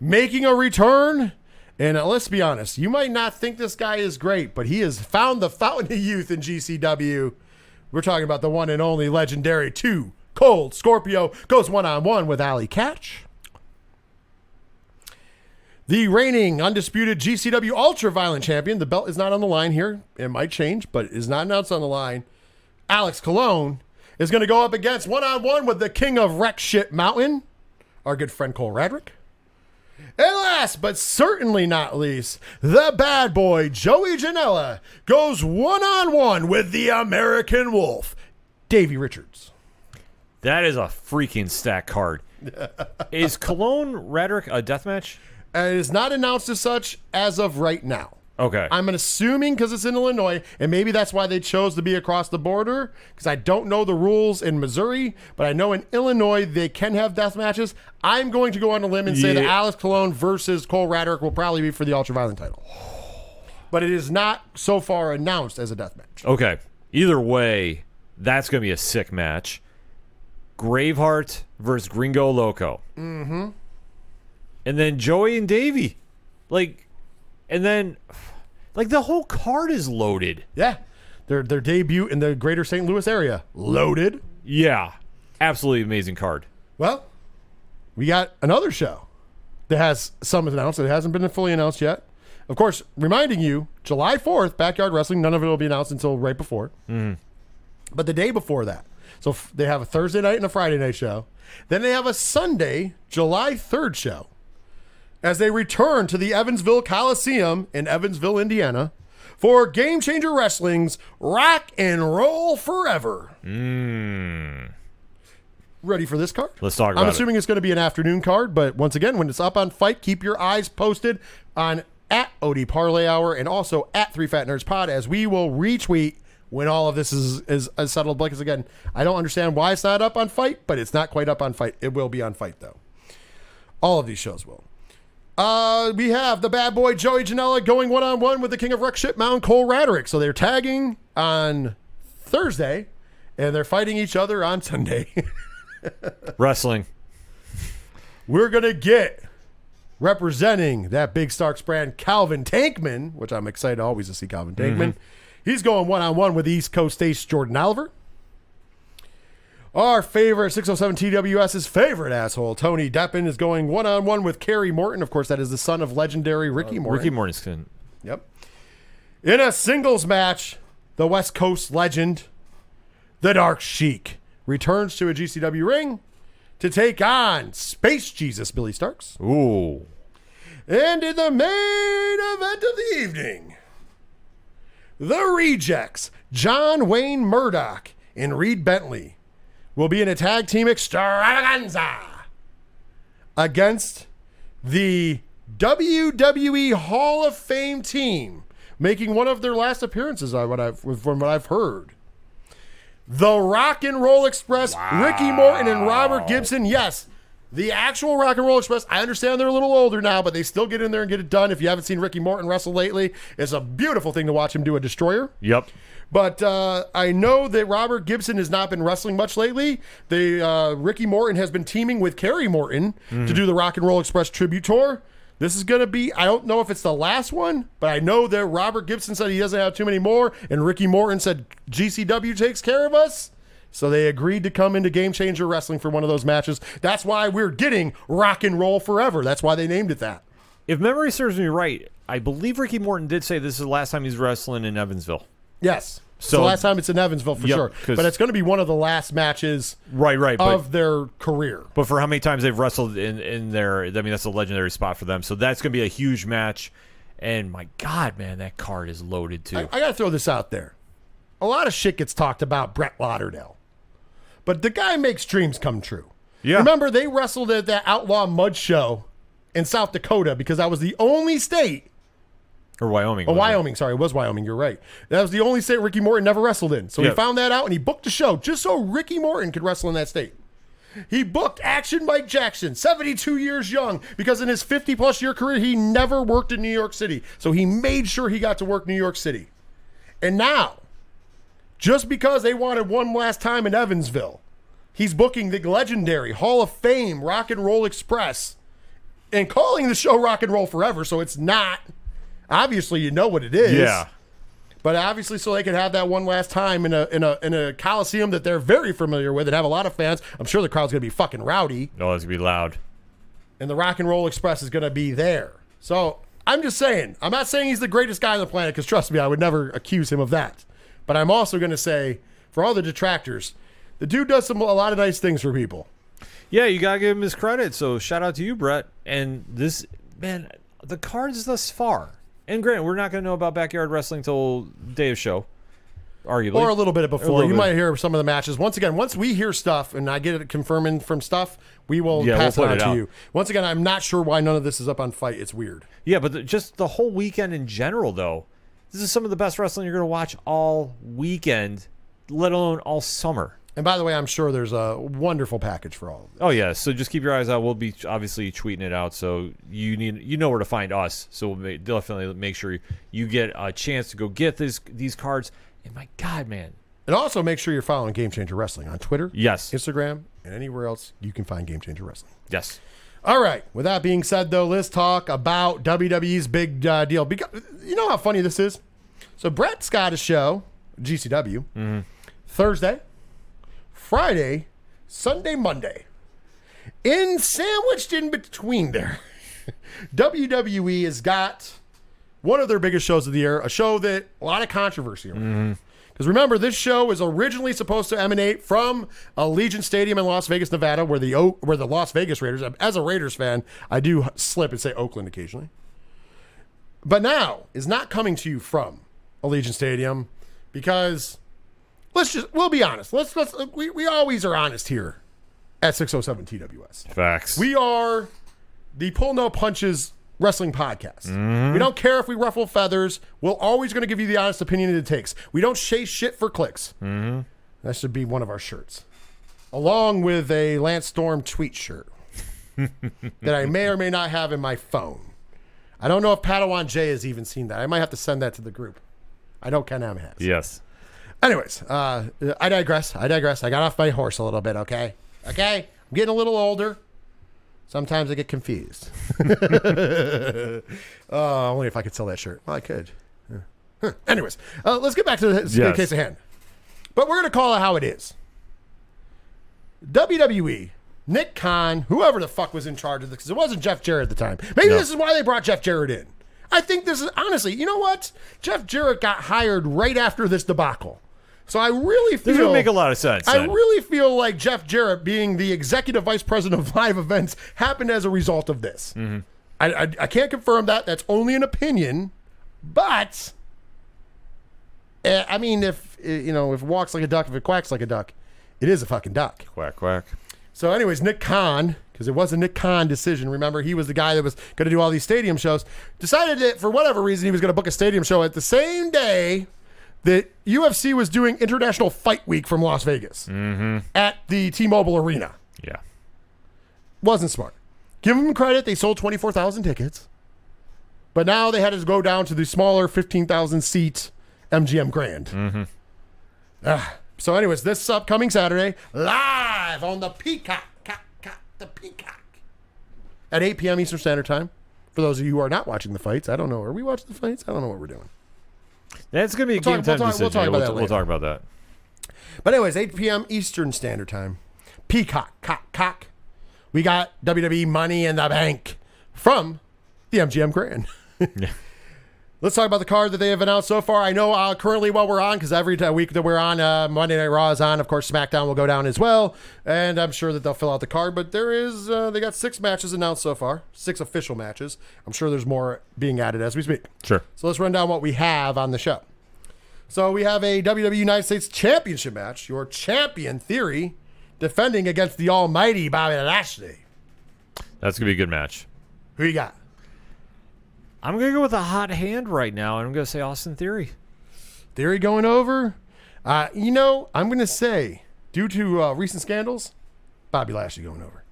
making a return. And uh, let's be honest, you might not think this guy is great, but he has found the fountain of youth in GCW. We're talking about the one and only legendary two Cold Scorpio goes one on one with Ali Catch. The reigning undisputed GCW Ultra Violent Champion. The belt is not on the line here. It might change, but is not announced on the line. Alex Colon is going to go up against one on one with the King of Wreck Shit Mountain, our good friend Cole Radrick. And last but certainly not least, the bad boy Joey Janela goes one on one with the American Wolf, Davey Richards. That is a freaking stack card. is Colon Radrick a death match? Uh, it is not announced as such as of right now. Okay. I'm assuming because it's in Illinois, and maybe that's why they chose to be across the border. Because I don't know the rules in Missouri, but I know in Illinois they can have death matches. I'm going to go on a limb and say that. Alex Colon versus Cole Radrick will probably be for the ultraviolent title. But it is not so far announced as a death match. Okay. Either way, that's going to be a sick match. Graveheart versus Gringo Loco. Mm-hmm. And then Joey and Davey. Like, and then, like, the whole card is loaded. Yeah, their their debut in the Greater St. Louis area loaded. Yeah. Absolutely amazing card. Well, we got another show that has some announced. It hasn't been fully announced yet. Of course, reminding you, July 4th, Backyard Wrestling, none of it will be announced until right before. Mm-hmm. But the day before that. So f- they have a Thursday night and a Friday night show. Then they have a Sunday, July 3rd show as they return to the Evansville Coliseum in Evansville, Indiana for Game Changer Wrestling's Rock and Roll Forever. Hmm. Ready for this card? Let's talk I'm about it. assuming it's going to be an afternoon card, but once again, when it's up on Fight, keep your eyes posted on at OD Parlay Hour and also at Three Fat Nerds Pod as we will retweet when all of this is, is, is settled. Because again, I don't understand why it's not up on Fight, but it's not quite up on Fight. It will be on Fight though. All of these shows will. Uh, we have the bad boy Joey Janela going one on one with the King of Wreck Shit Mountain Cole Radrick. So they're tagging on Thursday, and they're fighting each other on Sunday. Wrestling. we're gonna get representing that big Starks brand, Calvin Tankman, which I'm excited always to see Calvin Tankman. He's going one on one with East Coast Ace Jordan Oliver. Our favorite 607 TWS's favorite asshole, Tony Deppen, is going one on one with Kerry Morton. Of course, that is the son of legendary uh, Ricky Morton. Ricky Mortensen. Yep. In a singles match, the West Coast legend, the Dark Sheik, returns to a GCW ring to take on Space Jesus Billy Starks. Ooh. And in the main event of the evening, the Rejects, John Wayne Murdoch and Reed Bentley will be in a tag team extravaganza against the WWE Hall of Fame team, making one of their last appearances. I what I've from what I've heard. The Rock and Roll Express, Ricky Morton and Robert Gibson. Yes, the actual Rock and Roll Express. I understand they're a little older now, but they still get in there and get it done. If you haven't seen Ricky Morton wrestle lately, it's a beautiful thing to watch him do a destroyer. Yep. But uh, I know that Robert Gibson has not been wrestling much lately. They uh, Ricky Morton has been teaming with Kerry Morton to do the Rock and Roll Express tribute tour. This is going to be, I don't know if it's the last one, but I know that Robert Gibson said he doesn't have too many more, and Ricky Morton said GCW takes care of us. So they agreed to come into Game Changer Wrestling for one of those matches. That's why we're getting Rock and Roll Forever. That's why they named it that. If memory serves me right, I believe Ricky Morton did say this is the last time he's wrestling in Evansville. Yes. So, So- last time it's in Evansville for Yep, sure. 'cause- But it's going to be one of the last matches Right, right. But, of their career. but for how many times they've wrestled in, in their, I mean, that's a legendary spot for them. So that's going to be a huge match. And my God, man, that card is loaded too. I, I got to throw this out there. A lot of shit gets talked about Brett Lauderdale, but the guy makes dreams come true. Yeah. Remember, they wrestled at that Outlaw Mud Show in South Dakota because that was the only state. Or Wyoming. Oh? Wyoming, sorry, it was Wyoming. You're right. That was the only state Ricky Morton never wrestled in. So Yeah. he found that out and he booked a show just so Ricky Morton could wrestle in that state. He booked Action Mike Jackson, 72 years young, because in his 50 plus year career, he never worked in New York City. So he made sure he got to work New York City. And now, just because they wanted one last time in Evansville, he's booking the legendary Hall of Fame Rock and Roll Express and calling the show Rock and Roll Forever. So it's not. Obviously, you know what it is. Yeah. But obviously, so they could have that one last time in a in a in a coliseum that they're very familiar with and have a lot of fans. I'm sure the crowd's gonna be fucking rowdy, Oh, it's going to be loud. and the Rock and Roll Express is gonna be there. So I'm just saying, I'm not saying he's the greatest guy on the planet because trust me, I would never accuse him of that. But I'm also gonna say, for all the detractors, the dude does some a lot of nice things for people. Yeah, you gotta give him his credit. So shout out to you, Brett. And this man, the cards thus far. And granted, we're not gonna know about backyard wrestling till day of show, arguably. or a little bit before. little You bit. might hear some of the matches. Once again, once we hear stuff and I get it confirming from stuff, we will Yeah, pass we'll it on it to out. you. Once again, I'm not sure why none of this is up on Fight. It's weird. Yeah, but the, just the whole weekend in general, though, this is some of the best wrestling you're gonna watch all weekend, let alone all summer. And by the way, I'm sure there's a wonderful package for all of them. Oh yeah, so just keep your eyes out. We'll be obviously tweeting it out, so you need you know where to find us. So we'll ma- definitely make sure you get a chance to go get these these cards. And my God, man, And also make sure you're following Game Changer Wrestling on Twitter, yes, Instagram, and anywhere else you can find Game Changer Wrestling. yes, All right. With that being said, though, let's talk about WWE's big uh, deal. Because you know how funny this is. So Brett's got a show, GCW, Thursday, Friday, Sunday, Monday. In sandwiched in between there, WWE has got one of their biggest shows of the year, a show that a lot of controversy around. Mm-hmm. Because remember, this show is originally supposed to emanate from Allegiant Stadium in Las Vegas, Nevada, where the O- where the Las Vegas Raiders. As a Raiders fan, I do slip and say Oakland occasionally. But now is not coming to you from Allegiant Stadium because let's just we'll be honest. Let's let's we, we always are honest here at 607 TWS. facts. We are the Pull No Punches wrestling podcast. Mm-hmm. We don't care if we ruffle feathers. We're always going to give you the honest opinion it takes. We don't chase shit for clicks. Mm-hmm. That should be one of our shirts, along with a Lance Storm tweet shirt that I may or may not have in my phone. I don't know if Padawan J has even seen that. I might have to send that to the group. I know Ken M has. yes, Anyways, uh, I digress. I digress. I got off my horse a little bit, okay? Okay? I'm getting a little older. Sometimes I get confused. uh, only if I could sell that shirt. Well, I could. Huh. Anyways, uh, let's get back to the Yes. case at hand. But we're going to call it how it is. WWE, Nick Khan, whoever the fuck was in charge of this, because it wasn't Jeff Jarrett at the time. Maybe No. this is why they brought Jeff Jarrett in. I think this is honestly, you know what? Jeff Jarrett got hired right after this debacle. So I really feel this would make a lot of sense. I then. really feel like Jeff Jarrett being the executive vice president of live events happened as a result of this. Mm-hmm. I, I, I can't confirm that. That's only an opinion, but Eh, I mean, if eh, you know, if it walks like a duck, if it quacks like a duck, it is a fucking duck. Quack quack. So, anyways, Nick Khan, because it was a Nick Khan decision. Remember, he was the guy that was going to do all these stadium shows. Decided that for whatever reason, he was going to book a stadium show at the same day that UFC was doing International Fight Week from Las Vegas at the T-Mobile Arena. Yeah. Wasn't smart. Give them credit; they sold twenty four thousand tickets, but now they had to go down to the smaller fifteen thousand seat MGM Grand. Ah, so, anyways, this upcoming Saturday, live on the Peacock, cock, cock, the Peacock, at eight p.m. Eastern Standard Time. For those of you who are not watching the fights, I don't know. Are we watching the fights? I don't know what we're doing. That's gonna be a talk- game time we'll talk- we'll decision. talk Yeah, we'll, that we'll talk about that. But anyways, 8 p.m. Eastern Standard Time. Peacock, cock, cock. We got WWE Money in the Bank from the MGM Grand. Let's talk about the card that they have announced so far. I know uh, currently while we're on, because every week that we're on, uh, Monday Night Raw is on. Of course, SmackDown will go down as well, and I'm sure that they'll fill out the card. But there is, uh, they got six matches announced so far, six official matches. I'm sure there's more being added as we speak. Sure. So let's run down what we have on the show. So we have a WWE United States Championship match. Your champion Theory defending against the Almighty Bobby Lashley. That's gonna be a good match. Who you got? I'm gonna go with a hot hand right now, and I'm gonna say Austin Theory. Theory going over. Uh, you know, I'm going to say, due to uh, recent scandals, Bobby Lashley going over.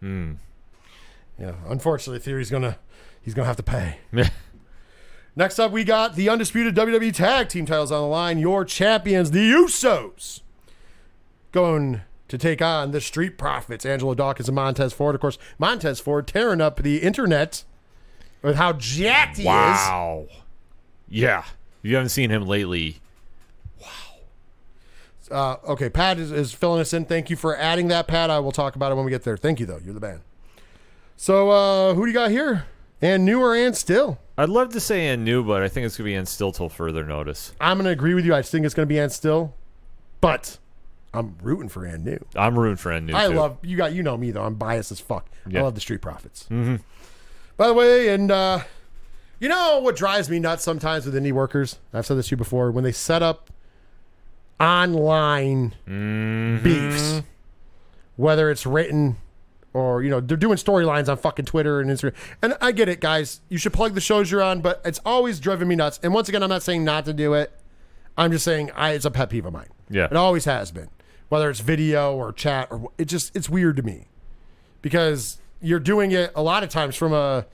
Hmm. Yeah, unfortunately, Theory's gonna he's gonna have to pay. Next up, we got the undisputed WWE Tag Team titles on the line. Your champions, the Usos, going to take on the Street Profits, Angelo Dawkins and Montez Ford. Of course, Montez Ford tearing up the internet with how jacked he is. Wow. Yeah. If you haven't seen him lately, Uh, okay, Pat is, is filling us in. Thank you for adding that, Pat. I will talk about it when we get there. Thank you, though. You're the man. So, uh, who do you got here? And new or and still? I'd love to say and new, but I think it's gonna be and still till further notice. I'm going to agree with you. I think it's going to be and still, but I'm rooting for and new. I'm rooting for and new. I too. love you. Got you know me though. I'm biased as fuck. I love the Street Profits. Mm-hmm. By the way, and uh, you know what drives me nuts sometimes with indie workers? I've said this to you before. When they set up online Mm-hmm. beefs, whether it's written or you know they're doing storylines on fucking Twitter and Instagram. And I get it, guys. You should plug the shows you're on, but it's always driven me nuts. And once again, I'm not saying not to do it. I'm just saying I, it's a pet peeve of mine. Yeah. it always has been. Whether it's video or chat or it just it's weird to me because you're doing it a lot of times from a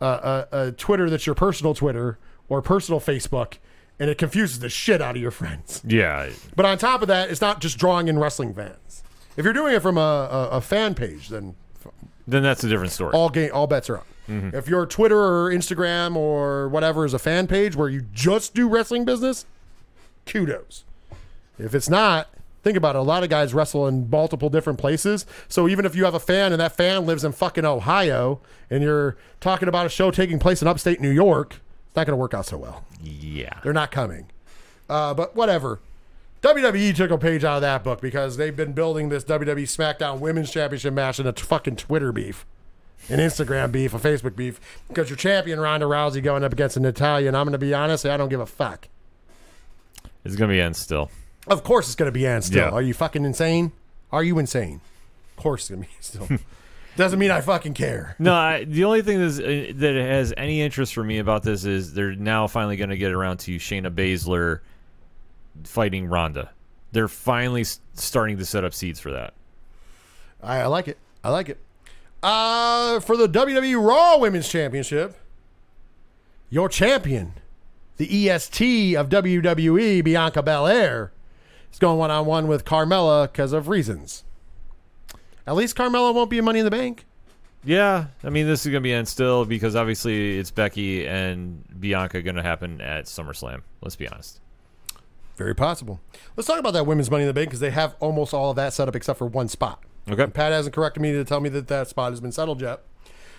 a, a, a Twitter that's your personal Twitter or personal Facebook, and it confuses the shit out of your friends. Yeah. But on top of that, it's not just drawing in wrestling fans. If you're doing it from a, a, a fan page, then Then that's a different story. all game, all bets are up. Mm-hmm. If your Twitter or Instagram or whatever is a fan page where you just do wrestling business, kudos. If it's not, think about it. A lot of guys wrestle in multiple different places. So even if you have a fan and that fan lives in fucking Ohio and you're talking about a show taking place in upstate New York, it's not going to work out so well. yeah. They're not coming. Uh, but whatever. WWE took a page out of that book because they've been building this WWE SmackDown Women's Championship match in a t- fucking Twitter beef, an Instagram beef, a Facebook beef, because your champion Ronda Rousey going up against an Italian. I'm going to be honest, I don't give a fuck. It's gonna be end still. Of course it's going to be Ann still. Yeah. Are you fucking insane? Are you insane? Of course it's going to be still. Doesn't mean I fucking care. No, I, the only thing is, uh, that has any interest for me about this is they're now finally going to get around to Shayna Baszler fighting Ronda. They're finally s- starting to set up seeds for that. I, I like it. I like it. Uh, for the WWE Raw Women's Championship, your champion, the EST of WWE, Bianca Belair, is going one on one with Carmella because of reasons. At least Carmella won't be in Money in the Bank. Yeah, I mean this is going to be end still because obviously it's Becky and Bianca going to happen at SummerSlam. Let's be honest. Very possible. Let's talk about that women's Money in the Bank because they have almost all of that set up except for one spot. Okay. Pat hasn't corrected me to tell me that that spot has been settled yet.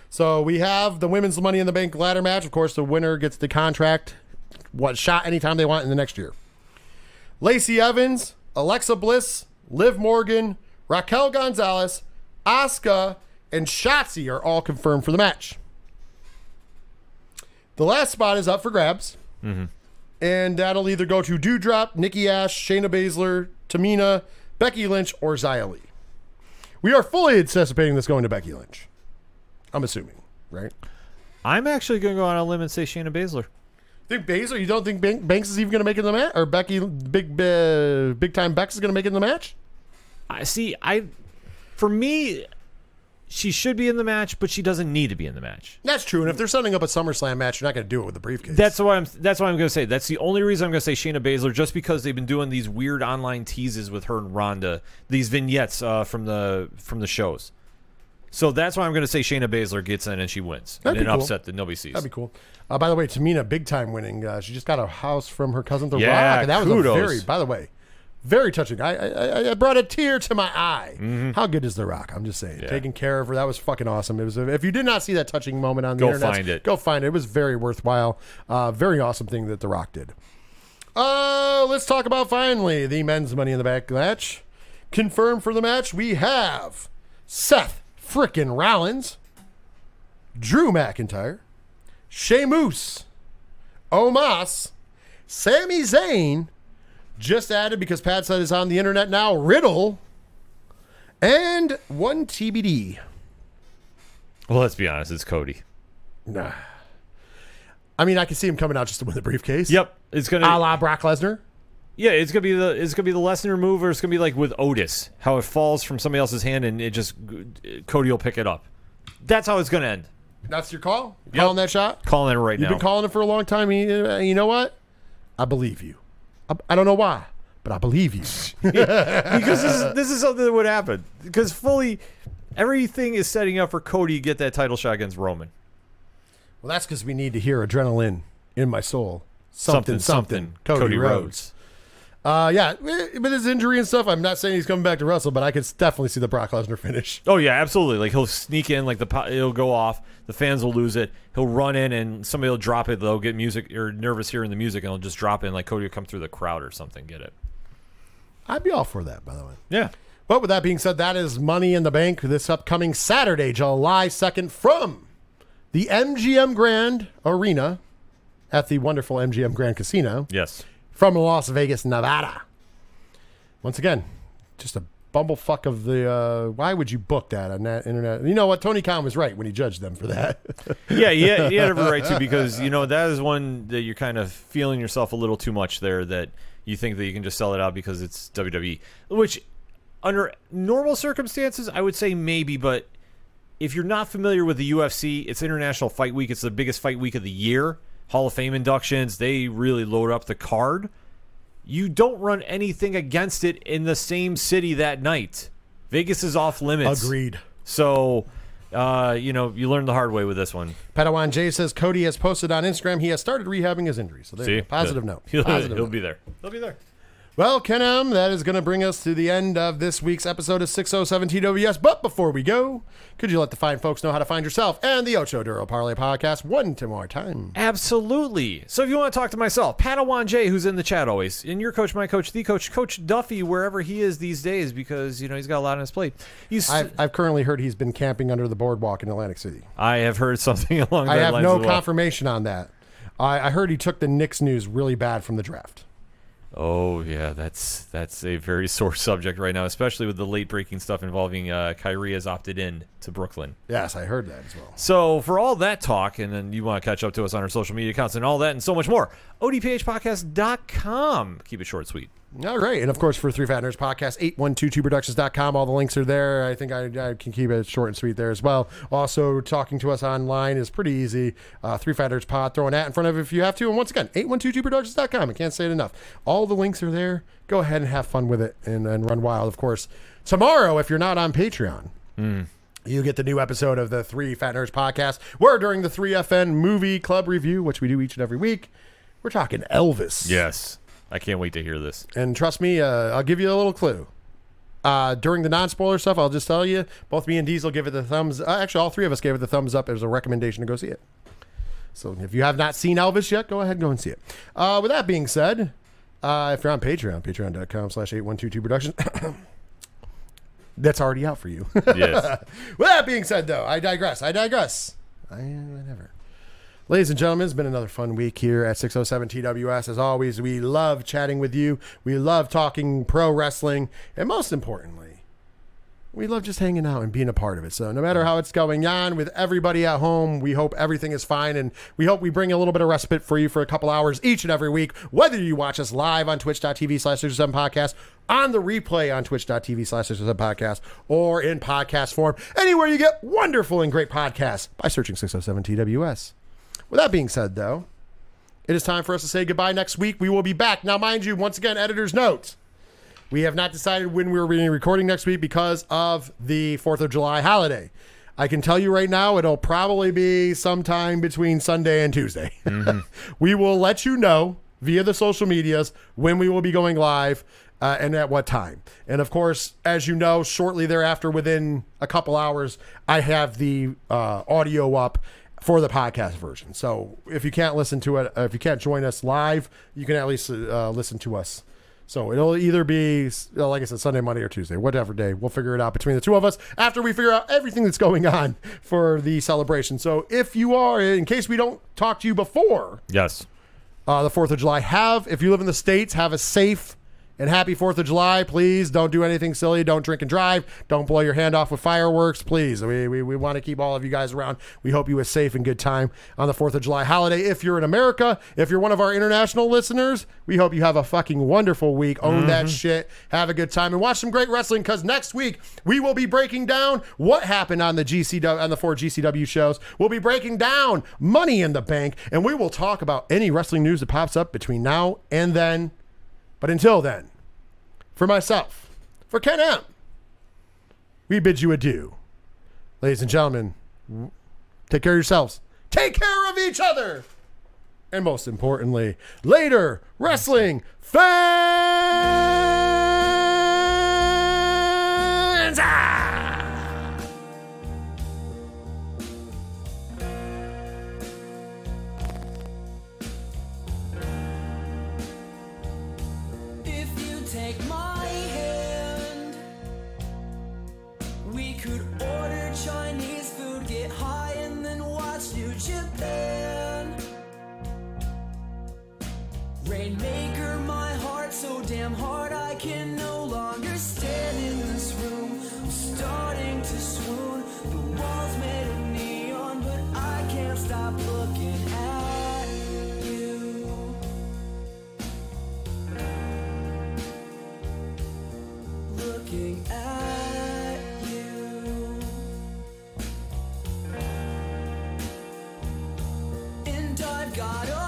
So we have the women's Money in the Bank ladder match. Of course, the winner gets the contract, what shot anytime they want in the next year. Lacey Evans, Alexa Bliss, Liv Morgan, Raquel Gonzalez, Asuka, and Shotzi are all confirmed for the match. The last spot is up for grabs. Mm-hmm. and that'll either go to Doudrop, Nikki Ash, Shayna Baszler, Tamina, Becky Lynch, or Xia Li. We are fully anticipating this going to Becky Lynch. I'm assuming, right? I'm actually going to go on a limb and say Shayna Baszler. Think Baszler? You don't think Ban- Banks is even going to make it in the match, or Becky, big, uh, big time Bex is going to make it in the match? I see. I, for me, she should be in the match, but she doesn't need to be in the match. That's true. And if they're setting up a SummerSlam match, you're not going to do it with the briefcase. That's why I'm. That's why I'm going to say. That's the only reason I'm going to say Shayna Baszler, just because they've been doing these weird online teases with her and Ronda, these vignettes uh, from the from the shows. So that's why I'm going to say Shayna Baszler gets in and she wins That'd be an cool. upset that nobody sees. That'd be cool. Uh, by the way, Tamina, big time winning. Uh, she just got a house from her cousin The Yeah, Rock. And that was a very, by the way, very touching. I, I, I brought a tear to my eye. How good is The Rock? I'm just saying. Mm-hmm. Yeah. Taking care of her. That was fucking awesome. It was. If you did not see that touching moment on the Go internet, find it. Go find it. It was very worthwhile. Uh, very awesome thing that The Rock did. Uh, let's talk about finally the men's Money in the Back match. Confirmed for the match, we have Seth frickin' Rollins, Drew McIntyre, Sheamus, Omos, Sami Zayn, just added because Pat said is on the internet now, Riddle, and one TBD. Well, let's be honest. It's Cody. Nah. I mean, I can see him coming out just to win the briefcase. Yep. It's gonna. A la Brock Lesnar. Yeah, it's gonna be the it's gonna be the Lesnar move, or it's gonna be like with Otis, how it falls from somebody else's hand and it just Cody will pick it up. That's how it's gonna end. That's your call? Yep. Calling that shot? Calling it right now. You've now. been calling it for a long time. You, uh, you know what? I believe you. I, I don't know why, but I believe you. because this is, this is something that would happen. Because fully, everything is setting up for Cody to get that title shot against Roman. well, that's because we need to hear adrenaline in my soul. Something, something. Cody, Rhodes. Uh, yeah, eh, with his injury and stuff, I'm not saying he's coming back to wrestle, but I could definitely see the Brock Lesnar finish. Oh yeah, absolutely. Like he'll sneak in, like the po- it'll go off. The fans will lose it. He'll run in, and somebody will drop it. They'll get music or nervous hearing the music, and he'll just drop in. Like Cody will come through the crowd or something. Get it? I'd be all for that, by the way. Yeah. But with that being said, that is Money in the Bank this upcoming Saturday, July 2nd, from the MGM Grand Arena at the wonderful MGM Grand Casino Yes. From Las Vegas, Nevada. Once again, just a bumblefuck of the. Uh, why would you book that on that internet? You know what? Tony Khan was right when he judged them for that. Yeah, yeah, you had every right to because you know that is one that you're kind of feeling yourself a little too much there. That you think that you can just sell it out because it's WWE, which under normal circumstances I would say maybe, but if you're not familiar with the UFC, it's International Fight Week. It's the biggest fight week of the year. Hall of Fame inductions. They really load up the card. You don't run anything against it in the same city that night. Vegas is off limits. Agreed. So, uh, you know, you learn the hard way with this one. Padawan Jay says Cody has posted on Instagram he has started rehabbing his injury. So there you See, go. positive Good. note. He'll, Positive he'll note. be there. He'll be there. Well, Ken M, that is going to bring us to the end of this week's episode of 607 TWS. But before we go, could you let the fine folks know how to find yourself and the Ocho Duro Parlay podcast one to more time? Absolutely. So if you want to talk to myself, Padawan J, who's in the chat always, and your coach, my coach, the coach, Coach Duffy, wherever he is these days, because you know he's got a lot on his plate. He's, I've, I've currently heard he's been camping under the boardwalk in Atlantic City. I have heard something along that line. I have no well. confirmation on that. I, I heard he took the Knicks news really bad from the draft. Oh yeah, that's that's a very sore subject right now, especially with the late breaking stuff involving uh, Kyrie has opted in to Brooklyn. Yes, I heard that as well. So for all that talk, and then you want to catch up to us on our social media accounts and all that and so much more, odphpodcast.com. Keep it short, and sweet. All right. And of course, for Three Fat Nerds Podcast, 8122productions.com. All the links are there. I think I, I can keep it short and sweet there as well. Also, talking to us online is pretty easy. Uh, Three Fat Nerds Pod, throw an at in front of it if you have to. And once again, 8122productions.com. I can't say it enough. All the links are there. Go ahead and have fun with it and, and run wild. Of course, tomorrow, if you're not on Patreon, you get the new episode of the Three Fat Nerds podcast, where during the 3FN movie club review, which we do each and every week, we're talking Elvis. Yes. I can't wait to hear this. And trust me, uh, I'll give you a little clue. Uh, during the non-spoiler stuff, I'll just tell you, both me and Diesel give it the thumbs. Uh, actually, all three of us gave it the thumbs up as a recommendation to go see it. So if you have not seen Elvis yet, go ahead and go and see it. Uh, with that being said, uh, if you're on Patreon, patreon.com slash 8122 productions, that's already out for you. Yes. With that being said, though, I digress. I digress. I whatever. Ladies and gentlemen, it's been another fun week here at 607 TWS. As always, we love chatting with you. We love talking pro wrestling. And most importantly, we love just hanging out and being a part of it. So, no matter how it's going on with everybody at home, we hope everything is fine. And we hope we bring a little bit of respite for you for a couple hours each and every week, whether you watch us live on twitch.tv slash 607 podcast, on the replay on twitch.tv slash 607 podcast, or in podcast form, anywhere you get wonderful and great podcasts by searching 607 TWS. With that being said, though, it is time for us to say goodbye next week. We will be back. Now, mind you, once again, editor's note. We have not decided when we're being recording next week because of the 4th of July holiday. I can tell you right now, it'll probably be sometime between Sunday and Tuesday. we will let you know via the social medias when we will be going live uh, and at what time. And of course, as you know, shortly thereafter, within a couple hours, I have the uh, audio up for the podcast version. So if you can't listen to it, uh, if you can't join us live, you can at least uh, listen to us. So it'll either be, uh, like I said, Sunday, Monday, or Tuesday, whatever day. We'll figure it out between the two of us after we figure out everything that's going on for the celebration. So if you are, in case we don't talk to you before Yes. uh, the 4th of July, have, if you live in the States, have a safe and happy 4th of July. Please don't do anything silly. Don't drink and drive. Don't blow your hand off with fireworks. Please. We, we, we want to keep all of you guys around. We hope you a safe and good time on the 4th of July holiday. If you're in America, if you're one of our international listeners, we hope you have a fucking wonderful week. Own that mm-hmm. shit. Have a good time and watch some great wrestling because next week we will be breaking down what happened on the GCW on the four GCW shows. We'll be breaking down Money in the Bank and we will talk about any wrestling news that pops up between now and then. But until then, for myself, for Ken M, we bid you adieu. Ladies and gentlemen, take care of yourselves. Take care of each other. And most importantly, later wrestling fans. Rainmaker, my heart so damn hard I can no longer stand in this room. I'm starting to swoon. The walls made of neon, but I can't stop looking at you. looking at you. And I've got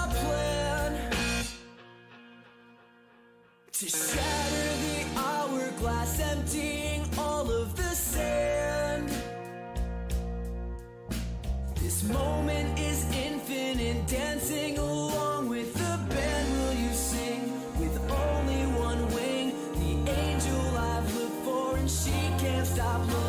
to shatter the hourglass, emptying all of the sand. This moment is infinite, dancing along with the band. Will you sing with only one wing? The angel I've looked for, and she can't stop looking